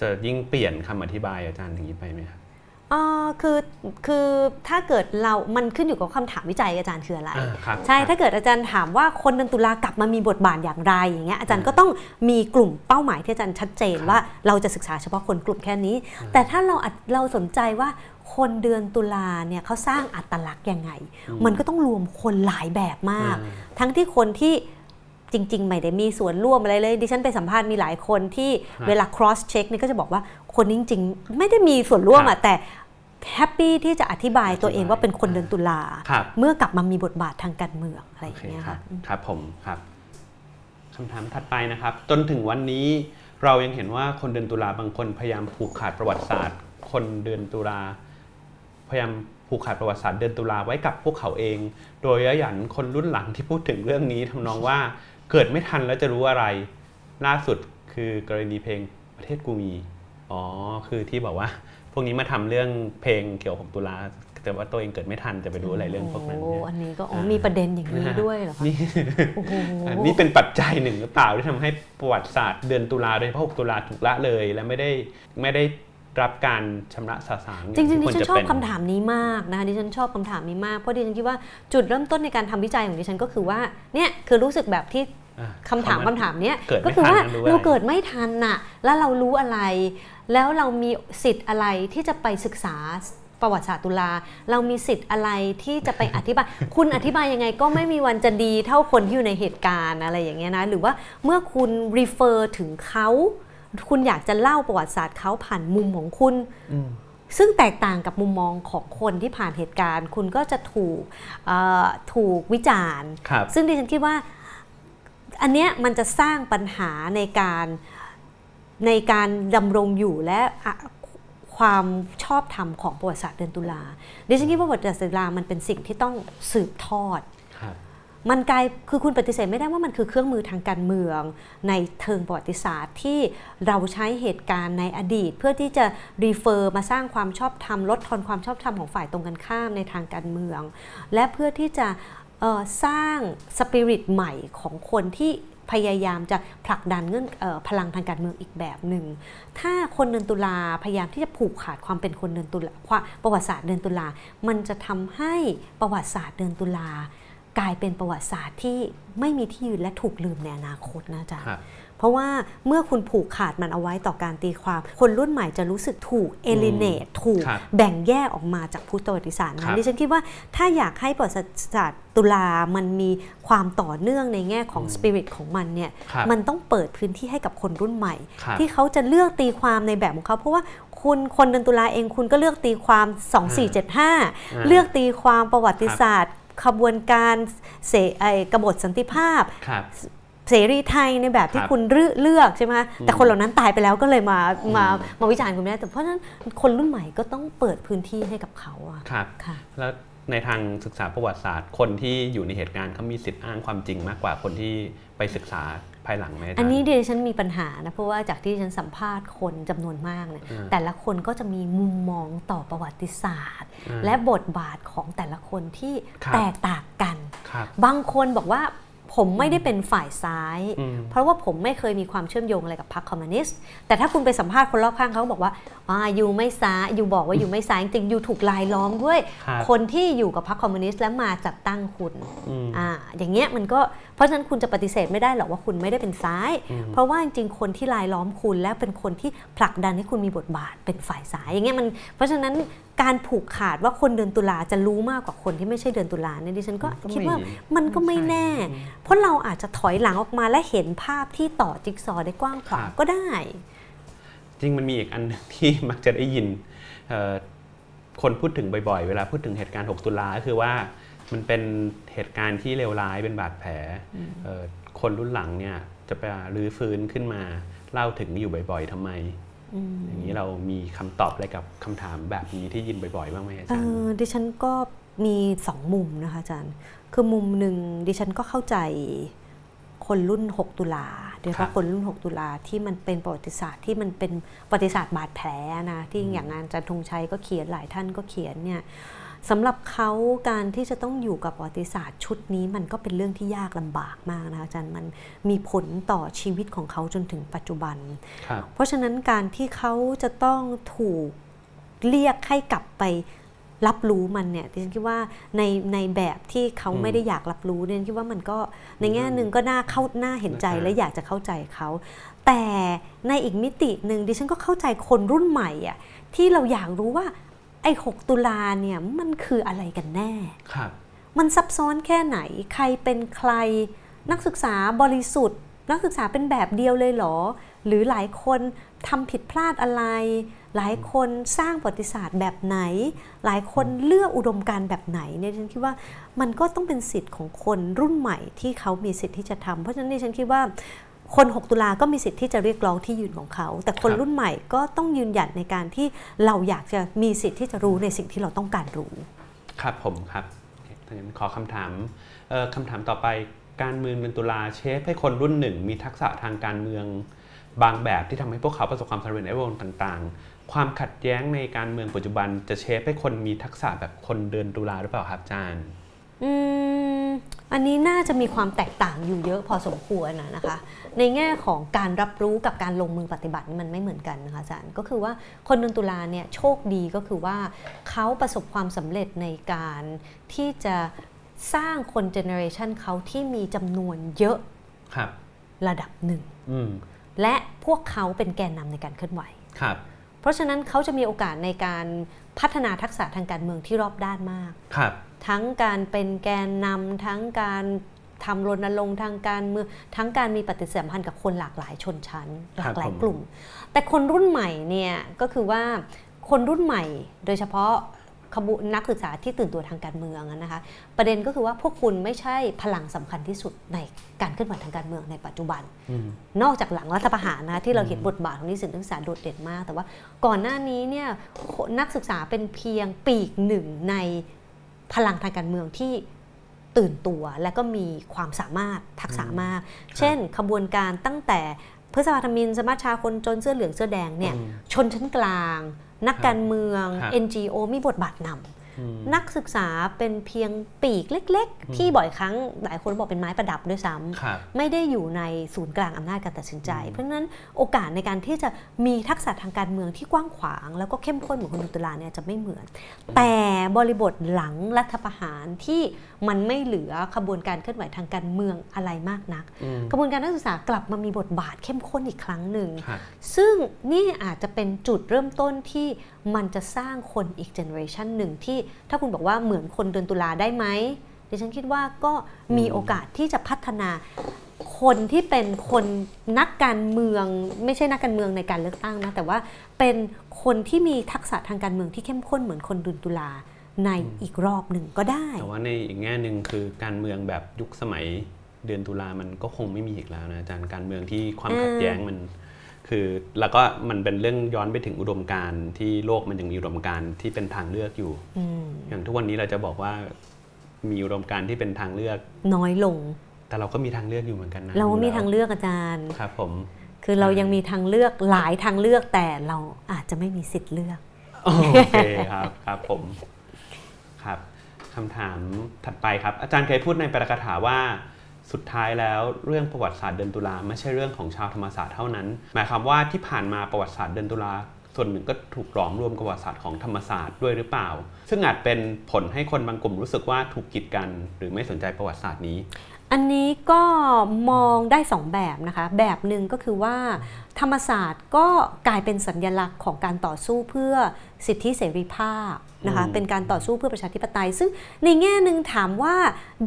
จะยิ่งเปลี่ยนคำอธิบายอาจารย์อย่างนี้ไปไหมครับอ่าคือคือถ้าเกิดเรา มันขึ้นอยู่กับคำถามวิจัยอาจารย์คืออะไรอ่าครับใช่ครับถ้าเกิดอาจารย์ถามว่าคนเดือนตุลากลับมามีบทบาทอย่างไรอย่างเงี้ยอาจารย์ก็ต้องมีกลุ่มเป้าหมายที่อาจารย์ชัดเจนว่าเราจะศึกษาเฉพาะคนกลุ่มแค่นี้ แต่ถ้าเราอาจเราสนใจว่าคนเดือนตุลาเนี่ยเขาสร้างอัตลักษณ์ยังไง มันก็ต้องรวมคนหลายแบบมากอืมทั้งที่คนที่ จริง ๆ ไม่ได้มีส่วนร่วมอะไรเลย ดิฉันไปสัมภาษณ์มีหลายคนที่เวลา cross check เนี่ยก็จะบอกว่าคนนี้จริง ๆ ไม่ได้มีส่วนร่วมครัอะบแต่แฮปปี้ที่จะอธิบายตัวเองว่าเป็นคนเดือนตุลาครับเมื่อกลับมามีบทบาททางการเมืองอะไรอโอย่างเคเงี้ยครัค่ะบครับผมครับคำถามถัดไปนะครับ จนถึงวันนี้เรายังเห็นว่าคนเดือนตุลาบางคนพยายามผูกขาดประวัติศาสตร์ คนเดือนตุลาพยายามผูกขาดประวัติศาสตร์เดือนตุลาไว้กับพวกเขาเอง โดยยัยันคนรุ่นหลังที่พูดถึงเรื่องนี้ทำนองว่า เกิดไม่ทันแล้วจะรู้อะไร ล่าสุดคือกรณีเพลงประเทศกูมี อ๋อ คือที่บอกว่า พวกนี้มาทำเรื่องเพลงเกี่ยวกับตุลาแต่ว่าตัวเองเกิดไม่ทันจะไปรู้อะไรเรื่องพวกนั้นโอ้เนี่ยอันนี้ก็อ๋ออ่ามีมีประเด็นอย่างนี้ด้วยเหรอคะนี่โอ้โหอันนี้เป็นปัจจัยหนึ่งหรือเปล่าที่ทำให้ประวัติศาสตร์เดือนตุลาโดยเฉพาะ6ตุลาถูกละเลย และไม่ได้ไม่ได้ รับการชำระสาสางจริงๆดิที่ควฉันจะชอบเป็นคำถามนี้มากนะคะดิฉันชอบคำถามนี้มากเพราะดิฉันคิดว่าจุดเริ่มต้นในการทำวิจัยของดิฉันก็คือว่าเนี่ยคือรู้สึกแบบที่อะคำถามคำถามเนี้ยเกิดไม่ก็คือว่าทันแล้วรู้อะไรเราเกิดไม่ทันน่ะแล้วเรารู้อะไร แล้วเรามีสิทธิ์อะไรที่จะไปศึกษาประวัติศาสตร์ตุลา เรามีสิทธิ์อะไรที่จะไปอธิบาย คุณอธิบายยังไงก็ไม่มีวันจะดีเท่าคนที่อยู่ในเหตุการณ์อะไรอย่างเงี้ยนะ หรือว่าเมื่อคุณ refer ถึงเขา คุณอยากจะเล่าประวัติศาสตร์เขาผ่านมุมของคุณอืมซึ่งแตกต่างกับมุมมองของคนที่ผ่านเหตุการณ์ คุณก็จะถูกเอ่อถูกวิจารณ์ครับซึ่งดิฉันคิดว่าอันเนี้ยมันจะสร้างปัญหาในการในการดำรงอยู่และอะความชอบธรรมของประวัติศาสตร์เดือนตุลาดิฉันคิดว่าประวัติศาสตร์ตุลามันเป็นสิ่งที่ต้องสืบทอดครับ มันกลายคือคุณปฏิเสธไม่ได้ว่ามันคือเครื่องมือทางการเมือง ในเทิงประวัติศาสตร์ที่เราใช้เหตุการณ์ในอดีต เพื่อที่จะรีเฟอร์มาสร้างความชอบธรรมลดทอนความชอบธรรมของฝ่ายตรงกันข้ามในทางการเมือง และเพื่อที่จะสร้างสปิริตใหม่ของคนที่พยายามจะผลักดันเงื่อนพลังทางการเมืองอีกแบบหนึ่ง ถ้าคนเดือนตุลาพยายามที่จะผูกขาดความเป็นคนเดือนตุลาประวัติศาสตร์เดือนตุลา มันจะทำให้ประวัติศาสตร์เดือนตุลา กลายเป็นประวัติศาสตร์ที่ไม่มีที่ยืนและถูกลืมในอนาคตนะจ๊ะเพราะว่าเมื่อคุณผูกขาดมันเอาไว้ต่อการตีความ คนรุ่นใหม่จะรู้สึกถูกเอลิเนตถูกแบ่งแยกออกมาจากพุทธประวัติศาสตร์นะดิฉันคิดว่าถ้าอยากให้ประวัติศาสตร์ตุลามันมีความต่อเนื่องในแง่ของสปิริตของมันเนี่ยมันต้องเปิดพื้นที่ให้กับคนรุ่นใหม่ ที่เขาจะเลือกตีความในแบบของเขาเพราะว่าคุณคนเดือนตุลาเองคุณก็เลือกตีความ 2475 เลือกตีความประวัติศาสตร์ ขบวนการเสไอกบฏสันติภาพเสรีไทยในแบบที่คุณเลือกใช่ไหมแต่คนเหล่านั้นตายไปแล้วก็เลยมามามาวิจารณ์คุณแม่แต่เพราะฉะนั้นคนรุ่นใหม่ก็ต้องเปิดพื้นที่ให้กับเขาอะครับแล้วในทางศึกษาประวัติศาสตร์ คนที่อยู่ในเหตุการณ์เขามีสิทธิ์อ้างความจริงมากกว่าคนที่ไปศึกษา ภายหลังไหมอันนี้เดี๋ยวฉันมีปัญหานะเพราะว่าจากที่ฉันสัมภาษณ์คนจำนวนมากเนี่ยแต่ละคนก็จะมีมุมมองต่อประวัติศาสตร์ และบทบาทของแต่ละคนที่แตกต่างกันบางคนบอกว่าผมไม่ได้เป็นฝ่ายซ้าย เพราะว่าผมไม่เคยมีความเชื่อมโยงอะไรกับพรรคคอมมิวนิสต์ แต่ถ้าคุณไปสัมภาษณ์คนรอบข้างเขาบอกว่าอ่าอยู่ไม่ซ้ายอยู่บอกว่าอยู่ไม่ซ้ายจริงอยู่ถูกลายล้อมด้วย คนที่อยู่กับพรรคคอมมิวนิสต์แล้วมาจัดตั้งคุณอ่าอย่างเงี้ยมันก็ เพราะฉะนั้นคุณจะปฏิเสธไม่ได้หรอกว่าคุณไม่ได้เป็นซ้าย เพราะว่าจริงๆคนที่ลายล้อมคุณและเป็นคนที่ผลักดันให้คุณมีบทบาทเป็นฝ่ายซ้ายอย่างเงี้ยมันเพราะฉะนั้นการผูกขาดว่าคนเดือนตุลาจะรู้มากกว่าคนที่ไม่ใช่เดือนตุลาเนี่ยดิฉันก็คิดว่ามันก็ไม่แน่ เพราะเราอาจจะถอยหลังออกมาและเห็นภาพที่ต่อจิ๊กซอได้กว้างขวางก็ได้ จริงมันมีอีกอันที่มักจะได้ยินคนพูดถึงบ่อยๆ เวลาพูดถึงเหตุการณ์ 6 ตุลาก็คือว่า มันเป็นเหตุการณ์ที่เลวร้ายเป็นบาดแผลคนรุ่นหลังเนี่ยจะไปรื้อฟื้นขึ้นมาเล่าถึงอยู่บ่อย ๆทำไม อย่างนี้เรามีคำตอบอะไรกับคำถามแบบนี้ที่ยินบ่อยๆบ้างไหมอาจารย์ดิฉันก็มีสองมุมนะคะอาจารย์ คือมุมหนึ่งดิฉันก็เข้าใจคนรุ่น 6 ตุลาโดยเฉพาะคนรุ่น 6 ตุลาที่มันเป็นประวัติศาสตร์ที่มันเป็นประวัติศาสตร์บาดแผลนะที่อย่างงานจันทงชัยก็เขียนหลายท่านก็เขียนเนี่ย สำหรับเขาการที่จะต้องอยู่กับประวัติศาสตร์ชุดนี้มันก็เป็นเรื่องที่ยากลำบากมากนะคะอาจารย์มันมีผลต่อชีวิตของเขาจนถึงปัจจุบัน เพราะฉะนั้นการที่เขาจะต้องถูกเรียกให้กลับไปรับรู้มันเนี่ยดิฉันคิดว่าในในแบบที่เขาไม่ได้อยากรับรู้เนี่ยคิดว่ามันก็ในแง่หนึ่งก็น่าเข้าหน้าเห็นใจและอยากจะเข้าใจเขา แต่ในอีกมิติหนึ่งดิฉันก็เข้าใจคนรุ่นใหม่อะที่เราอยากรู้ว่าไอ้6ตุลาเนี่ยมันคืออะไรกันแน่ครับมันซับซ้อนแค่ไหนใครเป็นใคร นักศึกษาบริสุทธิ์ นักศึกษาเป็นแบบเดียวเลยเหรอ หรือหลายคนทำผิดพลาดอะไร หลายคนสร้างประวัติศาสตร์แบบไหน หลายคนเลือกอุดมการแบบไหนเนี่ยฉันคิดว่ามันก็ต้องเป็นสิทธิ์ของคนรุ่นใหม่ที่เขามีสิทธิ์ที่จะทำเพราะฉะนั้นฉันคิดว่า คน 6 ตุลาก็มีสิทธิ์ที่จะเรียกร้องที่ยืนของเขา แต่คนรุ่นใหม่ก็ต้องยืนหยัดในการที่เราอยากจะมีสิทธิ์ที่จะรู้ในสิ่งที่เราต้องการรู้ ครับผมครับงั้นขอคำถามคำถามต่อไปการเมืองเป็นตุลาเชฟให้คนรุ่นหนึ่งมีทักษะทางการเมืองบางแบบที่ทำให้พวกเขาประสบความสำเร็จในวงต่างๆ ความขัดแย้งในการเมืองปัจจุบันจะเชฟให้คนมีทักษะแบบคนเดินตุลาหรือเปล่าครับอาจารย์อืมอันนี้น่าจะมีความแตกต่างอยู่เยอะพอสมควรนะคะ ในแง่ของการรับรู้กับการลงมือปฏิบัติมันไม่เหมือนกันนะคะอาจารย์ก็คือว่าคนเดือนตุลาเนี่ยโชคดีก็คือว่าเขาประสบความสำเร็จในการที่จะสร้างคน generation เขาที่มีจำนวนเยอะครับระดับหนึ่งและพวกเขาเป็นแกนนำในการเคลื่อนไหวครับเพราะฉะนั้นเขาจะมีโอกาสในการพัฒนาทักษะทางการเมืองที่รอบด้านมากครับทั้งการเป็นแกนนำทั้งการ ทำรณรงค์ทางการเมืองทั้งการมีปฏิสัมพันธ์กับคนหลากหลายชนชั้น หลากหลายกลุ่ม แต่คนรุ่นใหม่เนี่ยก็คือว่าคนรุ่นใหม่ โดยเฉพาะขบุนักศึกษาที่ตื่นตัวทางการเมืองนะคะประเด็นก็คือว่าพวกคุณไม่ใช่พลังสำคัญที่สุดในการเคลื่อนไหวทางการเมืองในปัจจุบันนอกจากหลังรัฐประหารนะที่เราเห็นบทบาทของนิสิตนักศึกษาโดดเด่นมาก แต่ว่าก่อนหน้านี้เนี่ยนักศึกษาเป็นเพียงปีกหนึ่งในพลังทางการเมืองที่ ตื่นตัวและก็มีความสามารถทักษะมาก เช่น ขบวนการตั้งแต่พฤษภาธมินสมาชาคนจนเสื้อเหลืองเสื้อแดงเนี่ยอืมชนชั้นกลาง นักการเมืองครับ NGO มีบทบาทนำอืม นักศึกษาเป็นเพียงปีกเล็ก ๆ ที่บ่อยครั้งหลายคนบอกเป็นไม้ประดับด้วยซ้ำครับไม่ได้อยู่ในศูนย์กลางอำนาจการตัดสินใจ เพราะฉะนั้นโอกาสในการที่จะมีทักษะทางการเมืองที่กว้างขวาง แล้วก็เข้มข้นเหมือนคนตุลาเนี่ยจะไม่เหมือน แต่บริบทหลังรัฐประหารที่มันไม่เหลือขบวนการเคลื่อนไหวทางการเมืองอะไรมากนักอืมกระบวนการนักศึกษากลับมามีบทบาทเข้มข้นอีกครั้งหนึ่งครับซึ่งนี่อาจจะเป็นจุดเริ่มต้นที่ มันจะสร้างคนอีกเจเนอเรชันหนึ่งที่ถ้าคุณบอกว่าเหมือนคนเดือนตุลาได้ไหมดิฉันคิดว่าก็มีโอกาสที่จะพัฒนาคนที่เป็นคนนักการเมือง ไม่ใช่นักการเมืองในการเลือกตั้งนะ แต่ว่าเป็นคนที่มีทักษะทางการเมืองที่เข้มข้นเหมือนคนเดือนตุลาในอีกรอบหนึ่งก็ได้ แต่ว่าในอีกแง่หนึ่งคือการเมืองแบบยุคสมัยเดือนตุลามันก็คงไม่มีอีกแล้วนะอาจารย์การเมืองที่ความขัดแย้งมัน คือแล้วก็มันเป็นเรื่องย้อนไปถึงอุดมการณ์ที่โลกมันยังมีอุดมการณ์ที่เป็นทางเลือกอยู่อืมอย่างทุกวันนี้เราจะบอกว่ามีอุดมการณ์ที่เป็นทางเลือกน้อยลง แต่เราก็มีทางเลือกอยู่เหมือนกันนะเราก็มีทางเลือกอาจารย์ครับผมคือเรายังมีทางเลือกหลายทางเลือกแต่เราอาจจะไม่มีสิทธิ์เลือกโอเคครับครับผมครับคำถามถัดไปครับ อาจารย์เคยพูดในปรกถาว่า สุดท้ายแล้วเรื่องประวัติศาสตร์เดือนตุลาไม่ใช่เรื่องของชาวธรรมศาสตร์เท่านั้น หมายความว่าที่ผ่านมาประวัติศาสตร์เดือนตุลาส่วนหนึ่งก็ถูกหลอมรวมกับประวัติศาสตร์ของธรรมศาสตร์ด้วยหรือเปล่า ซึ่งอาจเป็นผลให้คนบางกลุ่มรู้สึกว่าถูกกีดกัน หรือไม่สนใจประวัติศาสตร์นี้ อันนี้ก็มองได้สองแบบนะคะ แบบหนึ่งก็คือว่า ธรรมศาสตร์ก็กลายเป็นสัญลักษณ์ของการต่อสู้เพื่อสิทธิเสรีภาพ นะคะอืมเป็นการต่อสู้เพื่อประชาธิปไตย ซึ่งในแง่หนึ่งถามว่า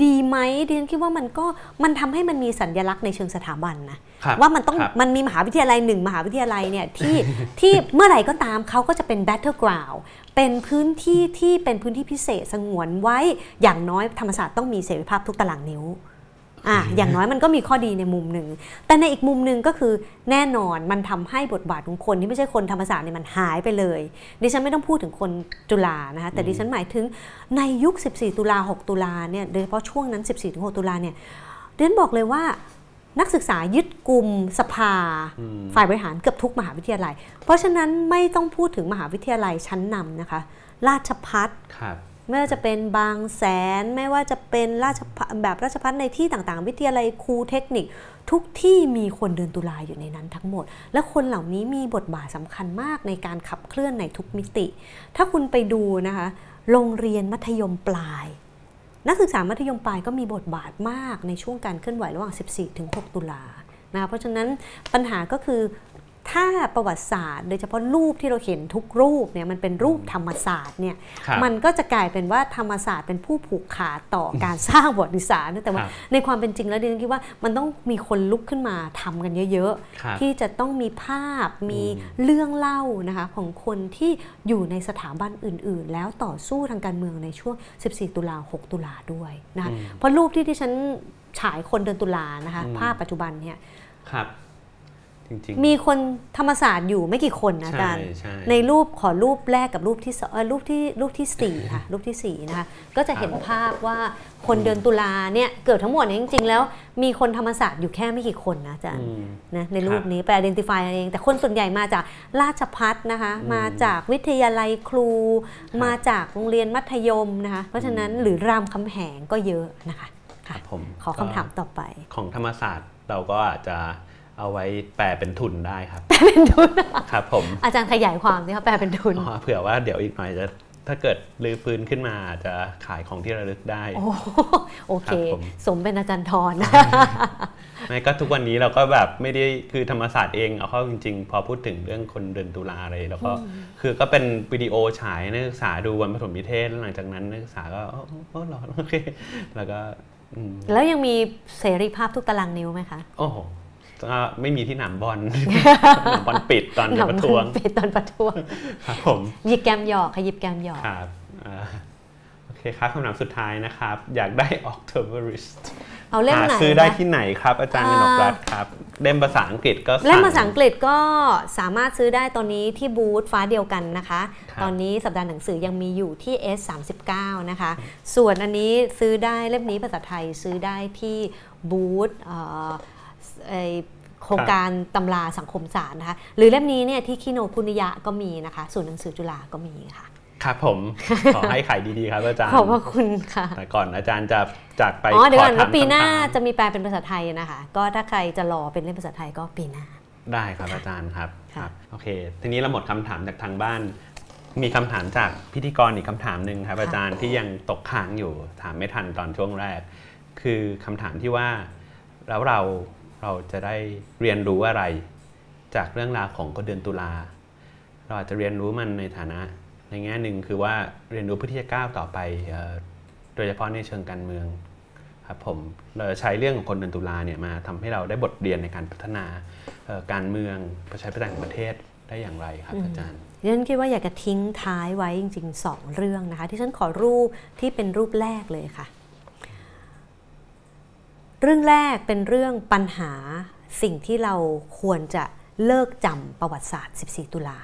ดีไหมดิฉันคิดว่ามันก็มันทำให้มันมีสัญลักษณ์ในเชิงสถาบันนะครับว่ามันต้องครับมันมีมหาวิทยาลัยหนึ่งมหาวิทยาลัยเนี่ยที่ที่เมื่อไหร่ก็ตามเขาก็จะเป็น battleground เป็นพื้นที่ที่เป็นพื้นที่พิเศษสงวนไว้อย่างน้อยธรรมศาสตร์ต้องมีเสรีภาพทุกตารางนิ้ว อะอย่างน้อยมันก็มีข้อดีในมุมหนึ่ง แต่ในอีกมุมหนึ่งก็คือแน่นอนมันทำให้บทบาทของคนที่ไม่ใช่คนธรรมศาสตร์เนี่ยมันหายไปเลย ดิฉันไม่ต้องพูดถึงคนจุฬานะคะแต่ดิฉันหมายถึงในยุค 14 ตุลา 6 ตุลาเนี่ยโดยเฉพาะช่วงนั้น 14ถึง6ตุลาเนี่ยดิฉันบอกเลยว่านักศึกษายึดกลุ่มสภาอืมฝ่ายบริหารเกือบทุกมหาวิทยาลัย เพราะฉะนั้นไม่ต้องพูดถึงมหาวิทยาลัยชั้นนำนะคะ ราชพัฒครับ ไม่ว่าจะเป็นบางแสน ไม่ว่าจะเป็นราชภัฏแบบราชพัฒในที่ต่างๆ วิทยาลัยครูเทคนิค ทุกที่มีคนเดินตุลาอยู่ในนั้นทั้งหมด และคนเหล่านี้มีบทบาทสำคัญมากในการขับเคลื่อนในทุกมิติ ถ้าคุณไปดูนะคะ โรงเรียนมัธยมปลาย นักศึกษามัธยมปลายก็มีบทบาทมากในช่วงการเคลื่อนไหวระหว่าง 14ถึง6ตุลานะเพราะฉะนั้นปัญหาก็คือ ถ้าประวัติศาสตร์ โดยเฉพาะรูปที่เราเห็นทุกรูปเนี่ยมันเป็นรูปธรรมศาสตร์เนี่ยครับมันก็จะกลายเป็นว่าธรรมศาสตร์เป็นผู้ผูกขาดต่อการสร้างประวัติศาสตร์นะแต่ว่าครับในความเป็นจริงแล้วดิฉันคิดว่ามันต้องมีคนลุกขึ้นมาทำกันเยอะครับๆที่จะต้องมีภาพมีอืมเรื่องเล่านะคะของคนที่อยู่ในสถาบันอื่น ๆ แล้วต่อสู้ทางการเมืองในช่วง 14 ตุลา 6 ตุลาด้วยนะคะอืมเพราะรูปที่ที่ฉันฉายคนเดือนตุลานะคะอืมภาพปัจจุบันเนี่ยครับ จริงๆ มีคนธรรมศาสตร์อยู่ไม่กี่คนนะอาใช่จารย์ใช่ในรูปขอรูปแรกกับรูปที่สองเอ่อรูปที่รูปที่สี่ค่ะรูปที่สี่นะคะก็จะเห็นภาพว่าคนเดือนตุลาเนี่ยเกือบทั้งหมดเนี่ยจริง ๆ แล้วมีคนธรรมศาสตร์อยู่แค่ไม่กี่คนนะอาจารย์อืมนะในรูปนี้ไป identify เอง แต่คนส่วนใหญ่มาจากราชพัฒนะคะอืมมาจากวิทยาลัยครูครับมาจากโรงเรียนมัธยมนะคะเพราะฉะนั้นหรือรามคำแหงก็เยอะนะคะครัค่ะบผมขอคำถามต่อไป ของธรรมศาสตร์เราก็อาจจะ เอาไว้แปลเป็นทุนได้ครับเป็นทุนครับผมอาจารย์ขยายความสิคะแปลเป็นทุนอ๋อเผื่อว่าเดี๋ยวอีกหน่อยจะถ้าเกิดลือฟื้นขึ้นมาอาจจะขายของที่ระลึกได้ โอ้โอเคครับผมสมเป็นอาจารย์ทรไม่ก็ทุกวันนี้เราก็แบบไม่ได้คือธรรมศาสตร์เองเอาเข้าจริงๆ พอพูดถึงเรื่องคนเดือนตุลาอะไรแล้วก็คือก็เป็นวิดีโอฉายให้นักศึกษาดูวันปฐมนิเทศแล้วหลังจากนั้นนักศึกษาก็อ๋ออ๋อเหรอโอเคแล้วก็อืมแล้วยังมีเสรีภาพทุกตารางนิ้วไหมคะ โอ้โห ก็ไม่มีที่หนามบอลหนามบอลปิดตอนจะประท้วงปิดตอนประท้วงครับผมหยิบแกมหยอกค่ะหยิบแกมหยอกครับอ่าโอเคครับคำถามสุดท้ายนะครับ อยากได้ Octoberist เอาเล่มหาไหนซื้อได้นะที่ไหนครับ อาจารย์กนกรัตน์ครับเล่มภาษาอังกฤษก็เล่มสั่งภาษาอังกฤษก็สามารถซื้อได้ตอนนี้ที่บูธฟ้าเดียวกันนะคะครับตอนนี้สัปดาห์หนังสือยังมีอยู่ที่ S39 นะคะ ส่วนอันนี้ซื้อได้เล่มนี้ภาษาไทยซื้อได้ที่บูธเอ่อไอ้ โครงการตำราสังคมศาสตร์นะคะ หรือเล่มนี้เนี่ยที่คิโนคุนิยะก็มีนะคะส่วนย์หนังสือจุฬาก็มีค่ะ ครับผม ขอให้ขายดีๆครับอาจารย์ ขอบพระคุณค่ะ แต่ก่อนอาจารย์จะจากไปอ๋อเดี๋ยวก่อนขว่าถามปีหน้าคำถามจะมีแปลเป็นภาษาไทยนะคะ ก็ถ้าใครจะรอเป็นเล่มภาษาไทยก็ปีหน้า ได้ครับอาจารย์ครับค่ะครับโอเค ทีนี้เราหมดคำถามจากทางบ้าน มีคำถามจากพิธีกรอีกคำถามหนึ่งครับ อาจารย์ที่ยังตกค้างอยู่ถามไม่ทันตอนช่วงแรก คือคำถามที่ว่าแล้วเรา เราจะได้เรียนรู้อะไร จากเรื่องราวของก็เดือนตุลา เราอาจจะเรียนรู้มันในฐานะ ในแง่หนึ่งคือว่าเรียนรู้เพื่อที่จะก้าวต่อไปเอ่อโดยเฉพาะในเชิงการเมืองครับผมเราจะใช้เรื่องของคนเดือนตุลาเนี่ยมาทำให้เราได้บทเรียนในการพัฒนาเอ่อการเมืองประชาธิปไตยของประเทศได้อย่างไรครับอาจารย์ดิฉันคิดว่าอยากจะทิ้งท้ายไว้จริงๆสองเรื่องนะคะ ที่ฉันขอรูปที่เป็นรูปแรกเลยค่ะ เรื่องแรกเป็นเรื่องปัญหาสิ่งที่เราควรจะเลิกจำประวัติศาสตร์ 14 ตุลา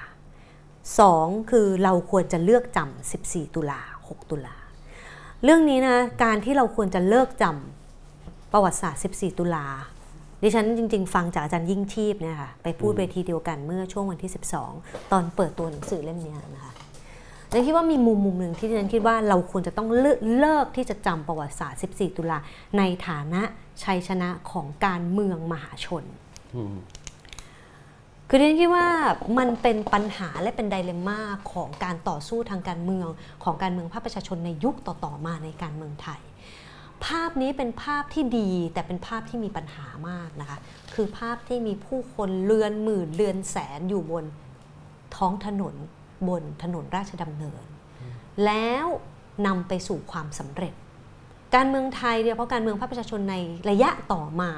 สองคือเราควรจะเลือกจำ 14 ตุลา 6 ตุลา เรื่องนี้นะการที่เราควรจะเลิกจำประวัติศาสตร์ 14 ตุลาดิฉันจริง ๆ ฟังจากอาจารย์ยิ่งชีพเนี่ยค่ะไปพูดเวทีเดียวกันเมื่อช่วงวันที่ 12 ตอนเปิดตัวหนังสือเล่มนี้นะคะ ดิฉันคิดว่ามีมุมมุมหนึ่งที่ดิฉันคิดว่าเราควรจะต้องเลิกเลิกที่จะจำประวัติศาสตร์ 14 ตุลาในฐานะชัยชนะของการเมืองมหาชนอืมคือดิฉันคิดว่ามันเป็นปัญหาและเป็นไดเลมม่าของการต่อสู้ทางการเมืองของการเมืองภาคประชาชนในยุคต่อๆมาในการเมืองไทย ภาพนี้เป็นภาพที่ดีแต่เป็นภาพที่มีปัญหามากนะคะ คือภาพที่มีผู้คนเลือนหมื่นเลือนแสนอยู่บนท้องถนน บนถนนราชดำเนิน แล้วนำไปสู่ความสำเร็จ การเมืองไทยเนี่ยเพราะการเมืองภาคประชาชนในระยะต่อมา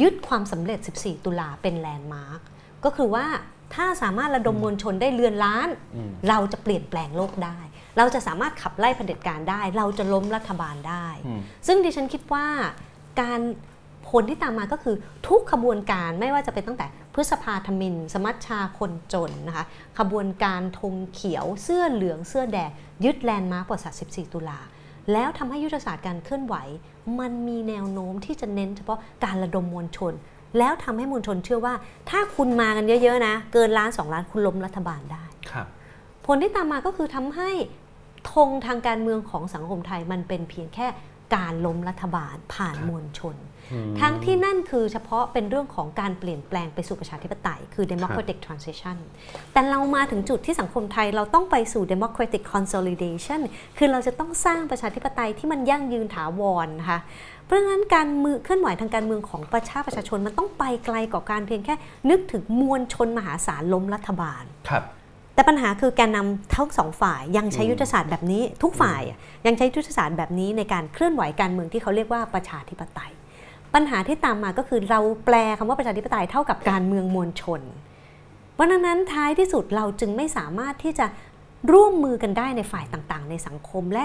ยึดความสำเร็จ 14 ตุลาเป็น landmark ก็คือว่าถ้าสามารถระดมมวลชนได้เรือนล้านอืมเราจะเปลี่ยนแปลงโลกได้ เราจะสามารถขับไล่เผด็จการได้ เราจะล้มรัฐบาลได้อืมซึ่งดิฉันคิดว่าการผลที่ตามมาก็คือทุกขบวนการไม่ว่าจะเป็นตั้งแต่ พฤษภาทมิฬ สมัชชาคนจนนะคะขบวนการธงเขียวเสื้อเหลืองเสื้อแดงยึด landmark ประวัติศาสตร์14 ตุลาแล้วทำให้ยุทธศาสตร์การเคลื่อนไหว มันมีแนวโน้มที่จะเน้นเฉพาะการระดมมวลชน แล้วทำให้มวลชนเชื่อว่า ถ้าคุณมากันเยอะๆนะ เกินล้านสองล้านคุณล้มรัฐบาลได้ครับผลที่ตามมาก็คือทำให้ธงทางการเมืองของสังคมไทยมันเป็นเพียงแค่การล้มรัฐบาลผ่านครับมวลชนอืม ทั้งที่นั่นคือเฉพาะเป็นเรื่องของการเปลี่ยนแปลงไปสู่ประชาธิปไตย คือ democratic transition แต่เรามาถึงจุดที่สังคมไทยเราต้องไปสู่ democratic consolidation คือเราจะต้องสร้างประชาธิปไตยที่มันยั่งยืนถาวรนะคะเพราะฉะนั้นการมือเคลื่อนไหวทางการเมืองของประชาประชาชนมันต้องไปไกลกว่าการเพียงแค่นึกถึงมวลชนมหาศาลล้มรัฐบาลครับแต่ปัญหาคือแกนนำทั้งสองฝ่ายยังใช้อืมยุทธศาสตร์แบบนี้ ทุกฝ่ายอะยังใช้ยุทธศาสตร์แบบนี้ในการเคลื่อนไหวการเมืองที่เขาเรียกว่าประชาธิปไตย ปัญหาที่ตามมาก็คือเราแปลคำว่าประชาธิปไตยเท่ากับการเมืองมวลชนเพราะฉะนั้นท้ายที่สุดเราจึงไม่สามารถที่จะร่วมมือกันได้ในฝ่ายต่างๆ ในสังคม และ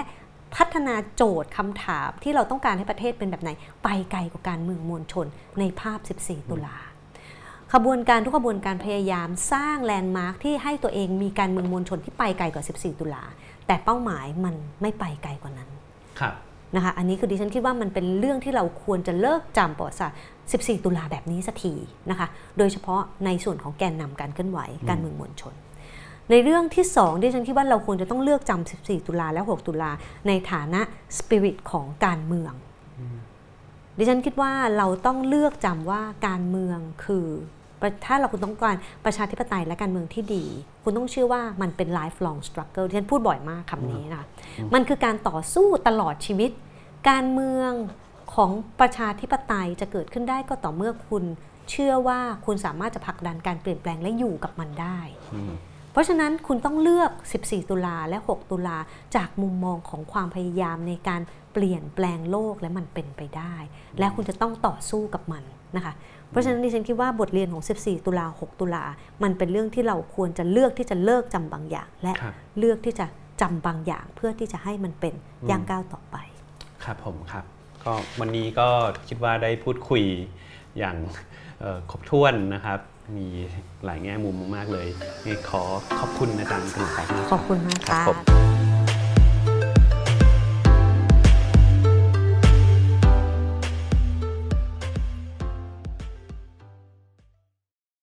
พัฒนาโจทย์คำถามที่เราต้องการให้ประเทศเป็นแบบไหน ไปไกลกว่าการเมืองมวลชนในภาพ 14 ตุลาขบวนการทุกขบวนการพยายามสร้างแลนด์มาร์คที่ให้ตัวเองมีการเมืองมวลชนที่ไปไกลกว่า 14 ตุลาแต่เป้าหมายมันไม่ไปไกลกว่านั้น ครับ นะคะอันนี้คือดิฉันคิดว่ามันเป็นเรื่องที่เราควรจะเลิกจำประวัติศาสตร์ 14 ตุลาแบบนี้สักทีนะคะโดยเฉพาะในส่วนของแกนนำการเคลื่อนไหวการเมืองมวลชน ในเรื่องที่2ที่ฉันคิดว่าเราควรจะต้องเลือกจำ14 ตุลาและ 6 ตุลาในฐานะสปิริตของการเมืองดิฉันคิดว่าเราต้องเลือกจำว่าการเมืองคือประ ถ้าเราคุณต้องการประชาธิปไตยและการเมืองที่ดี คุณต้องเชื่อว่ามันเป็น lifelong struggle ที่ฉันพูดบ่อยมากคำนี้นะคะมันคือการต่อสู้ตลอดชีวิต การเมืองของประชาธิปไตยจะเกิดขึ้นได้ก็ต่อเมื่อคุณเชื่อว่าคุณสามารถจะผลักดันการเปลี่ยนแปลงและอยู่กับมันได้อืมเพราะฉะนั้นคุณต้องเลือก 14 ตุลาและ 6 ตุลาจากมุมมองของความพยายามในการเปลี่ยนแปลงโลกและมันเป็นไปได้ และคุณจะต้องต่อสู้กับมันนะคะ เพราะฉะนั้นดิฉันคิดว่าบทเรียนของ 14 ตุลา 6 ตุลา มันเป็นเรื่องที่เราควรจะเลือกที่จะเลิกจำบางอย่าง และครับเลือกที่จะจำบางอย่าง เพื่อที่จะให้มันเป็นย่างก้าวต่อไป ครับผมครับ ก็วันนี้ก็คิดว่าได้พูดคุยอย่างเอ่อครบถ้วนนะครับ มีหลายแง่มุมมากๆเลยนี่ขอขอบคุณอาจารย์กนกศักดิ์มากขอบคุณมากครับค่ะผม